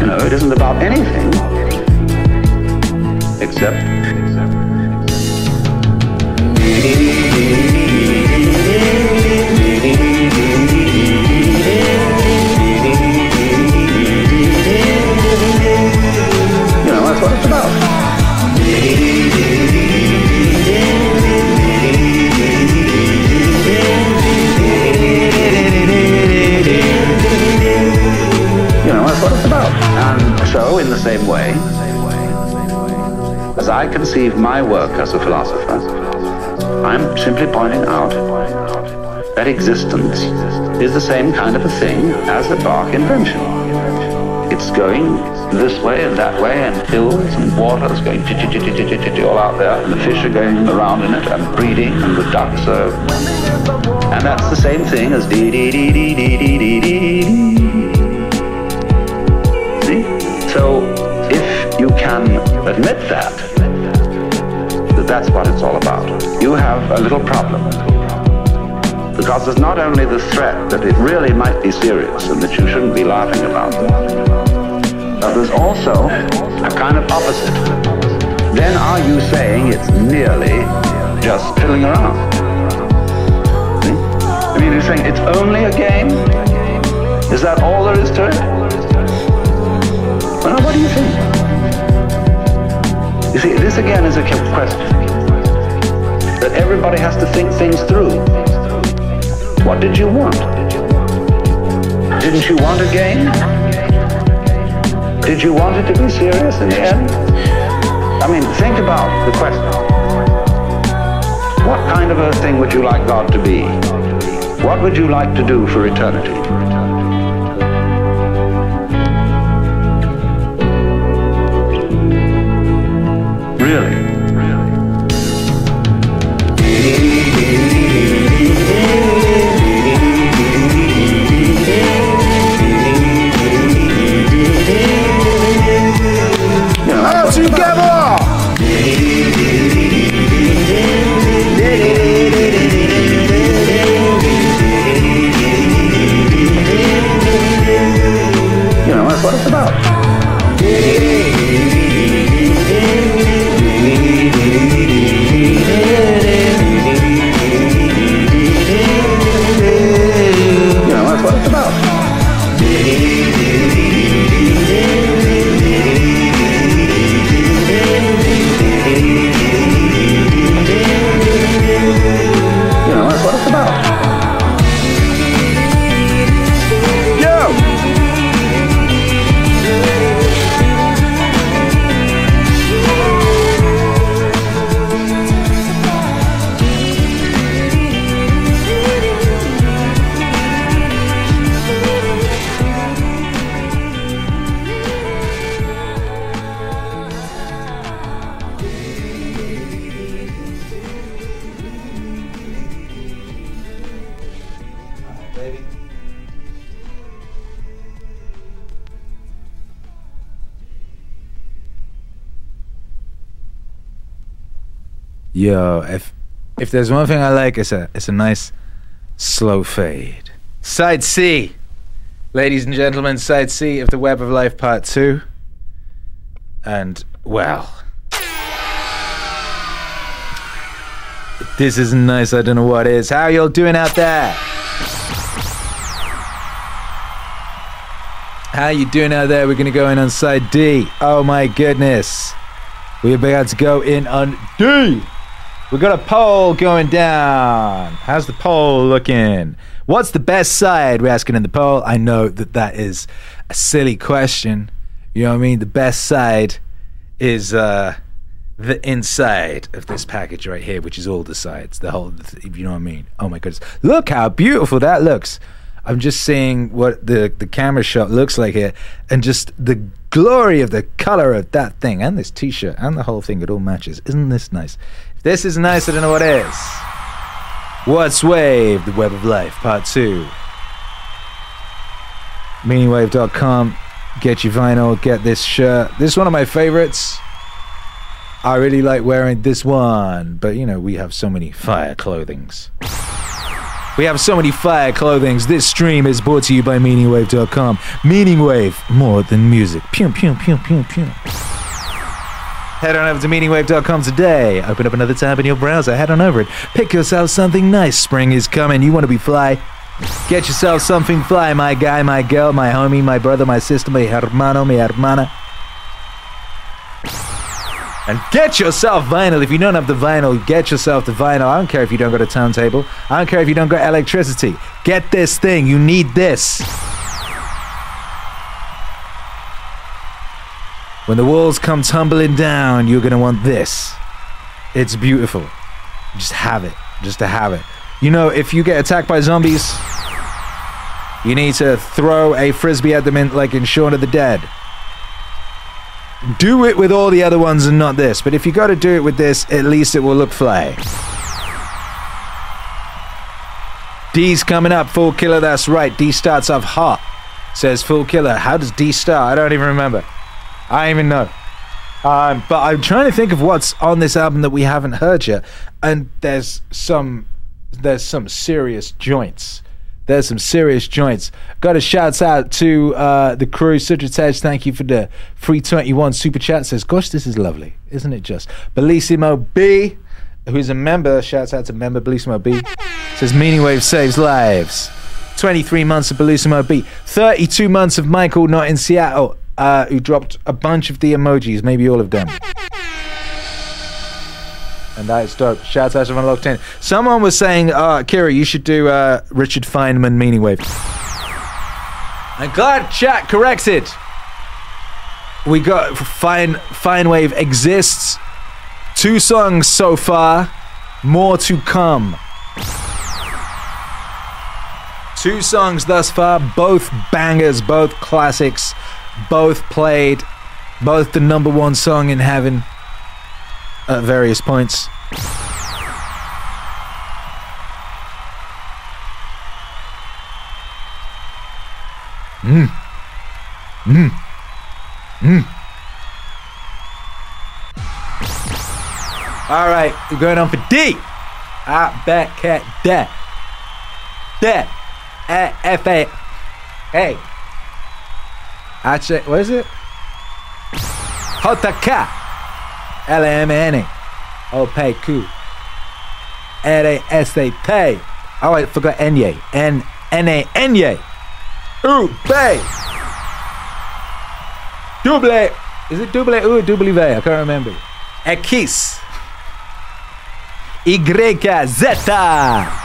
You know, it isn't about anything except. You know, that's what it's about. You know, that's what it's about. And so, in the same way, I conceive my work as a philosopher, I'm simply pointing out that existence is the same kind of a thing as a Bach invention. It's going this way and that way, and hills and waters going all out there, and the fish are going around in it, and breeding, and the ducks are. And that's the same thing as dee dee dee dee dee dee dee dee. See? So if you can admit that, what it's all about, you have a little problem. Because there's not only the threat that it really might be serious and that you shouldn't be laughing about it, but there's also a kind of opposite. Then are you saying it's merely just fiddling around? See? I mean, you're saying it's only a game? Is that all there is to it? Well, what do you think? You see, this again is a question everybody has to think things through. What did you want? Didn't you want a game? Did you want it to be serious in the end? I mean, think about the question. What kind of a thing would you like God to be? What would you like to do for eternity? Yo, if if there's one thing I like, it's a it's a nice slow fade. Side C, ladies and gentlemen, side C of the Web of Life Part Two. And well, this isn't nice. I don't know what is. How y'all doing out there? How you doing out there? We're gonna go in on side D. Oh my goodness. We're about to go in on D. We got a poll going down. How's the poll looking? What's the best side? We're asking in the poll. I know that that is a silly question. You know what I mean? The best side is uh, the inside of this package right here, which is all the sides, the whole. You know what I mean? Oh my goodness! Look how beautiful that looks. I'm just seeing what the the camera shot looks like here, and just the glory of the color of that thing, and this T-shirt, and the whole thing. It all matches. Isn't this nice? This is nice, I don't know what is. Wattswave? The Web of Life, Part Two. Meaningwave.com. Get your vinyl. Get this shirt. This is one of my favorites. I really like wearing this one, but you know we have so many fire clothings. We have so many fire clothings. This stream is brought to you by MeaningWave.com. Meaningwave, more than music. Pew, pew, pew, pew, pew. Head on over to MeaningWave.com today. Open up another tab in your browser. Head on over it. Pick yourself something nice. Spring is coming. You want to be fly? Get yourself something fly, my guy, my girl, my homie, my brother, my sister, my hermano, mi hermana. And get yourself vinyl. If you don't have the vinyl, get yourself the vinyl. I don't care if you don't got a turntable. I don't care if you don't got electricity. Get this thing. You need this. When the walls come tumbling down, you're going to want this. It's beautiful. Just have it. Just to have it. You know, if you get attacked by zombies, you need to throw a frisbee at them in, like in Shaun of the Dead do it with all the other ones and not this. But if you got to do it with this, at least it will look fly. D's coming up, full killer. That's right. D starts off hot. Says full killer. How does D start? I don't even remember. I don't even know. Um, but I'm trying to think of what's on this album that we haven't heard yet, and there's some there's some serious joints. There's some serious joints. Got a shout out to uh, the crew. Sudratesh, thank you for the free 21 super chat. Says, gosh, this is lovely, isn't it just? Bellissimo B, who's a member, shouts out to member Bellissimo B, says, Meaning Wave saves lives. 23 months of Bellissimo B. 32 months of Michael not in Seattle, uh, who dropped a bunch of the emojis, maybe all of them. And that is dope. Shout out to Unlocked 10. Someone was saying, uh, Kira, you should do uh, Richard Feynman Meaning Wave. I'm glad chat corrected. We got Fine Fine Wave exists. Two songs so far. More to come. Two songs thus far, both bangers, both classics, both played, both the number one song in heaven at various points. Mm. Mm. Mm. All right, we're going on for D. I back cat that. That. F A. Hey. Check. What is it? Hotaka. L A M N A. O P Q. L A S A T. Oh, I forgot Enye. N N A Enye. Double. Is it double ou double V? I can't remember. X. Y Zeta.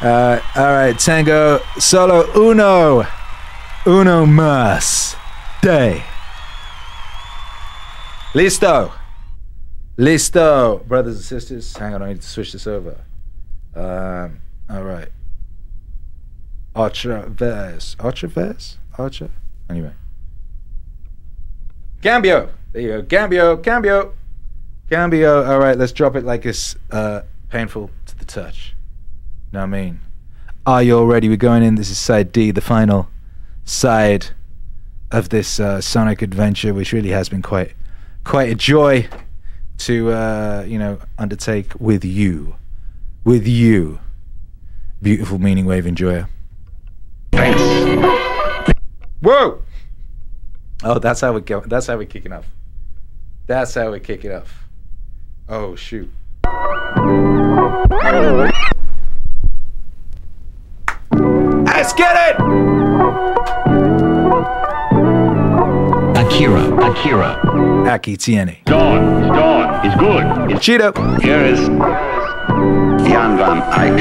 Uh, all right, Tango Solo Uno. Uno mas. Day. Listo. Listo. Brothers and sisters. Hang on, I need to switch this over. Um, all right. Otra vez. Otra vez? Otra? Anyway. Cambio. There you go. Cambio. Cambio. Cambio. All right, let's drop it like it's uh, painful to the touch. Know what I mean? Are you all ready? We're going in. This is side D, the final side of this uh, Sonic adventure, which really has been quite quite a joy to uh, you know undertake with you, with you, beautiful meaning wave enjoyer. Thanks. Whoa! Oh, that's how we go. That's how we're kicking off. That's how we're kicking off. Oh shoot! Get it! Akira, Akira. Aki Tiene. Don, it's Don. It's good. It's Cheeto. Here is Jan van Eyck.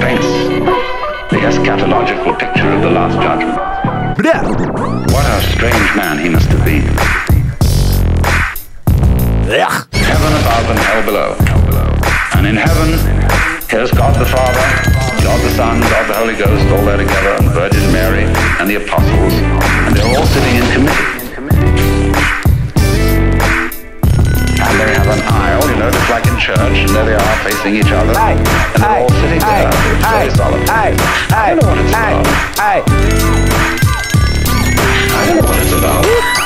Paints the eschatological picture of the Last Judgment. Blah. What a strange man he must have been. Ugh. Heaven above and hell below. And in heaven, here's God the Father, God the Son, God the Holy Ghost, all there together, and the Virgin Mary, and the apostles, and they're all sitting in committee. And they have an aisle, you know, just like in church, and there they are facing each other, and they're all sitting there. It's very solemn. I don't know what it's about. I don't know what it's about.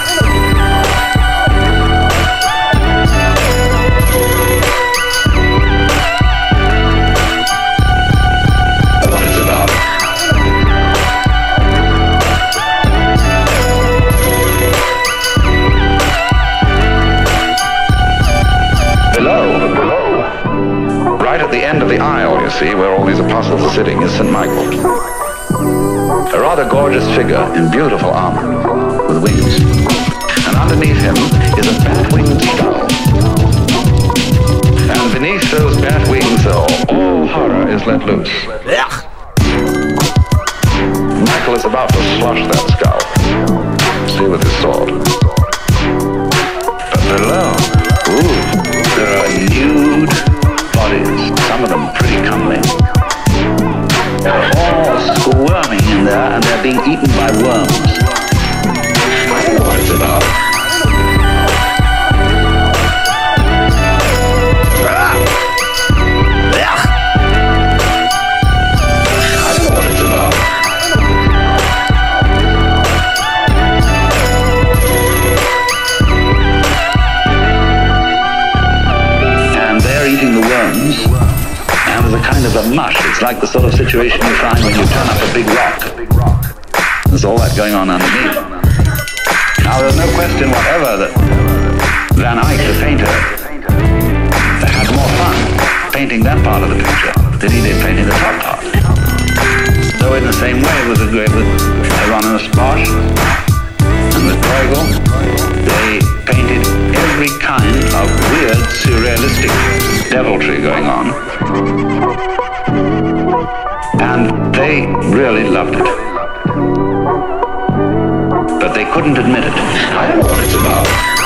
End of the aisle, you see, where all these apostles are sitting, is St. Michael. A rather gorgeous figure in beautiful armor, with wings. And underneath him is a bat-winged skull. And beneath those bat wings, all, all horror is let loose. Michael is about to slush that skull. See with his sword. But below, ooh, there are nude being eaten by worms. And they're eating the worms. And there's a kind of a mush. It's like the sort of situation you find when you turn up a big rock. There's all that going on underneath. Now, there's no question whatever that Van Eyck, the painter, had more fun painting that part of the picture than he did painting the top part. So in the same way with, the, with Hieronymus Bosch and with Bruegel, they painted every kind of weird, surrealistic deviltry going on. And they really loved it. But they couldn't admit it. I don't know what it's about.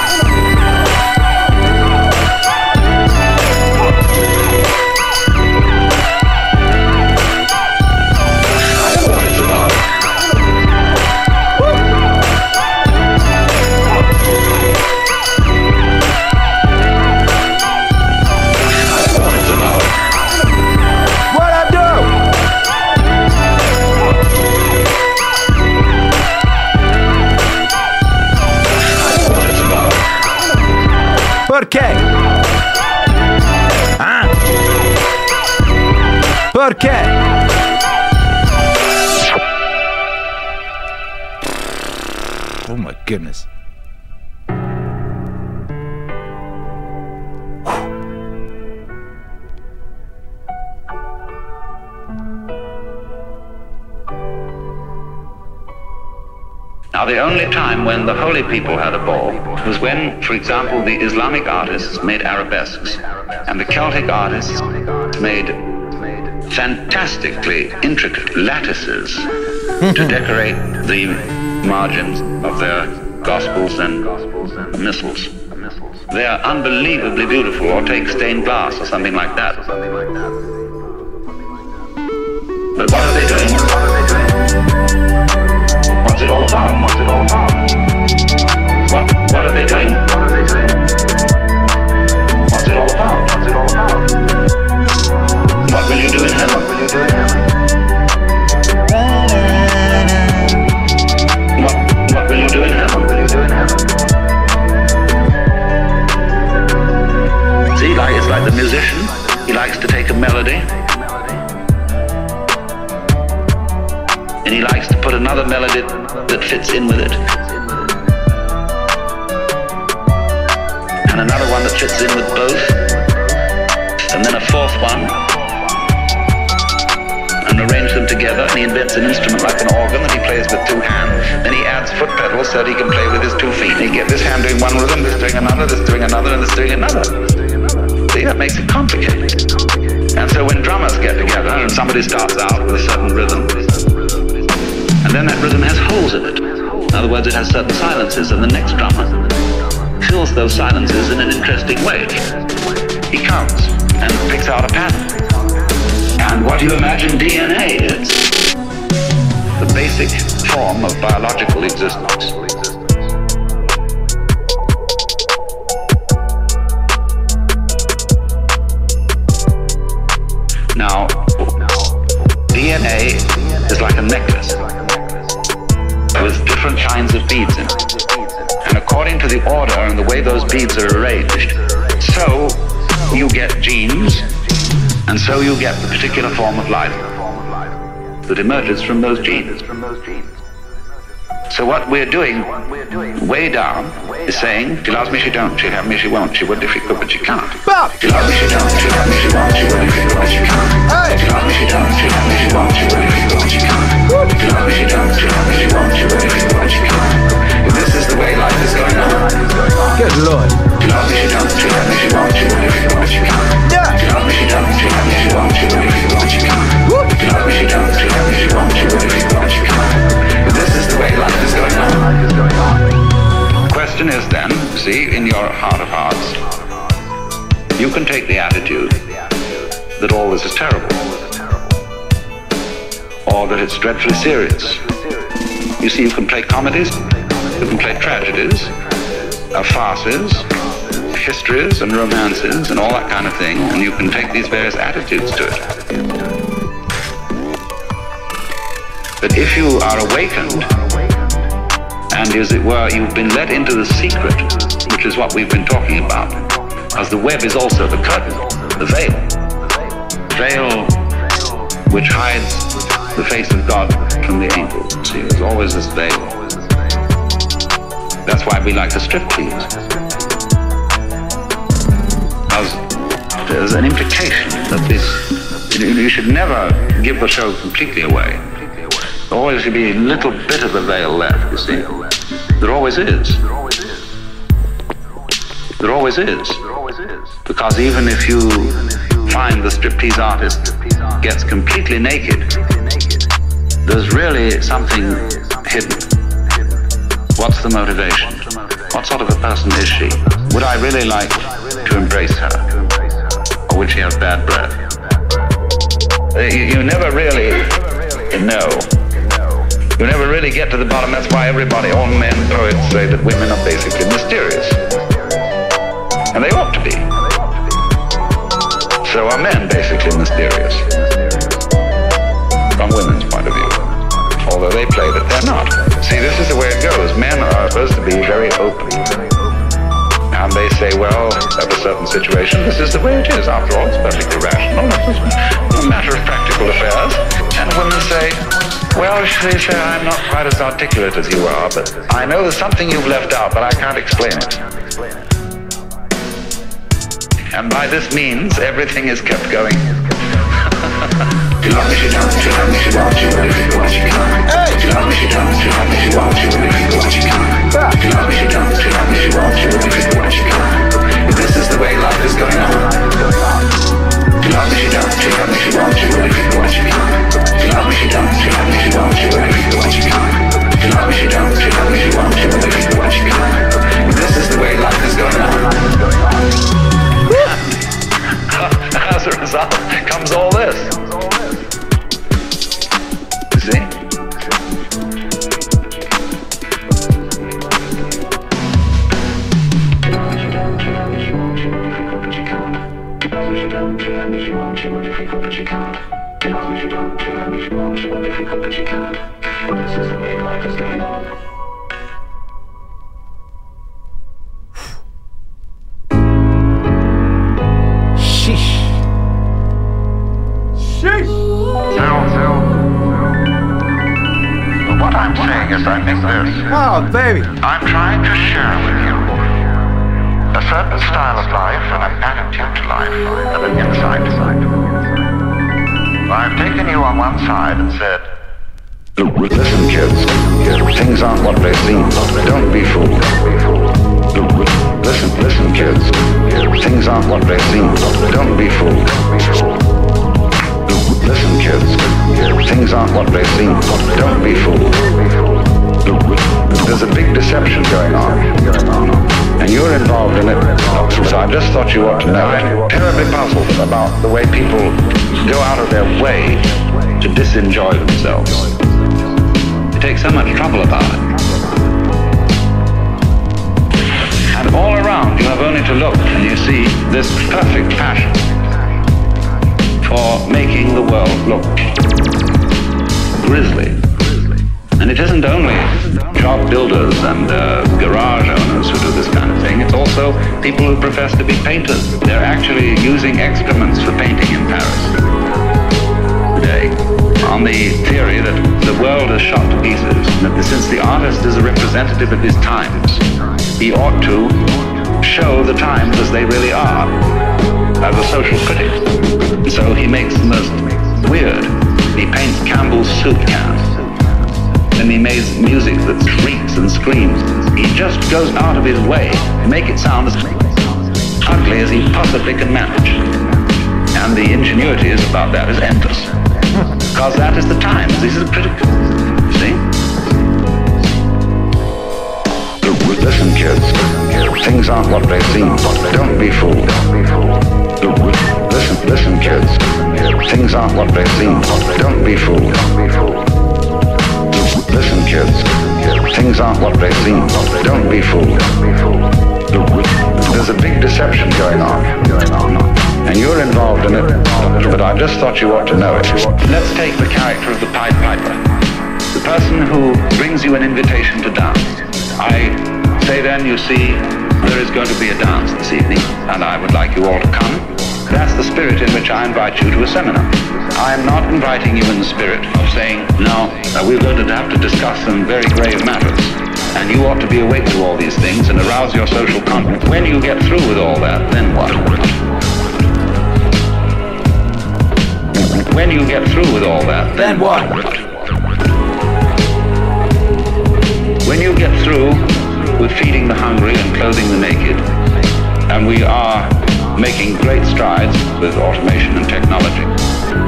Now, the only time when the holy people had a ball was when, for example, the Islamic artists made arabesques and the Celtic artists made fantastically intricate lattices to decorate the margins of their gospels and missals. They are unbelievably beautiful, or take stained glass or something like that. But what are they doing? What's it all about? What's it all about? What, what are they doing? What are they doing? What's it all about? What's it all about? What will you do in heaven? What will you do in heaven? What will you do in heaven? See, like it's like the musician. He likes to take a melody. and he likes to put another melody that fits in with it. And another one that fits in with both. And then a fourth one. And arrange them together. And he invents an instrument like an organ that he plays with two hands. Then he adds foot pedals so that he can play with his two feet. And he gets this hand doing one rhythm, this doing another, this doing another, and this doing another. See, that makes it complicated. And so when drummers get together and somebody starts out with a certain rhythm, then that rhythm has holes in it. In other words, it has certain silences, and the next drummer fills those silences in an interesting way. He comes and picks out a pattern. And what do you imagine DNA is? The basic form of biological existence. Beads are arranged, so you get genes, and so you get the particular form of life that emerges from those genes. So what we're doing way down is saying, she loves me, she don't, she'll have me, she won't, she would if she could, but she can't. Bob! She loves me, she don't, she'll have me, she won't, she would if she could, but she can't. Hey! She loves me, she don't, she'll have me, she won't, she would if she could, but she can't. She loves me, she don't, she'll have me, she won't, she would if she could, but she can't. This is the way life is going on. Good lord. This is the way life is going on. The question is then, see, in your heart of hearts, you can take the attitude that all this is terrible, or that it's dreadfully serious. You see, you can play comedies, you can play tragedies, uh, farces, histories and romances and all that kind of thing, and you can take these various attitudes to it. But if you are awakened, and as it were, you've been let into the secret, which is what we've been talking about, as the web is also the curtain, the veil, veil which hides the face of God from the angels. See, there's always this veil. That's why we like the strip tease. Because there's an implication that this, you should never give the show completely away. There always should be a little bit of the veil left, you see. There always is. There always is. There always is. Because even if you find the striptease artist gets completely naked, there's really something hidden. What's the motivation? What sort of a person is she? Would I really like to embrace her? Or would she have bad breath? Uh, You, you never really know. You never really get to the bottom. That's why everybody, all men, poets say that women are basically mysterious. And they ought to be. So are men basically mysterious. From women's point of view. Although they play that they're not. See, this is the way it goes. Men are supposed to be very open. And they say, well, at a certain situation, this is the way it is. After all, it's perfectly rational. It's a matter of practical affairs. And women say, well, they say, I'm not quite as articulate as you are, but I know there's something you've left out, but I can't explain it. And by this means, everything is kept going. She seminar. I am not inviting you in the spirit of saying, now we're going to have to discuss some very grave matters. And you ought to be awake to all these things and arouse your social confidence. When you get through with all that, then what? When you get through with all that, then what? When you get through with feeding the hungry and clothing the naked, and we are making great strides with automation and technology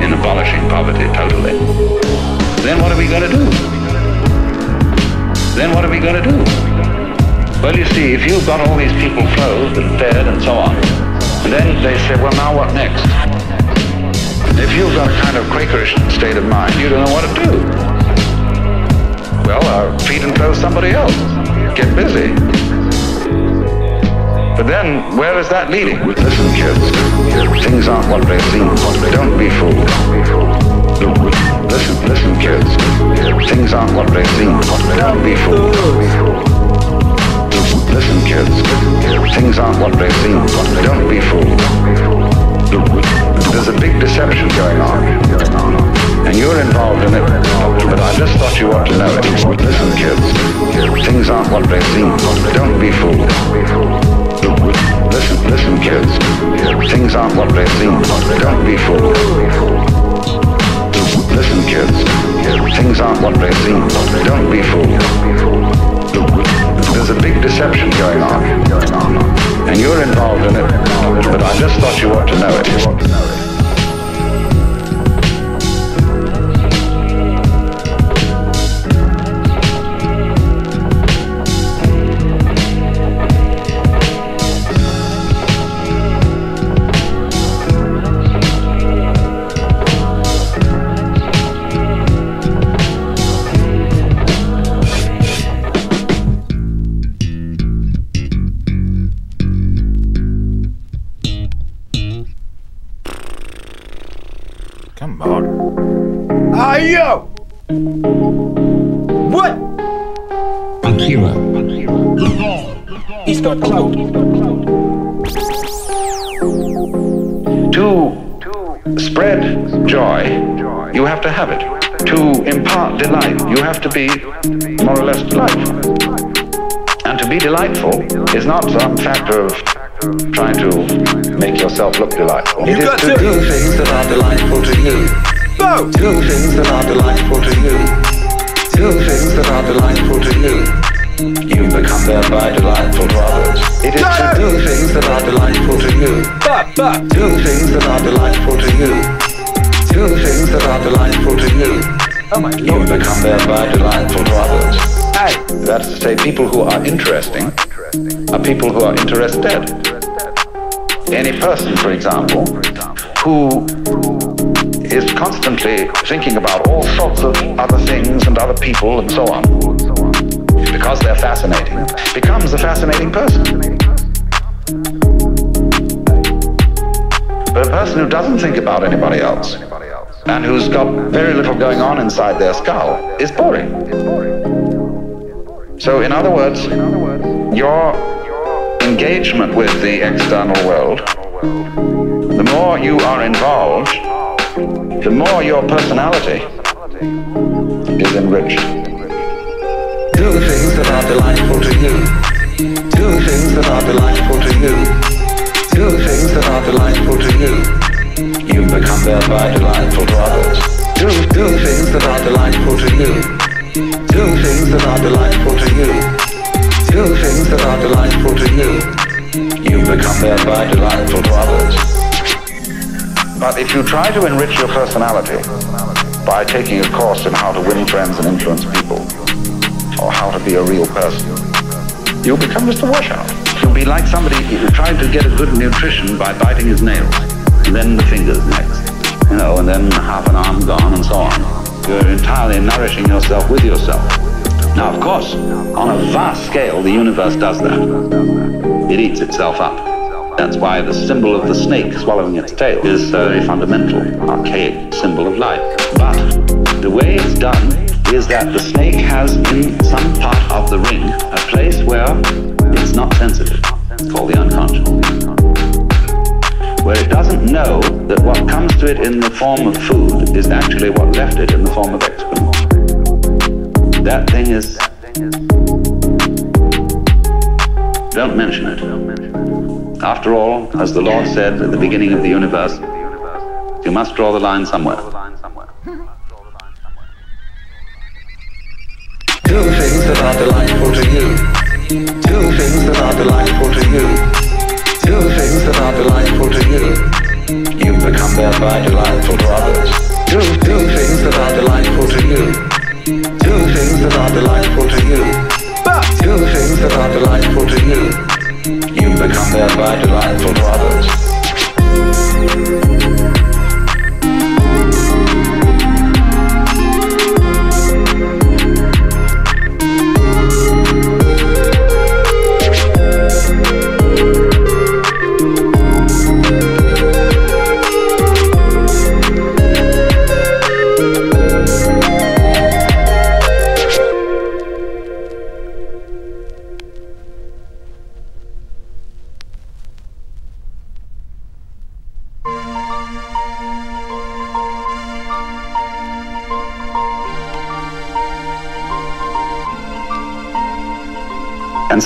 in abolishing poverty totally, then what are we going to do? Then what are we going to do? Well, you see, if you've got all these people clothed and fed and so on, and then they say, well, now what next? If you've got a kind of Quakerish state of mind, you don't know what to do. Well, uh, feed and clothe somebody else. Get busy. But then, where is that leading? Listen, kids. Things aren't what they seem. Don't be fooled. Listen, listen, kids. Things aren't what they seem. Don't be fooled. Listen, kids. Things aren't what they seem. Don't be fooled. There's a big deception going on. And you're involved in it, but I just thought you ought to know it. Listen, kids. Things aren't what they seem. Don't be fooled. Listen, listen, kids. Things aren't what they seem. Don't be fooled. Listen, kids. Things aren't what they seem. Don't be fooled. There's a big deception going on. And you're involved in it, but I just thought you ought to know it. Some factor of trying to make yourself look delightful. You it is got to, to. do things that are delightful to you. Go! Do things that are delightful to you. Do things that are delightful to you. You become thereby delightful to others. It is to do things that are delightful to you. Back, back! Do things that are delightful to you. Do things that are delightful to you. Oh my You lord. become thereby delightful to others. Hey! That is to say, people who are interesting are people who are interested. Any person, for example, who is constantly thinking about all sorts of other things and other people and so on, because they're fascinating, becomes a fascinating person. But a person who doesn't think about anybody else and who's got very little going on inside their skull is boring. So, in other words, your engagement with the external world, the more you are involved, the more your personality is enriched. Do things that are delightful to you. Do things that are delightful to you. Do things that are delightful to you. You become thereby delightful to others. Do, do things that are delightful to you. Do things that are delightful to you. Do things that are delightful to you. You become thereby delightful to others. But if you try to enrich your personality by taking a course in how to win friends and influence people, or how to be a real person, you'll become just a washout. You'll be like somebody who tried to get a good nutrition by biting his nails, and then the fingers next, you know, and then half an arm gone and so on. You're entirely nourishing yourself with yourself. Now, of course, on a vast scale, the universe does that. It eats itself up. That's why the symbol of the snake swallowing its tail is a fundamental, archaic symbol of life. But the way it's done is that the snake has in some part of the ring a place where it's not sensitive. It's called the unconscious. Where it doesn't know that what comes to it in the form of food is actually what left it in the form of excrement. That thing is. Don't mention it. After all, as the Lord said at the beginning of the universe, you must draw the line somewhere. Do things that are delightful to you. Do things that are delightful to you. Do things that are delightful to you. You become thereby delightful to others. Do, do things that are delightful to you. Do things that are delightful to you. Do things that are delightful to you. You become thereby delightful to others.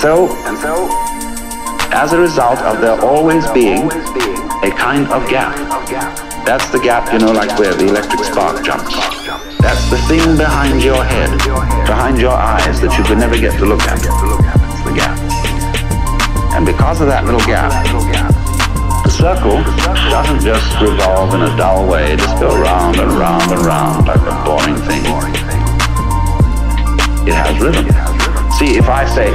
So, and so, as a result of there always being a kind of gap, that's the gap, you know, like where the electric spark jumps. That's the thing behind your head, behind your eyes that you could never get to look at. It's the gap. And because of that little gap, the circle doesn't just revolve in a dull way, just go round and round and round like a boring thing. It has rhythm. See, if I say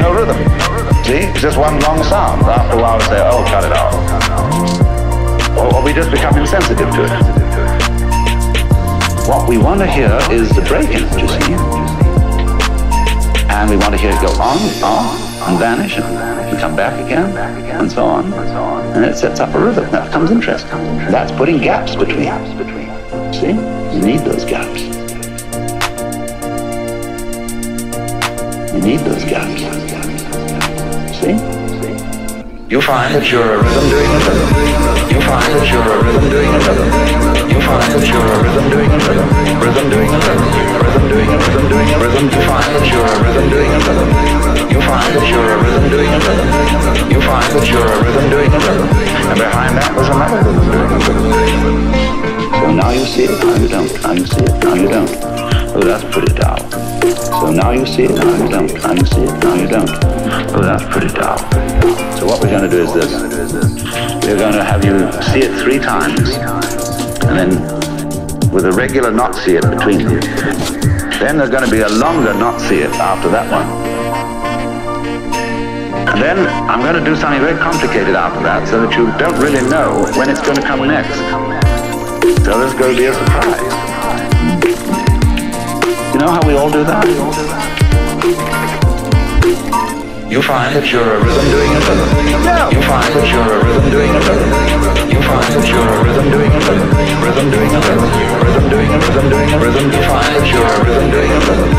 no rhythm, see, it's just one long sound. After a while, we say, oh, cut it out, or, or we just become insensitive to it. What we want to hear is the break in it, you see, and we want to hear it go on, on, and vanish, and, come back again, and so on, and it sets up a rhythm. That becomes interesting. That's putting gaps between. See, you need those gaps. You need those gaps. See? You find that you're a rhythm doing a rhythm. You find that you're a rhythm doing a rhythm. You find that you're a rhythm doing a rhythm. Rhythm doing a rhythm. Rhythm doing a rhythm doing a rhythm. You find that you're a rhythm doing a rhythm. You find that you're a rhythm doing a rhythm. You find that you're a rhythm doing a rhythm. And behind that was another rhythm doing a rhythm. So now you see it, now you don't. Now you see it, now you don't. Oh, that's pretty dull. So now you see it, now you don't. Now you see it, now you don't. Oh, that's pretty dull. So what we're going to do is this. We're going to have you see it three times, and then with a regular not see it between them. Then there's going to be a longer not see it after that one. And then I'm going to do something very complicated after that so that you don't really know when it's going to come next. So there's going to be a surprise. You know how we all do that? You find that you're a rhythm doing a rhythm. You find that you're a rhythm doing a rhythm. You find that you're a rhythm doing a rhythm. Rhythm doing a rhythm. Rhythm doing a rhythm doing a rhythm. You find that you're a rhythm doing a rhythm.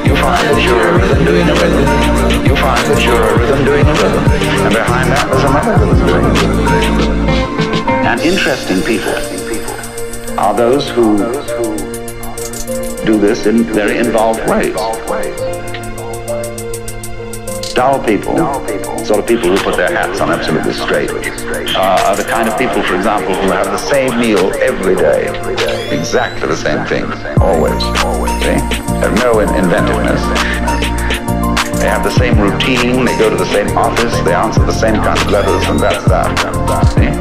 You find that you're a rhythm doing a rhythm. You find that you're a rhythm doing a rhythm. And behind that there's another rhythm doing a rhythm. And interesting people are those who do this in very involved ways. Dull people, sort of people who put their hats on absolutely straight, uh, are the kind of people, for example, who have the same meal every day, exactly the same thing, always. See? Have no inventiveness. They have the same routine, they go to the same office, they answer the same kind of letters, and that's that. See?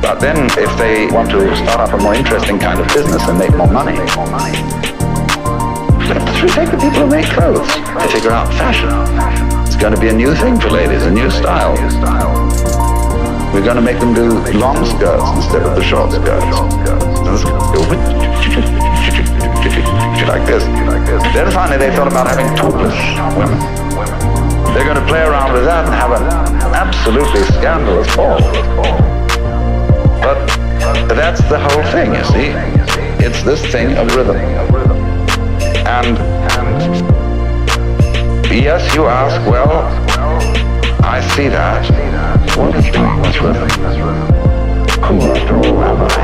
But then, if they want to start up a more interesting kind of business and make more money, we take the people who make clothes. They figure out fashion. It's going to be a new thing for ladies, a new style. We're going to make them do long skirts instead of the short skirts. Like this. Then finally they thought about having topless women. They're going to play around with that and have an absolutely scandalous ball. But that's the whole thing, you see. It's this thing of rhythm. And yes, you ask, well, I see that. What is doing with rhythm? Who after all am I?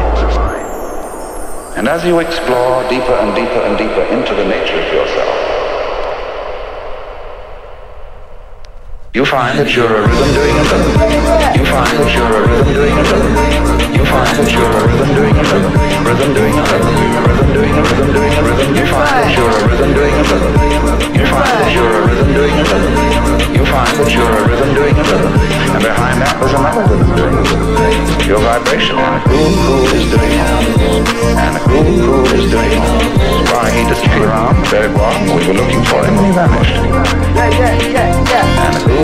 And as you explore deeper and deeper and deeper into the nature of yourself, You find that you're a rhythm doing a rhythm. You find that you're a rhythm doing a rhythm. You find that you're a rhythm doing a rhythm. Rhythm doing a rhythm. Rhythm doing a rhythm doing a rhythm. You find that you're a rhythm doing a rhythm. You find that you're a rhythm doing a rhythm. You find that you're a rhythm doing a rhythm. And behind that was another rhythm doing a rhythm. Your vibration and a cool cool is doing it. And a cool cool is doing it. Why he just came around very well. We were looking for him and he vanished. Yeah, yeah, yeah, yeah. And cool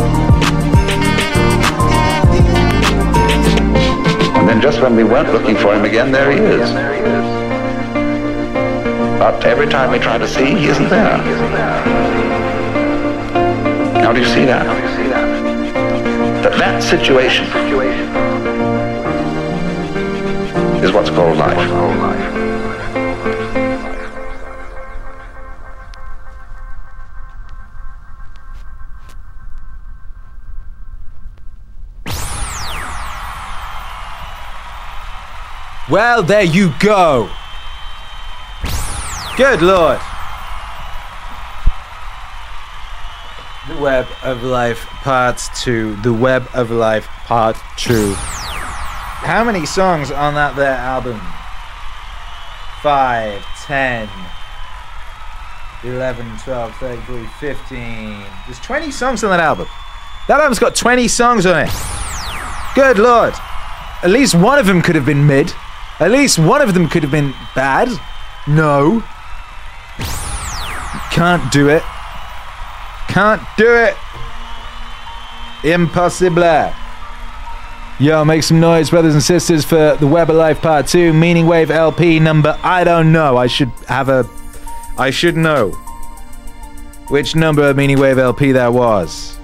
And just when we weren't looking for him again, there he is. But every time we try to see, he isn't there. How do you see that? That that situation is what's called life. Well, there you go. Good lord. The Web of Life Part 2. The Web of Life Part 2. How many songs on that there album? 5, 10, 11, 12, 13, 15. There's 20 songs on that album. That album's got 20 songs on it. Good lord. At least one of them could have been mid. At least one of them could have been bad. No. Can't do it. Can't do it. Impossible. Yo, make some noise, brothers and sisters, for the Web of Life Part 2, Meaning Wave LP number. I don't know. I should have a. I should know which number of Meaning Wave LP that was.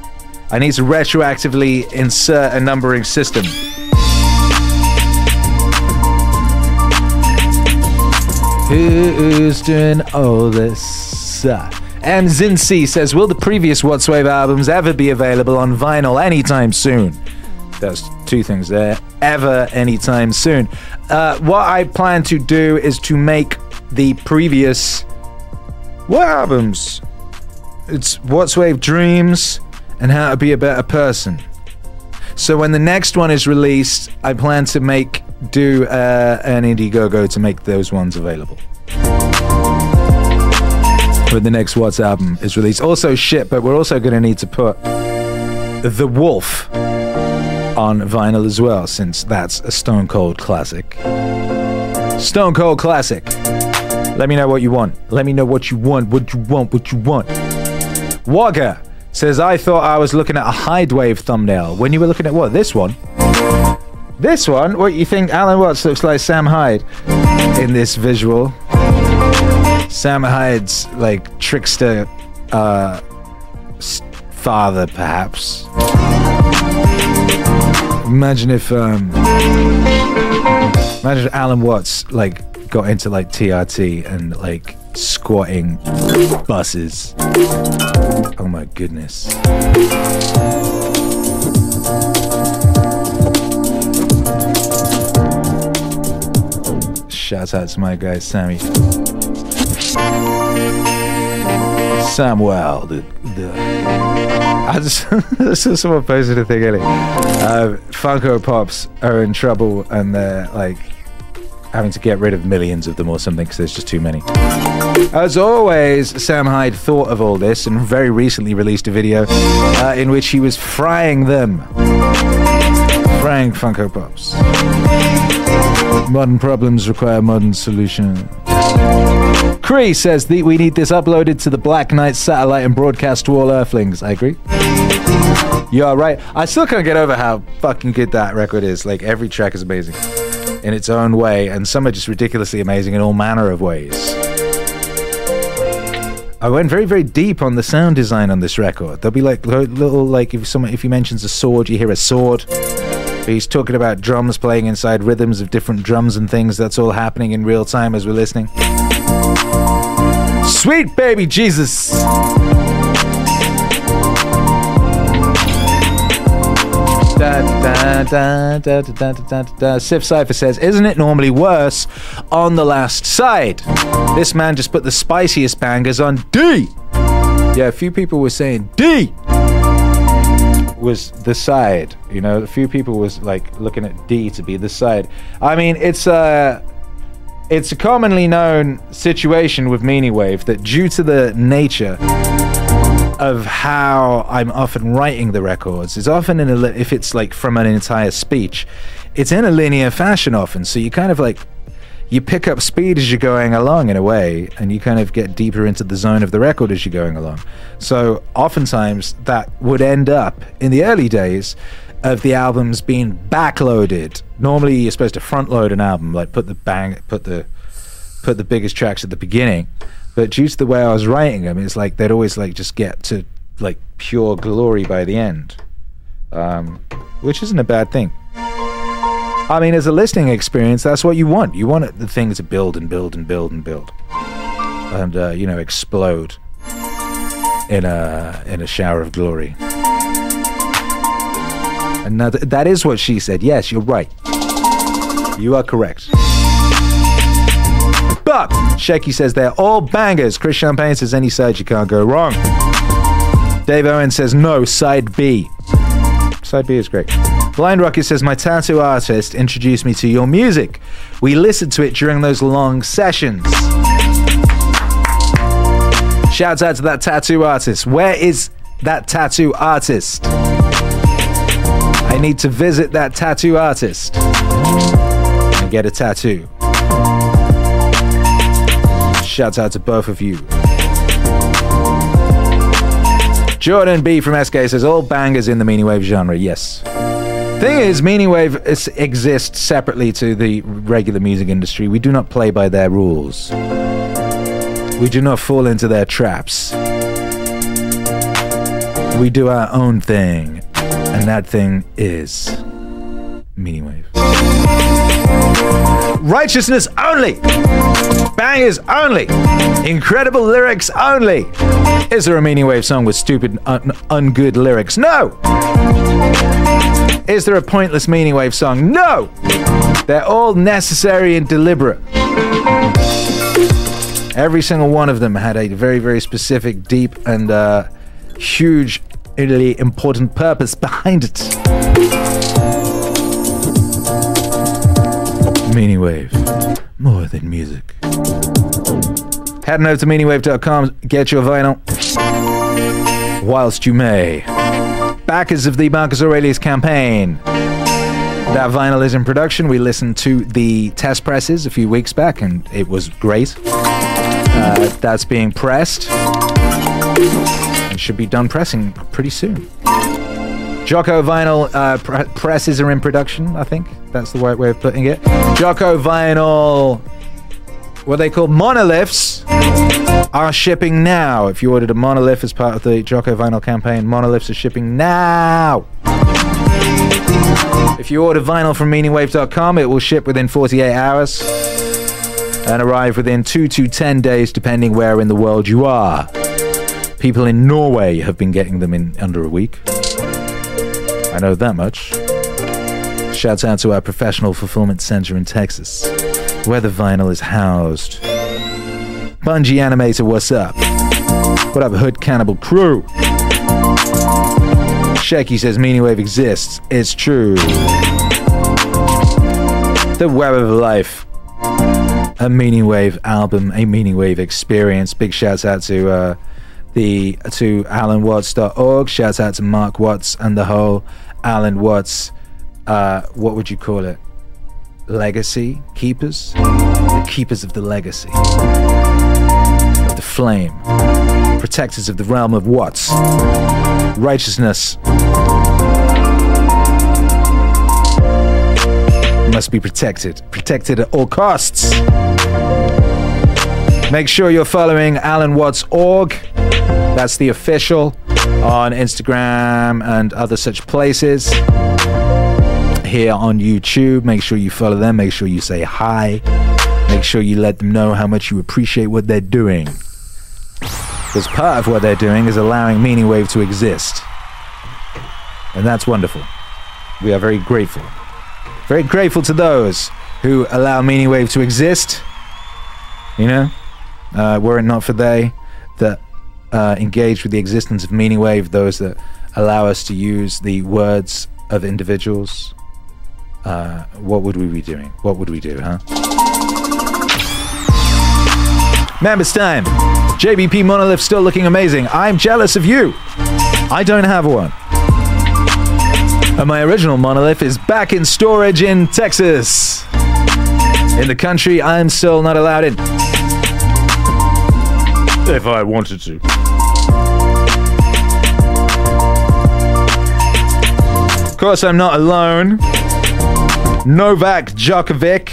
I need to retroactively insert a numbering system. Who's doing all this? And Zincy says, Will the previous Wattswave albums ever be available on vinyl anytime soon? There's two things there. Ever, anytime soon. Uh, what I plan to do is to make the previous. What albums? It's Wattswave Dreams and How to Be a Better Person. So when the next one is released, I plan to make do uh, an Indiegogo to make those ones available. When the next What's album is released. Also, shit, but we're also going to need to put The Wolf on vinyl as well, since that's a Stone Cold classic. Stone Cold classic. Let me know what you want. Let me know what you want, what you want, what you want. Wagga says, I thought I was looking at a Hydewave thumbnail when you were looking at what? This one? This one? What you think Alan Watts looks like Sam Hyde in this visual? Sam Hyde's like trickster uh, father, perhaps. Imagine if um, imagine if Alan Watts like got into like TRT and like squatting buses. Oh my goodness. Shout out to my guy Sammy. Samuel, the, the I just saw someone posted a thing earlier. Uh, Funko Pops are in trouble and they're like having to get rid of millions of them or something because there's just too many. As always, Sam Hyde thought of all this and very recently released a video uh, in which he was frying them. Frying Funko Pops. Modern problems require modern solutions. Cree says that we need this uploaded to the Black Knight satellite and broadcast to all Earthlings. I agree. You're right. I still can't get over how fucking good that record is. Like every track is amazing in its own way, and some are just ridiculously amazing in all manner of ways. I went very, very deep on the sound design on this record. There'll be like little, like if someone, if he mentions a sword, you hear a sword. He's talking about drums playing inside rhythms of different drums and things. That's all happening in real time as we're listening. Sweet baby Jesus. Sif Cypher says, Isn't it normally worse on the last side? This man just put the spiciest bangers on D. Yeah, a few people were saying D was the side. You know, a few people was like looking at D to be the side. I mean, it's a it's a commonly known situation with Meaning Wave that due to the nature of how I'm often writing the records is often in a li- if it's like from an entire speech, it's in a linear fashion often. So you kind of like you pick up speed as you're going along in a way, and you kind of get deeper into the zone of the record as you're going along. So oftentimes that would end up in the early days of the albums being backloaded. Normally you're supposed to front load an album, like put the bang, put the put the biggest tracks at the beginning. But due to the way I was writing them, it's like they'd always like just get to like pure glory by the end, um, which isn't a bad thing. I mean, as a listening experience, that's what you want. You want the thing to build and build and build and build, and uh, you know, explode in a in a shower of glory. And that, that is what she said. Yes, you're right. You are correct. But Shecky says they're all bangers. Chris Champagne says any side you can't go wrong. Dave Owen says no, side B. Side B is great. Blind Rocket says my tattoo artist introduced me to your music. We listened to it during those long sessions. Shouts out to that tattoo artist. Where is that tattoo artist? I need to visit that tattoo artist and get a tattoo. Shouts out to both of you. Jordan B from SK says all bangers in the meaning wave genre. Yes. Thing is, Meaning Wave is, exists separately to the regular music industry. We do not play by their rules. We do not fall into their traps. We do our own thing, and that thing is Meaning Wave. Righteousness only. Bangers only. Incredible lyrics only. Is there a Meaning Wave song with stupid, un- ungood lyrics? No. Is there a pointless Meaning Wave song? No. They're all necessary and deliberate. Every single one of them had a very, very specific, deep, and uh, hugely important purpose behind it. Meaning Wave, more than music. Head over to meaningwave.com, get your vinyl whilst you may. Backers of the Marcus Aurelius campaign. That vinyl is in production. We listened to the test presses a few weeks back and it was great. Uh, that's being pressed and should be done pressing pretty soon. Jocko Vinyl uh, pr- presses are in production, I think. That's the right way of putting it. Jocko Vinyl, what they call monoliths, are shipping now. If you ordered a monolith as part of the Jocko Vinyl campaign, monoliths are shipping now. If you order vinyl from meaningwave.com, it will ship within 48 hours and arrive within 2 to 10 days, depending where in the world you are. People in Norway have been getting them in under a week. I know that much. Shouts out to our professional fulfillment center in Texas, where the vinyl is housed. Bungie Animator, what's up? What up, Hood Cannibal Crew? Shaky says Meaning Wave exists. It's true. The Web of Life. A Meaning Wave album, a Meaning Wave experience. Big shouts out to uh, the to alanwatts.org. Shouts out to Mark Watts and the whole Alan Watts. Uh, what would you call it? Legacy keepers, the keepers of the legacy, of the flame, protectors of the realm of Watts, righteousness. Must be protected, protected at all costs. Make sure you're following Alan Watts org. That's the official on Instagram and other such places. Here on YouTube, make sure you follow them. Make sure you say hi. Make sure you let them know how much you appreciate what they're doing. Because part of what they're doing is allowing Meaning Wave to exist. And that's wonderful. We are very grateful. Very grateful to those who allow Meaning Wave to exist. You know? Uh, were it not for they that uh, engage with the existence of Meaning Wave, those that allow us to use the words of individuals, uh, what would we be doing? What would we do, huh? Members time. JBP Monolith still looking amazing. I'm jealous of you. I don't have one. And my original monolith is back in storage in Texas. In the country I'm still not allowed in. If I wanted to. Of course, I'm not alone. Novak Djokovic.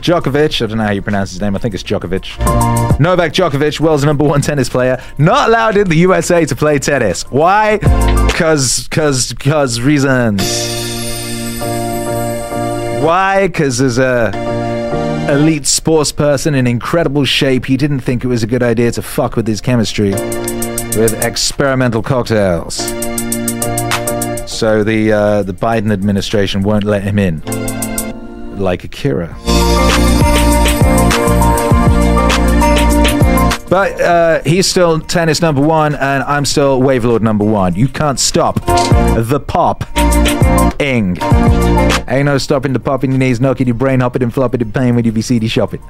Djokovic, I don't know how you pronounce his name, I think it's Djokovic. Novak Djokovic, world's number one tennis player, not allowed in the USA to play tennis. Why? Cause, cause, cause reasons. Why? Cause there's a elite sports person in incredible shape, he didn't think it was a good idea to fuck with his chemistry with experimental cocktails. So the uh, the Biden administration won't let him in, like Akira. But uh, he's still tennis number one, and I'm still Wavelord number one. You can't stop the pop. Ing. Ain't no stopping the pop in your knees, knocking your brain, hopping and flopping in pain when you be CD shopping.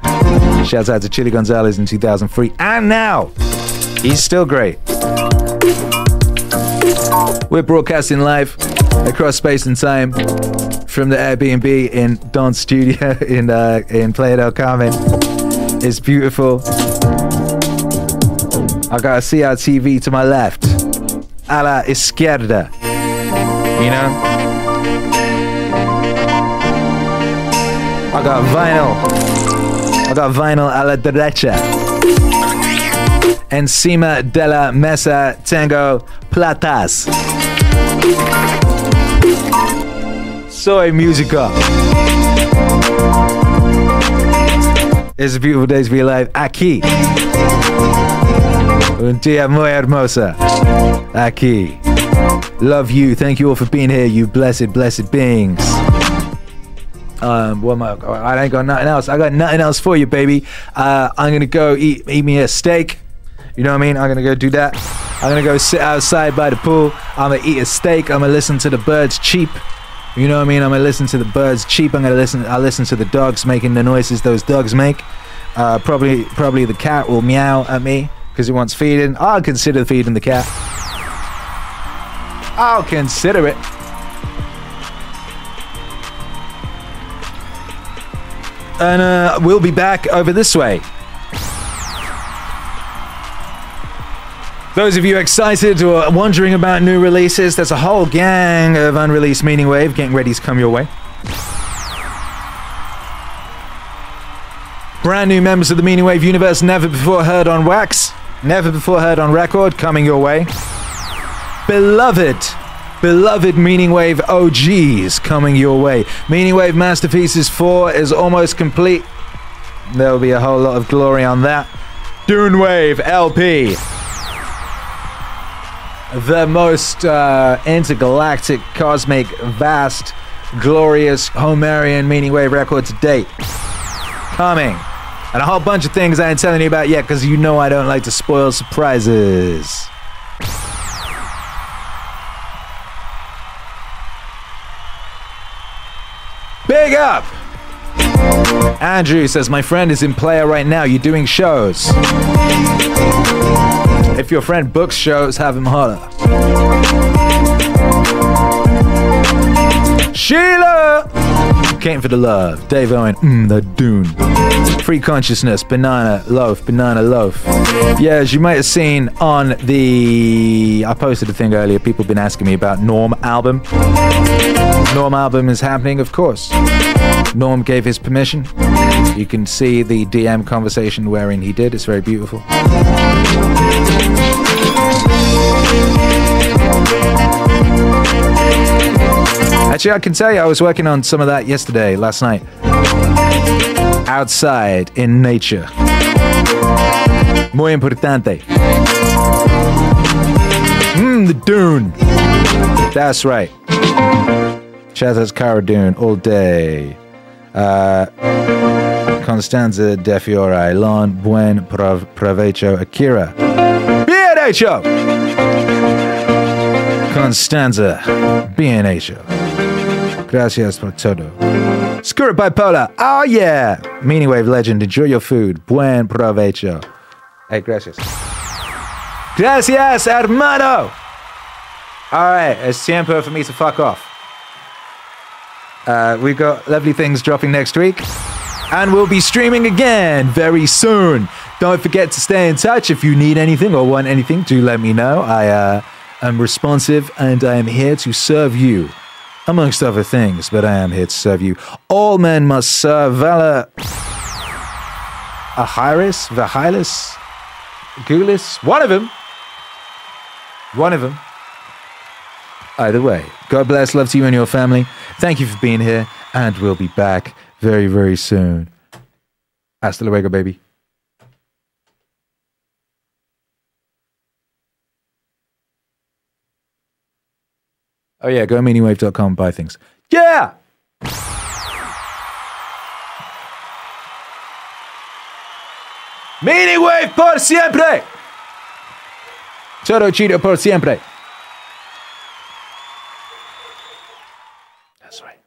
Shouts out to Chilly Gonzales in 2003, and now he's still great. We're broadcasting live across space and time from the Airbnb in Don's studio in uh, in Playa del Carmen. It's beautiful. I got a CRTV to my left, a la izquierda. You know? I got vinyl. I got vinyl a la derecha. Encima de la mesa tengo platas. Soy música. It's a beautiful day to be alive aquí. Un día muy hermosa. Aquí. Love you. Thank you all for being here, you blessed, blessed beings. Um, am I? I ain't got nothing else. I got nothing else for you, baby. Uh, I'm gonna go eat eat me a steak. You know what I mean? I'm gonna go do that. I'm gonna go sit outside by the pool. I'm gonna eat a steak. I'm gonna listen to the birds cheep. You know what I mean? I'm gonna listen to the birds cheep. I'm gonna listen. I listen to the dogs making the noises those dogs make. Uh, probably, probably the cat will meow at me because he wants feeding. I'll consider feeding the cat. I'll consider it. And uh, we'll be back over this way. Those of you excited or wondering about new releases, there's a whole gang of unreleased Meaning Wave getting ready to come your way. Brand new members of the Meaning Wave universe, never before heard on wax, never before heard on record, coming your way. Beloved, beloved Meaning Wave OGs coming your way. Meaning Wave Masterpieces 4 is almost complete. There will be a whole lot of glory on that. Dune Wave LP. The most uh, intergalactic, cosmic, vast, glorious Homerian Meaning Wave record to date. Coming. And a whole bunch of things I ain't telling you about yet because you know I don't like to spoil surprises. Big up! Andrew says, My friend is in Playa right now. You're doing shows. If your friend books shows, have him holler. Sheila! Came for the love. Dave Owen, mm, the Dune. Free consciousness, banana loaf, banana loaf. Yeah, as you might have seen on the. I posted a thing earlier. People have been asking me about Norm album. Norm album is happening, of course. Norm gave his permission. You can see the DM conversation wherein he did. It's very beautiful. Actually, I can tell you, I was working on some of that yesterday, last night. Outside in nature. Muy importante. Mmm, the dune. That's right. Chazas Cara Dune all day. Uh, Constanza de Fiore, Lon Buen prov- Provecho Akira. Hecho! Constanza, hecho. Gracias por todo. Screw it bipolar. Oh yeah. Meaning Wave legend. Enjoy your food. Buen provecho. Hey, gracias. Gracias, hermano. All right, it's tiempo for me to fuck off. Uh, we've got lovely things dropping next week. And we'll be streaming again very soon. Don't forget to stay in touch. If you need anything or want anything, do let me know. I uh, am responsive and I am here to serve you, amongst other things, but I am here to serve you. All men must serve Vala. Ahiris? Vahilis? Gulis? One of them. One of them. Either way, God bless, love to you and your family. Thank you for being here, and we'll be back very, very soon. Hasta luego, baby. Oh yeah, go meaningwave.com buy things. Yeah! Meaningwave por siempre! Choro chido por siempre. That's right.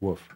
Woof.